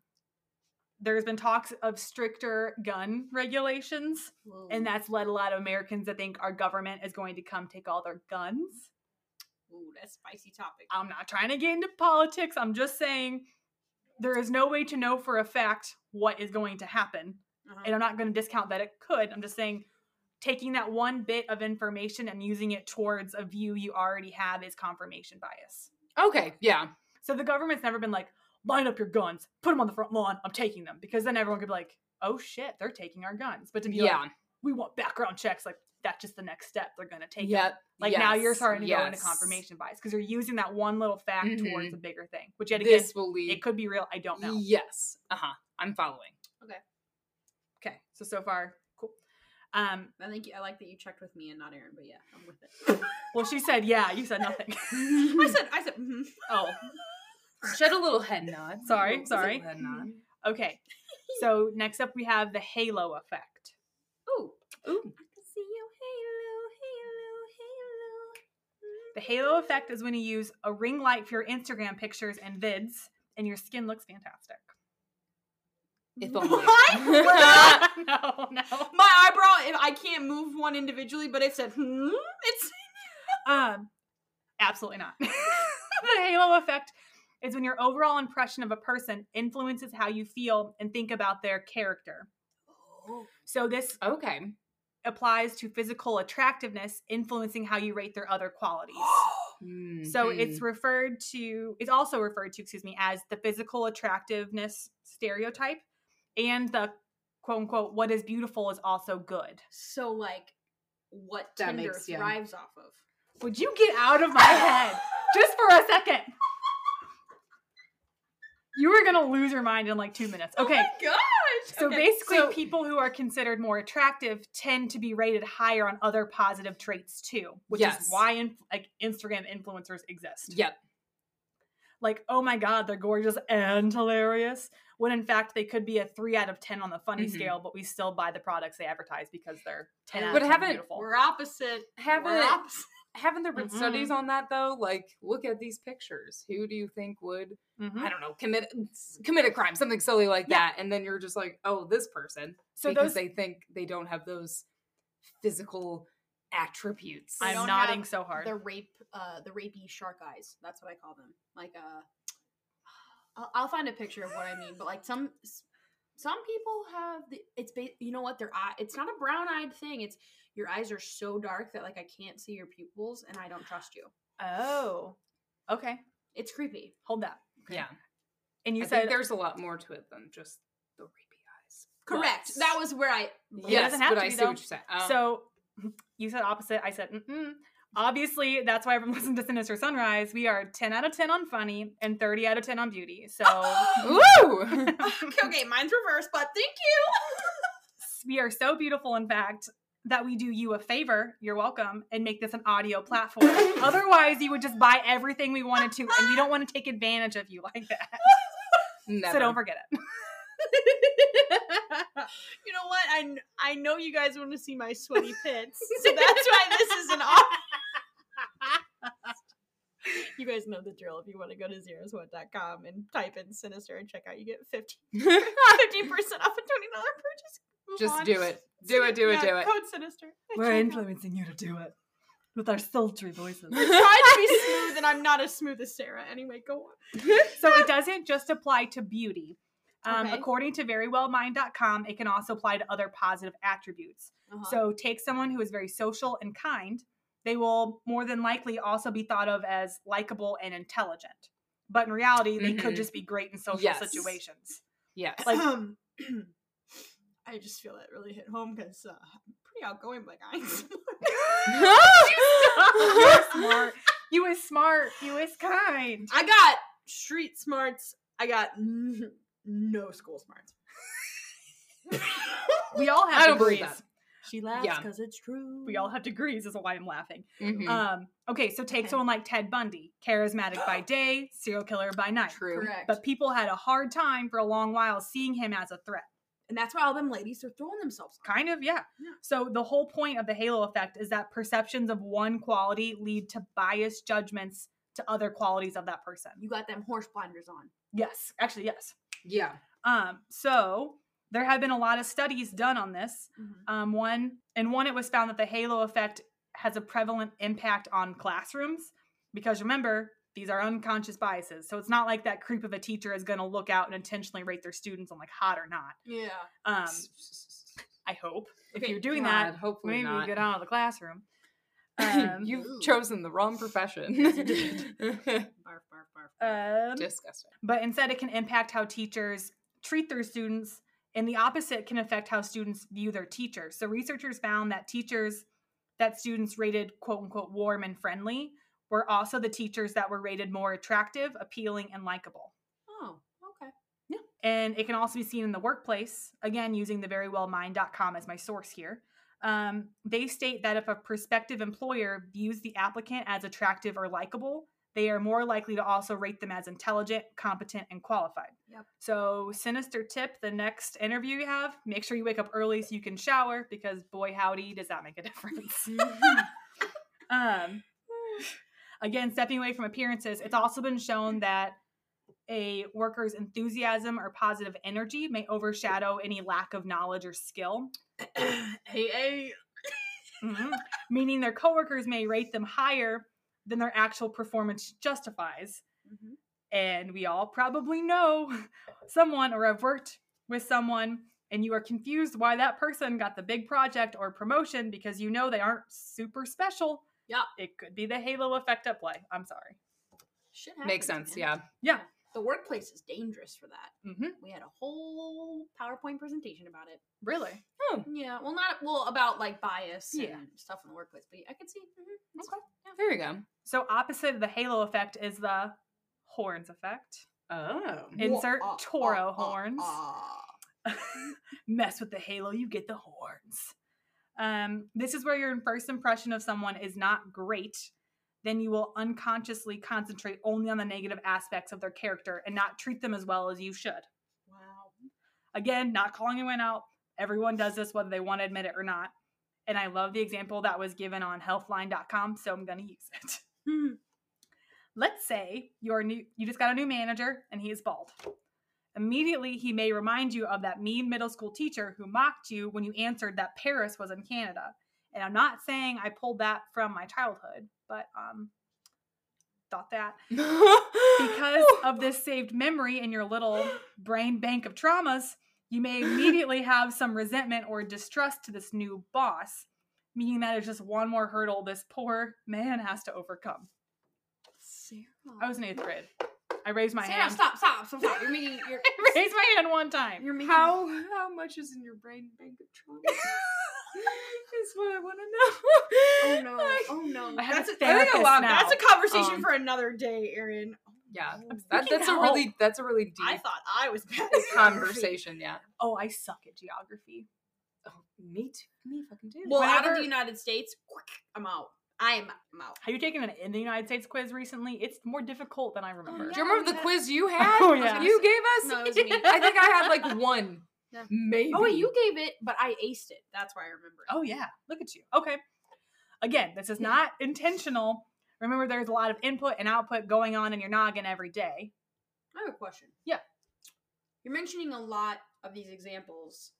there's been talks of stricter gun regulations, and that's led a lot of Americans to think our government is going to come take all their guns. ooh, that's a spicy topic. I'm not trying to get into politics. I'm just saying there is no way to know for a fact what is going to happen. Uh-huh. And I'm not going to discount that it could. I'm just saying taking that one bit of information and using it towards a view you already have is confirmation bias. Okay. Yeah. So the government's never been like, line up your guns, put them on the front lawn, I'm taking them. Because then everyone could be like, oh shit, they're taking our guns. But to be Yeah. like, we want background checks, like that's just the next step they're going to take. it. Yep. Like now you're starting to go into confirmation bias because you're using that one little fact towards Mhm. a bigger thing, which yet again, This will lead. it could be real. I don't know. Yes. Uh huh. I'm following. Okay, Okay. so so far. Um, I think I like that you checked with me and not Erin, but yeah, I'm with it. well, she said, yeah, you said nothing. I said, I said, mhm. oh, Shed a little head nod. Sorry, Little- sorry. Head nod. okay. So next up, we have the halo effect. ooh, Ooh. I can see your halo, halo, halo. The halo effect is when you use a ring light for your Instagram pictures and vids, and your skin looks fantastic. If only. What? no, no. My eyebrow, I can't move one individually, but it said, hmm? It's Um, absolutely not. the halo effect is when your overall impression of a person influences how you feel and think about their character. So this Okay. applies to physical attractiveness influencing how you rate their other qualities. So it's Mhm. referred to it's also referred to, excuse me, as the physical attractiveness stereotype and the quote unquote what is beautiful is also good. so like what That Tinder makes- yeah. thrives off of. Would you get out of my head just for a second? You were gonna lose your mind in like two minutes. Okay. Oh my gosh. So Okay, basically, so- people who are considered more attractive tend to be rated higher on other positive traits too, which Yes. is why in, like Instagram influencers exist. Yep. Like, oh my god, they're gorgeous and hilarious. When in fact they could be a three out of ten on the funny Mhm. scale, but we still buy the products they advertise because they're ten out But of haven't- beautiful. we're opposite. Haven't We're opposite. haven't there been studies Mhm. on that though? Like, look at these pictures. Who do you think would Mhm. I don't know commit commit a crime, something silly like Yeah. that, and then you're just like, oh, this person, So because those they think they don't have those physical attributes. They I'm don't nodding have so hard. The rape, uh, the rapey shark eyes. That's what I call them. Like, uh, I'll, I'll find a picture of what I mean. But like some, some people have the. It's ba- you know what their eye. It's not a brown eyed thing. It's your eyes are so dark that like I can't see your pupils, and I don't trust you. Oh. Okay. It's creepy. Hold that. Yeah. and you I said think there's a lot more to it than just the rapey eyes. Correct. But- That was where I. It yes, doesn't have but to I see though. what you're saying. Oh. So you said opposite. I said, mm-mm. Obviously, that's why everyone listens to Sinister Sunrise. We are 10 out of 10 on funny and 30 out of 10 on beauty. So Woo! okay, mine's reversed, but thank you. we are so beautiful, in fact, that we do you a favor. You're welcome, and make this an audio platform. Otherwise, you would just buy everything we wanted to, and we don't want to take advantage of you like that. Never. So don't forget it. you know what? I, I know you guys want to see my sweaty pits, so that's why this is an off. you guys know the drill. If you want to go to zerosweat.com and type in sinister and check out, you get 50 percent off a twenty dollar purchase. Move Just on. do it. Do it, do it, Yeah, do it. Code sinister. We're influencing you to do it with our sultry voices. I tried to be smooth, and I'm not as smooth as Sarah. Anyway, go on. so it doesn't just apply to beauty. Um, Okay. According to verywellmind.com, it can also apply to other positive attributes. Uh-huh. So take someone who is very social and kind. They will more than likely also be thought of as likable and intelligent. But in reality, they could Mhm. just be great in social Yes. situations. yes. Like- um, I just feel that really hit home because uh, I'm pretty outgoing, but I'm You is smart. You is smart. You is kind. I got street smarts. I got no school smarts. We all have I don't degrees. She laughs Yeah. because it's true. We all have degrees, is why I'm laughing. Mhm. Um, okay, so take Okay. someone like Ted Bundy, charismatic by day, serial killer by night. True. correct. But people had a hard time for a long while seeing him as a threat. and that's why all them ladies are throwing themselves. on. Kind of, yeah. Yeah. So the whole point of the halo effect is that perceptions of one quality lead to biased judgments to other qualities of that person. You got them horse blinders on. Yes, actually, yes. Yeah. Um, so there have been a lot of studies done on this. Um, one and one, it was found that the halo effect has a prevalent impact on classrooms because remember these are unconscious biases. So it's not like that creep of a teacher is going to look out and intentionally rate their students on like hot or not. Yeah. Um, I hope if you're doing God, that, hopefully maybe not. get out of the classroom. Um, You've Ooh. chosen the wrong profession. Yes, you did. Barf, barf, barf. barf. um, Disgusting. but instead it can impact how teachers treat their students and the opposite can affect how students view their teachers so researchers found that teachers that students rated quote unquote warm and friendly were also the teachers that were rated more attractive appealing and likable oh, okay. Yeah. And it can also be seen in the workplace again using the verywellmind.com as my source here um, they state that if a prospective employer views the applicant as attractive or likable they are more likely to also rate them as intelligent competent and qualified. Yep. so sinister tip the next interview you have make sure you wake up early so you can shower because boy howdy does that make a difference. Um, again, stepping away from appearances, it's also been shown that a worker's enthusiasm or positive energy may overshadow any lack of knowledge or skill, hey, hey. Mhm. meaning their coworkers may rate them higher than their actual performance justifies. Mhm. And we all probably know someone or have worked with someone and you are confused why that person got the big project or promotion because you know they aren't super special. Yeah. It could be the halo effect at play. I'm sorry. Shit Makes sense. man. Yeah. Yeah. The workplace is dangerous for that. hmm We had a whole PowerPoint presentation about it. Really? Yeah, well, not well about like bias Yeah. and stuff in the workplace, but I could see. mhm, Okay. fine, There you go. So opposite of the halo effect is the horns effect. Oh. Insert Wah, ah, Toro ah, horns. ah. Mess with the halo, you get the horns. Um, this is where your first impression of someone is not great. Then you will unconsciously concentrate only on the negative aspects of their character and not treat them as well as you should. Wow. Again, not calling anyone out. Everyone does this whether they want to admit it or not. And I love the example that was given on healthline.com, so I'm going to use it. Hmm. Let's say you're new you just got a new manager and he is bald. Immediately he may remind you of that mean middle school teacher who mocked you when you answered that Paris was in Canada. And I'm not saying I pulled that from my childhood, but um thought that because of this saved memory in your little brain bank of traumas, you may immediately have some resentment or distrust to this new boss, meaning that it's just one more hurdle this poor man has to overcome. Sarah. I was in eighth grade. I raised my Sarah, hand. stop, stop, stop, stop. You're making. You're, I raised my hand one time. you're making. How how much is in your brain bank of trauma? is what I want to know. Oh no! Oh no! I have That's a a, lot- that's a conversation Um, for another day, Erin. Yeah, Oh, that, seeking that's a really that's a really deep I thought I was bad at conversation. Yeah. oh, I suck at geography. Oh, me too. Me fucking too. Well, out of the United States, I'm out. I am I'm out. Have you taken an in the United States quiz recently? It's more difficult than I remember. yeah. Do you remember the yeah. quiz you had? Oh, yeah. You gave us. No, it was me. I think I had like one. Yeah. Maybe. Oh wait, you gave it, but I aced it. That's why I remember. It. Oh yeah, look at you. Okay. Again, this is not intentional. Remember, there's a lot of input and output going on in your noggin every day. I have a question. Yeah. You're mentioning a lot of these examples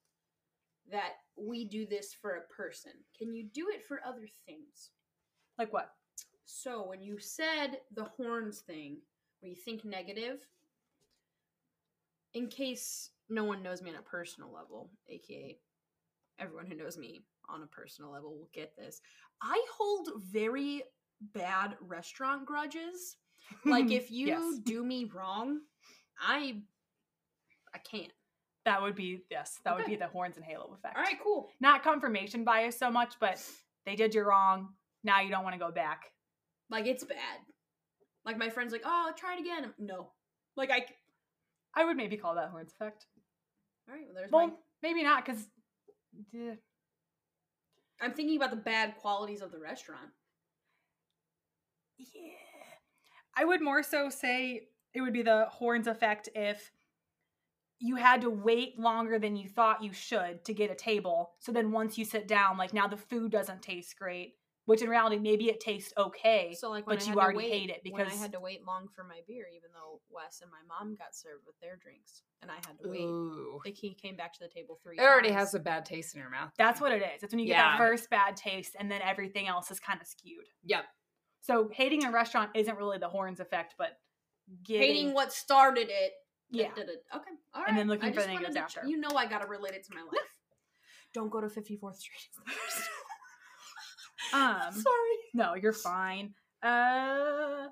that we do this for a person. Can you do it for other things? Like what? So when you said the horns thing, where you think negative, in case no one knows me on a personal level, aka everyone who knows me on a personal level will get this. I hold very bad restaurant grudges. Like if you Yes. do me wrong, I I can't. That would be yes. That would be the horns and halo effect. All right, cool. Not confirmation bias so much, but they did you wrong. Now you don't want to go back. Like it's bad. Like my friend's like, "Oh, try it again." No. Like I I would maybe call that horns effect. All right, well there's Well, my maybe not because I'm thinking about the bad qualities of the restaurant. Yeah. I would more so say it would be the horns effect if you had to wait longer than you thought you should to get a table. So then once you sit down, like now the food doesn't taste great, which in reality maybe it tastes okay. So like but you already wait, hate it when I had to wait long for my beer, even though Wes and my mom got served with their drinks, and I had to wait. Ooh. Like he came back to the table three. It already has a bad taste in your mouth. That's what it is. It's when you get Yeah. that first bad taste and then everything else is kind of skewed. Yep. So hating a restaurant isn't really the horns effect, but getting, hating what started it. yeah. Did it. Okay. All right. And then looking I for the negatives after. You know I gotta relate it to my life. Don't go to 54th Street. Um, Sorry. no, you're fine. Uh,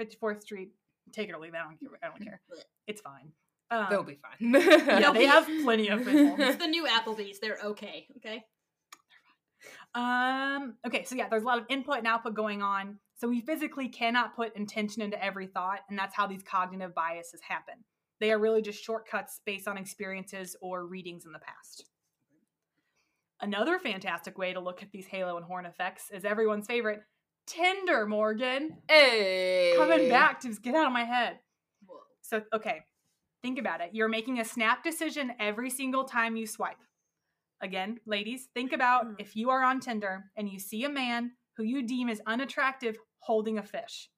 54th Street, take it or leave it. I don't care. I don't care. It's fine. Um, They'll be fine. yeah, They'll they be- have plenty of good It's the new Applebee's. They're okay. Okay. Um, okay, so yeah, there's a lot of input and output going on. So we physically cannot put intention into every thought, and that's how these cognitive biases happen. They are really just shortcuts based on experiences or readings in the past. Another fantastic way to look at these halo and horn effects is everyone's favorite Tinder, Morgan. hey. Coming back to get out of my head. Whoa. So, okay, think about it. You're making a snap decision every single time you swipe. Again, ladies, think about Mm. if you are on Tinder and you see a man who you deem as unattractive holding a fish.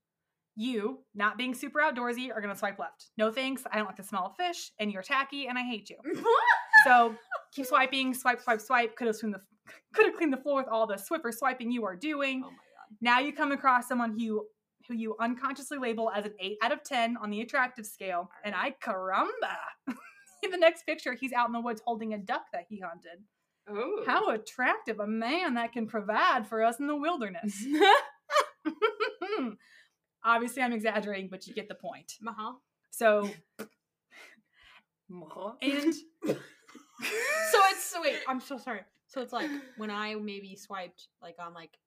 You, not being super outdoorsy, are going to swipe left. No thanks. I don't like the smell of fish, and you're tacky, and I hate you. So keep swiping, swipe, swipe, swipe. Could have cleaned the could have cleaned the floor with all the Swiffer swiping you are doing. oh my god. Now you come across someone who who you unconsciously label as an 8 out of 10 on the attractive scale, and I caramba. in the next picture, he's out in the woods holding a duck that he hunted. Oh. How attractive a man that can provide for us in the wilderness. Obviously, I'm exaggerating, but you get the point. Uh-huh. So, Uh-huh. and So it's so wait, I'm so sorry. So it's like when I maybe swiped like on like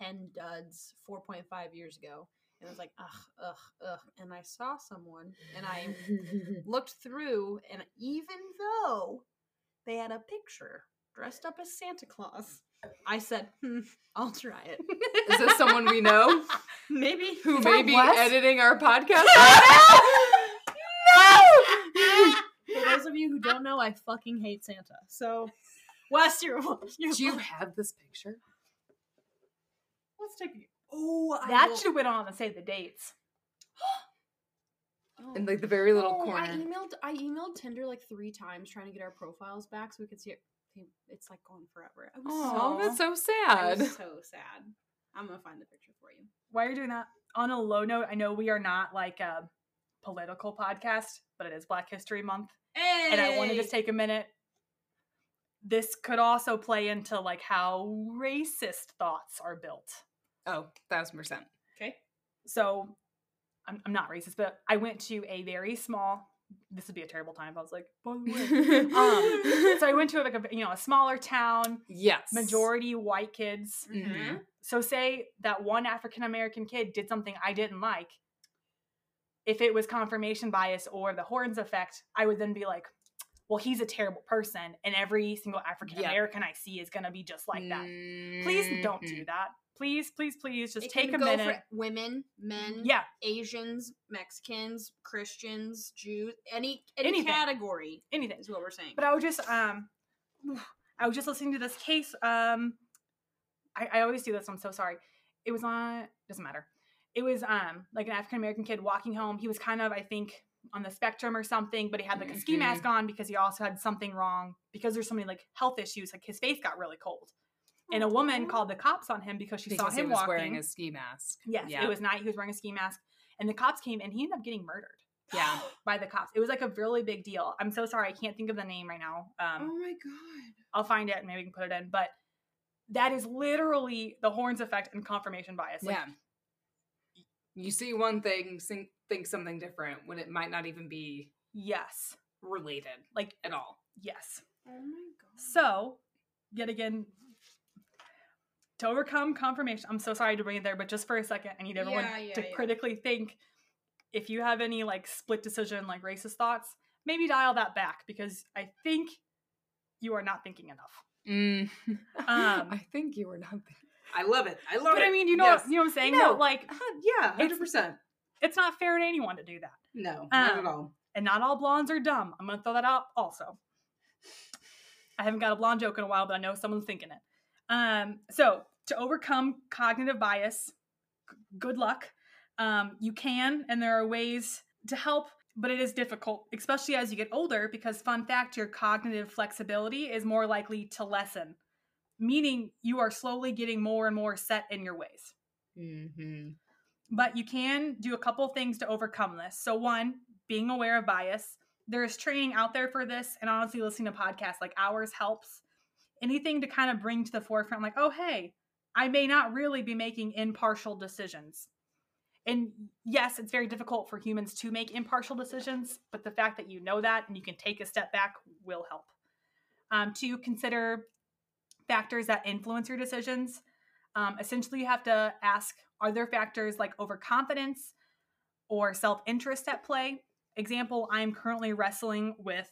ten duds four point five years ago, and it was like ugh ugh ugh, and I saw someone and I looked through, and even though they had a picture dressed up as Santa Claus, I said, hmm, I'll try it. Is this someone we know maybe who may be Wes? editing our podcast? no! For those of you who don't know, I fucking hate Santa. So, Wes, you're, you're Do you have this picture? Let's take. Oh, I that should have went on to say the dates. Oh. In like the oh, very little No, corner. I emailed I emailed Tinder like three times trying to get our profiles back so we could see it. It's like going forever. I was Oh, Aw. that's so so, I sad. was so sad. I'm gonna find the picture for you. Why are you're doing that, on a low note, I know we are not like a political podcast, but it is Black History Month. Hey! and I want to just take a minute. This could also play into like how racist thoughts are built. Oh, thousand percent. Okay. So I'm, I'm not racist, but I went to a very small. This would be a terrible time. if I was like, by the way. Um, so I went to like a you know a smaller town, yes. majority white kids. Mhm. So say that one African American kid did something I didn't like. If it was confirmation bias or the horns effect, I would then be like, well, he's a terrible person, and every single African American I see is gonna be just like that. Please don't do Mhm. that. Please, please, please, just It take a minute. for women, men, Yeah, Asians, Mexicans, Christians, Jews, any any Anything. category anything. is what we're saying. But I was just um I was just listening to this case. Um I, I always do this, I'm so sorry. It was on doesn't matter. It was um like an African American kid walking home. He was kind of, I think, on the spectrum or something, but he had like a ski mask on because he also had something wrong because there's so many like health issues. Like his face got really cold. And a woman called the cops on him because she because saw him walking. wearing a ski mask. yes, Yeah. it was night. He was wearing a ski mask. And the cops came and he ended up getting murdered Yeah. by the cops. It was like a really big deal. I'm so sorry. I can't think of the name right now. Um, oh my god. I'll find it and maybe we can put it in. But that is literally the horns effect and confirmation bias. Like, yeah. You see one thing, think, think something different when it might not even be Yes. related Like, at all. yes. Oh my god. So, yet again, to overcome confirmation, I'm so sorry to bring it there, but just for a second, I need everyone Yeah, yeah, to yeah. critically think if you have any like split decision, like racist thoughts, maybe dial that back because I think you are not thinking enough. Mm. Um, I think you are not. Thinking. I love it. I love But it. But I mean, you know, Yes. you know what I'm saying? No. No, like Uh, yeah, It's- hundred percent. it's not fair to anyone to do that. No, not Um, at all. and not all blondes are dumb. I'm gonna throw that out also. I haven't got a blonde joke in a while, but I know someone's thinking it. Um, so to overcome cognitive bias, g- good luck. Um, you can, and there are ways to help, but it is difficult, especially as you get older, because fun fact, your cognitive flexibility is more likely to lessen, meaning you are slowly getting more and more set in your ways Mm-hmm. but you can do a couple things to overcome this. So, one, being aware of bias. There's training out there for this, and honestly, listening to podcasts like ours helps. Anything to kind of bring to the forefront, like, oh, hey, I may not really be making impartial decisions. And yes, it's very difficult for humans to make impartial decisions, but the fact that you know that and you can take a step back will help. Um, to consider factors that influence your decisions. Um, essentially, you have to ask are there factors like overconfidence or self interest at play? Example, I'm currently wrestling with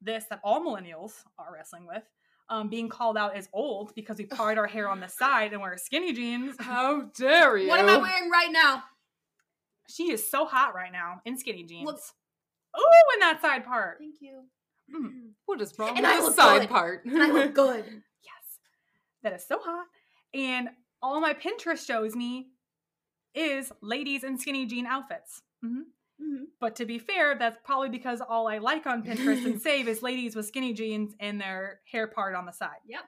this that all millennials are wrestling with. Um, being called out as old because we part our hair on the side and wear skinny jeans. How dare you? What am I wearing right now? She is so hot right now in skinny jeans. Look- Ooh, in that side part. Thank you. Mm. What is wrong And with I the look side good. part? And I look good. Yes. That is so hot. And all my Pinterest shows me is ladies in skinny jean outfits. hmm Mhm. But to be fair, that's probably because all I like on Pinterest and save is ladies with skinny jeans and their hair part on the side. Yep.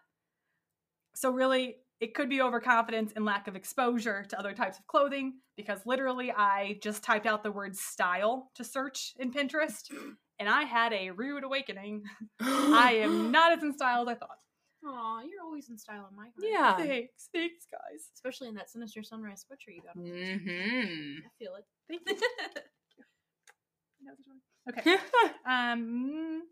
So really, it could be overconfidence and lack of exposure to other types of clothing because literally I just typed out the word style to search in Pinterest and I had a rude awakening. I am not as in style as I thought. Aw, you're always in style in my heart. Yeah. Thanks, thanks guys. Especially in that sinister sunrise sweatshirt you got. on. Mm-hmm. I feel it. Thank you. Okay. Um,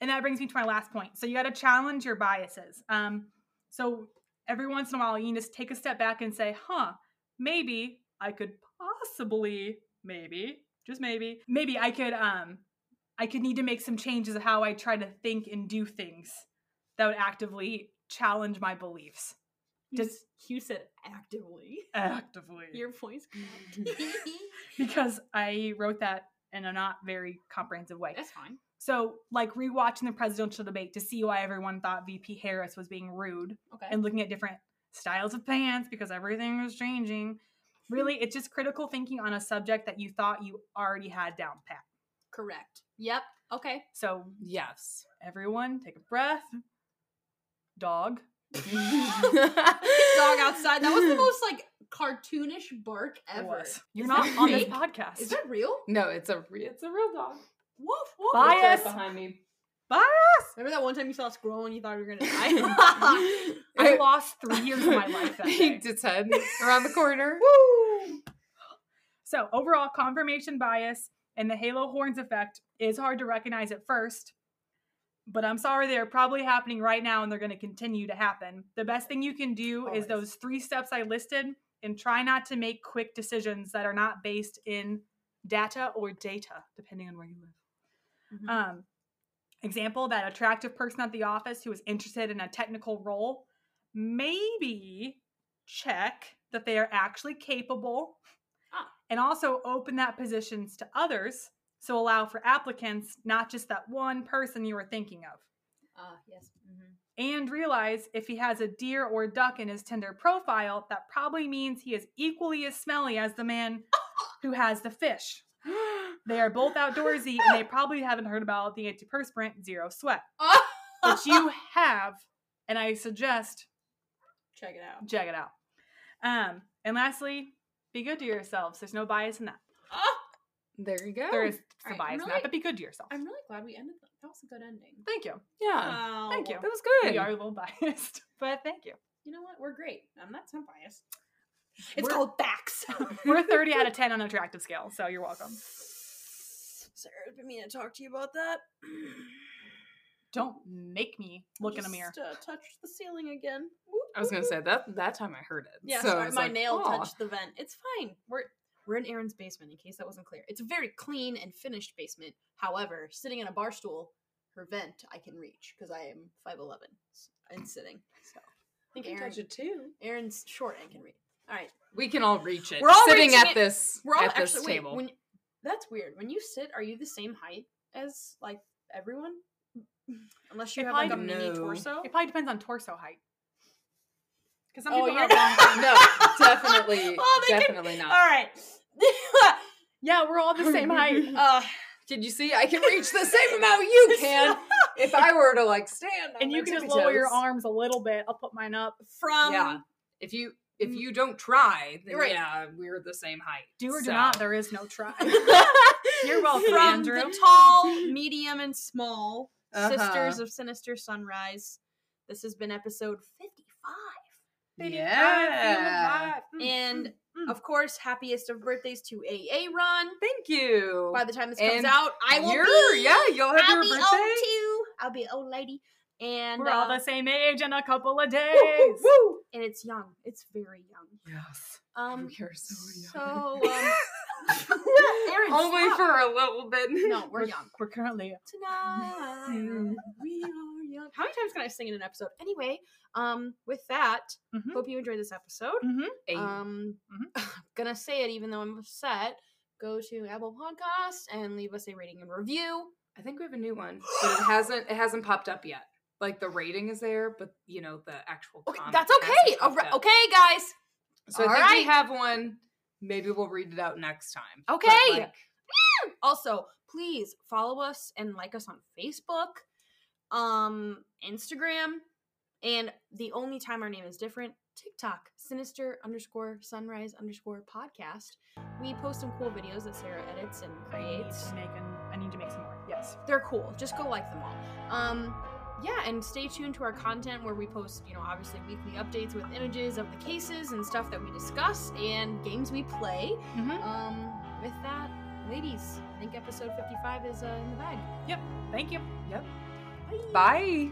and that brings me to my last point. So you got to challenge your biases. Um, so every once in a while, you just take a step back and say, "Huh, maybe I could possibly, maybe, just maybe, maybe I could, um, I could need to make some changes of how I try to think and do things that would actively challenge my beliefs. You, Does- you said actively. Actively, Your voice. because I wrote that in a not very comprehensive way. That's fine. So, like rewatching the presidential debate to see why everyone thought VP Harris was being rude Okay. and looking at different styles of pants because everything was changing. Hmm. Really, it's just critical thinking on a subject that you thought you already had down pat. Correct. Yep. Okay. So, Yes. everyone, take a breath. Dog. Dog outside. That was the most like cartoonish bark ever. You're not on this podcast. Is that real? No, it's a re- it's a real dog. Woof woof. Bias. Behind me. Bias! Remember that one time you saw a squirrel and you thought you were gonna die? I lost three years of my life that he day. did ten around the corner. Woo! So, overall, confirmation bias and the halo horns effect is hard to recognize at first, but I'm sorry they're probably happening right now and they're going to continue to happen. The best thing you can do Always. is those three steps I listed and try not to make quick decisions that are not based in data or data, depending on where you live. Mhm. Um, example that attractive person at the office who is interested in a technical role, maybe check that they are actually capable Ah. and also open that positions to others. So allow for applicants, not just that one person you were thinking of. Ah, yes. mhm. And realize if he has a deer or duck in his Tinder profile, that probably means he is equally as smelly as the man who has the fish. They are both outdoorsy and they probably haven't heard about the antiperspirant Zero Sweat, which you have, and I suggest check it out. check it out. Um, and lastly, be good to yourselves. There's no bias in that. There you go. There is some Alright, bias I'm in really- that, but be good to yourself. I'm really glad we ended that. That was a good ending. Thank you. Yeah. Thank you. That was good. We are a little biased, but thank you. You know what? We're great. I'm not so biased. It's We're- called facts. We're 30 out of 10 on attractive scale, so you're welcome. Sarah's been meaning to talk to you about that. Don't make me look in a mirror. Just, uh, touch the ceiling again. I was gonna say that that time I heard it. Yeah, so sorry, my like, nail "Aw." touched the vent. It's fine. We're we're in Erin's basement. In case that wasn't clear, it's a very clean and finished basement. However, sitting in a bar stool, her vent I can reach because I am five eleven and sitting. So I I think can Aaron, touch it too. Erin's short and can reach. All right, We can all reach it. We're all sitting at it. this we're all at this actually wait, table. when that's weird. When you sit, are you the same height as like everyone? Unless you It have like a probably- mini No. torso. It probably depends on torso height. Because some Oh, people have long no, definitely, Oh, they can- definitely not. All right. Yeah, we're all the same height. Uh, Did you see? I can reach the same amount you can if I were to like stand. on And you can just lower your arms a little bit. I'll put mine up. from Yeah. If you if Mm. you don't try, then Right. yeah, we're the same height. Do or do not, there is no try. You're welcome, from Andrew. the tall, medium, and small Uh-huh. sisters of Sinister Sunrise. This has been episode fifty-five, Yeah. Mm, and mm. of course, happiest of birthdays to AA Ron. Thank you. By the time this comes And out, I will be. yeah, you'll have I'll your be birthday. old too. I'll be an old lady, and we're all uh, the same age in a couple of days. Woo, woo, woo. and it's young. It's very young. Yes. Um, we are so young. so um, Erin, Only stop. for a little bit. no, we're young. We're currently tonight we are young. How many times can I sing in an episode? Anyway, um, with that, Mhm. hope you enjoyed this episode. Mhm. Eight. Um, gonna say it even though I'm upset. Go to Apple Podcast and leave us a rating and review. I think we have a new one, but it hasn't it hasn't popped up yet. Like the rating is there, but you know the actual. Okay, that's okay. up. Okay, guys. So I All think we have one. Maybe we'll read it out next time. But, Okay. like, Also, please follow us and like us on Facebook, um, Instagram, and the only time our name is different, TikTok, sinister underscore sunrise underscore podcast. We post some cool videos that Sarah edits and I need creates. to make an, I need to make some more. Yes. They're cool. Just go like them all. Um, yeah, and stay tuned to our content where we post, you know, obviously weekly updates with images of the cases and stuff that we discuss and games we play. Mm-hmm. Um, with that, ladies, I think episode 55 is uh, in the bag. Yep. Thank you. Bye.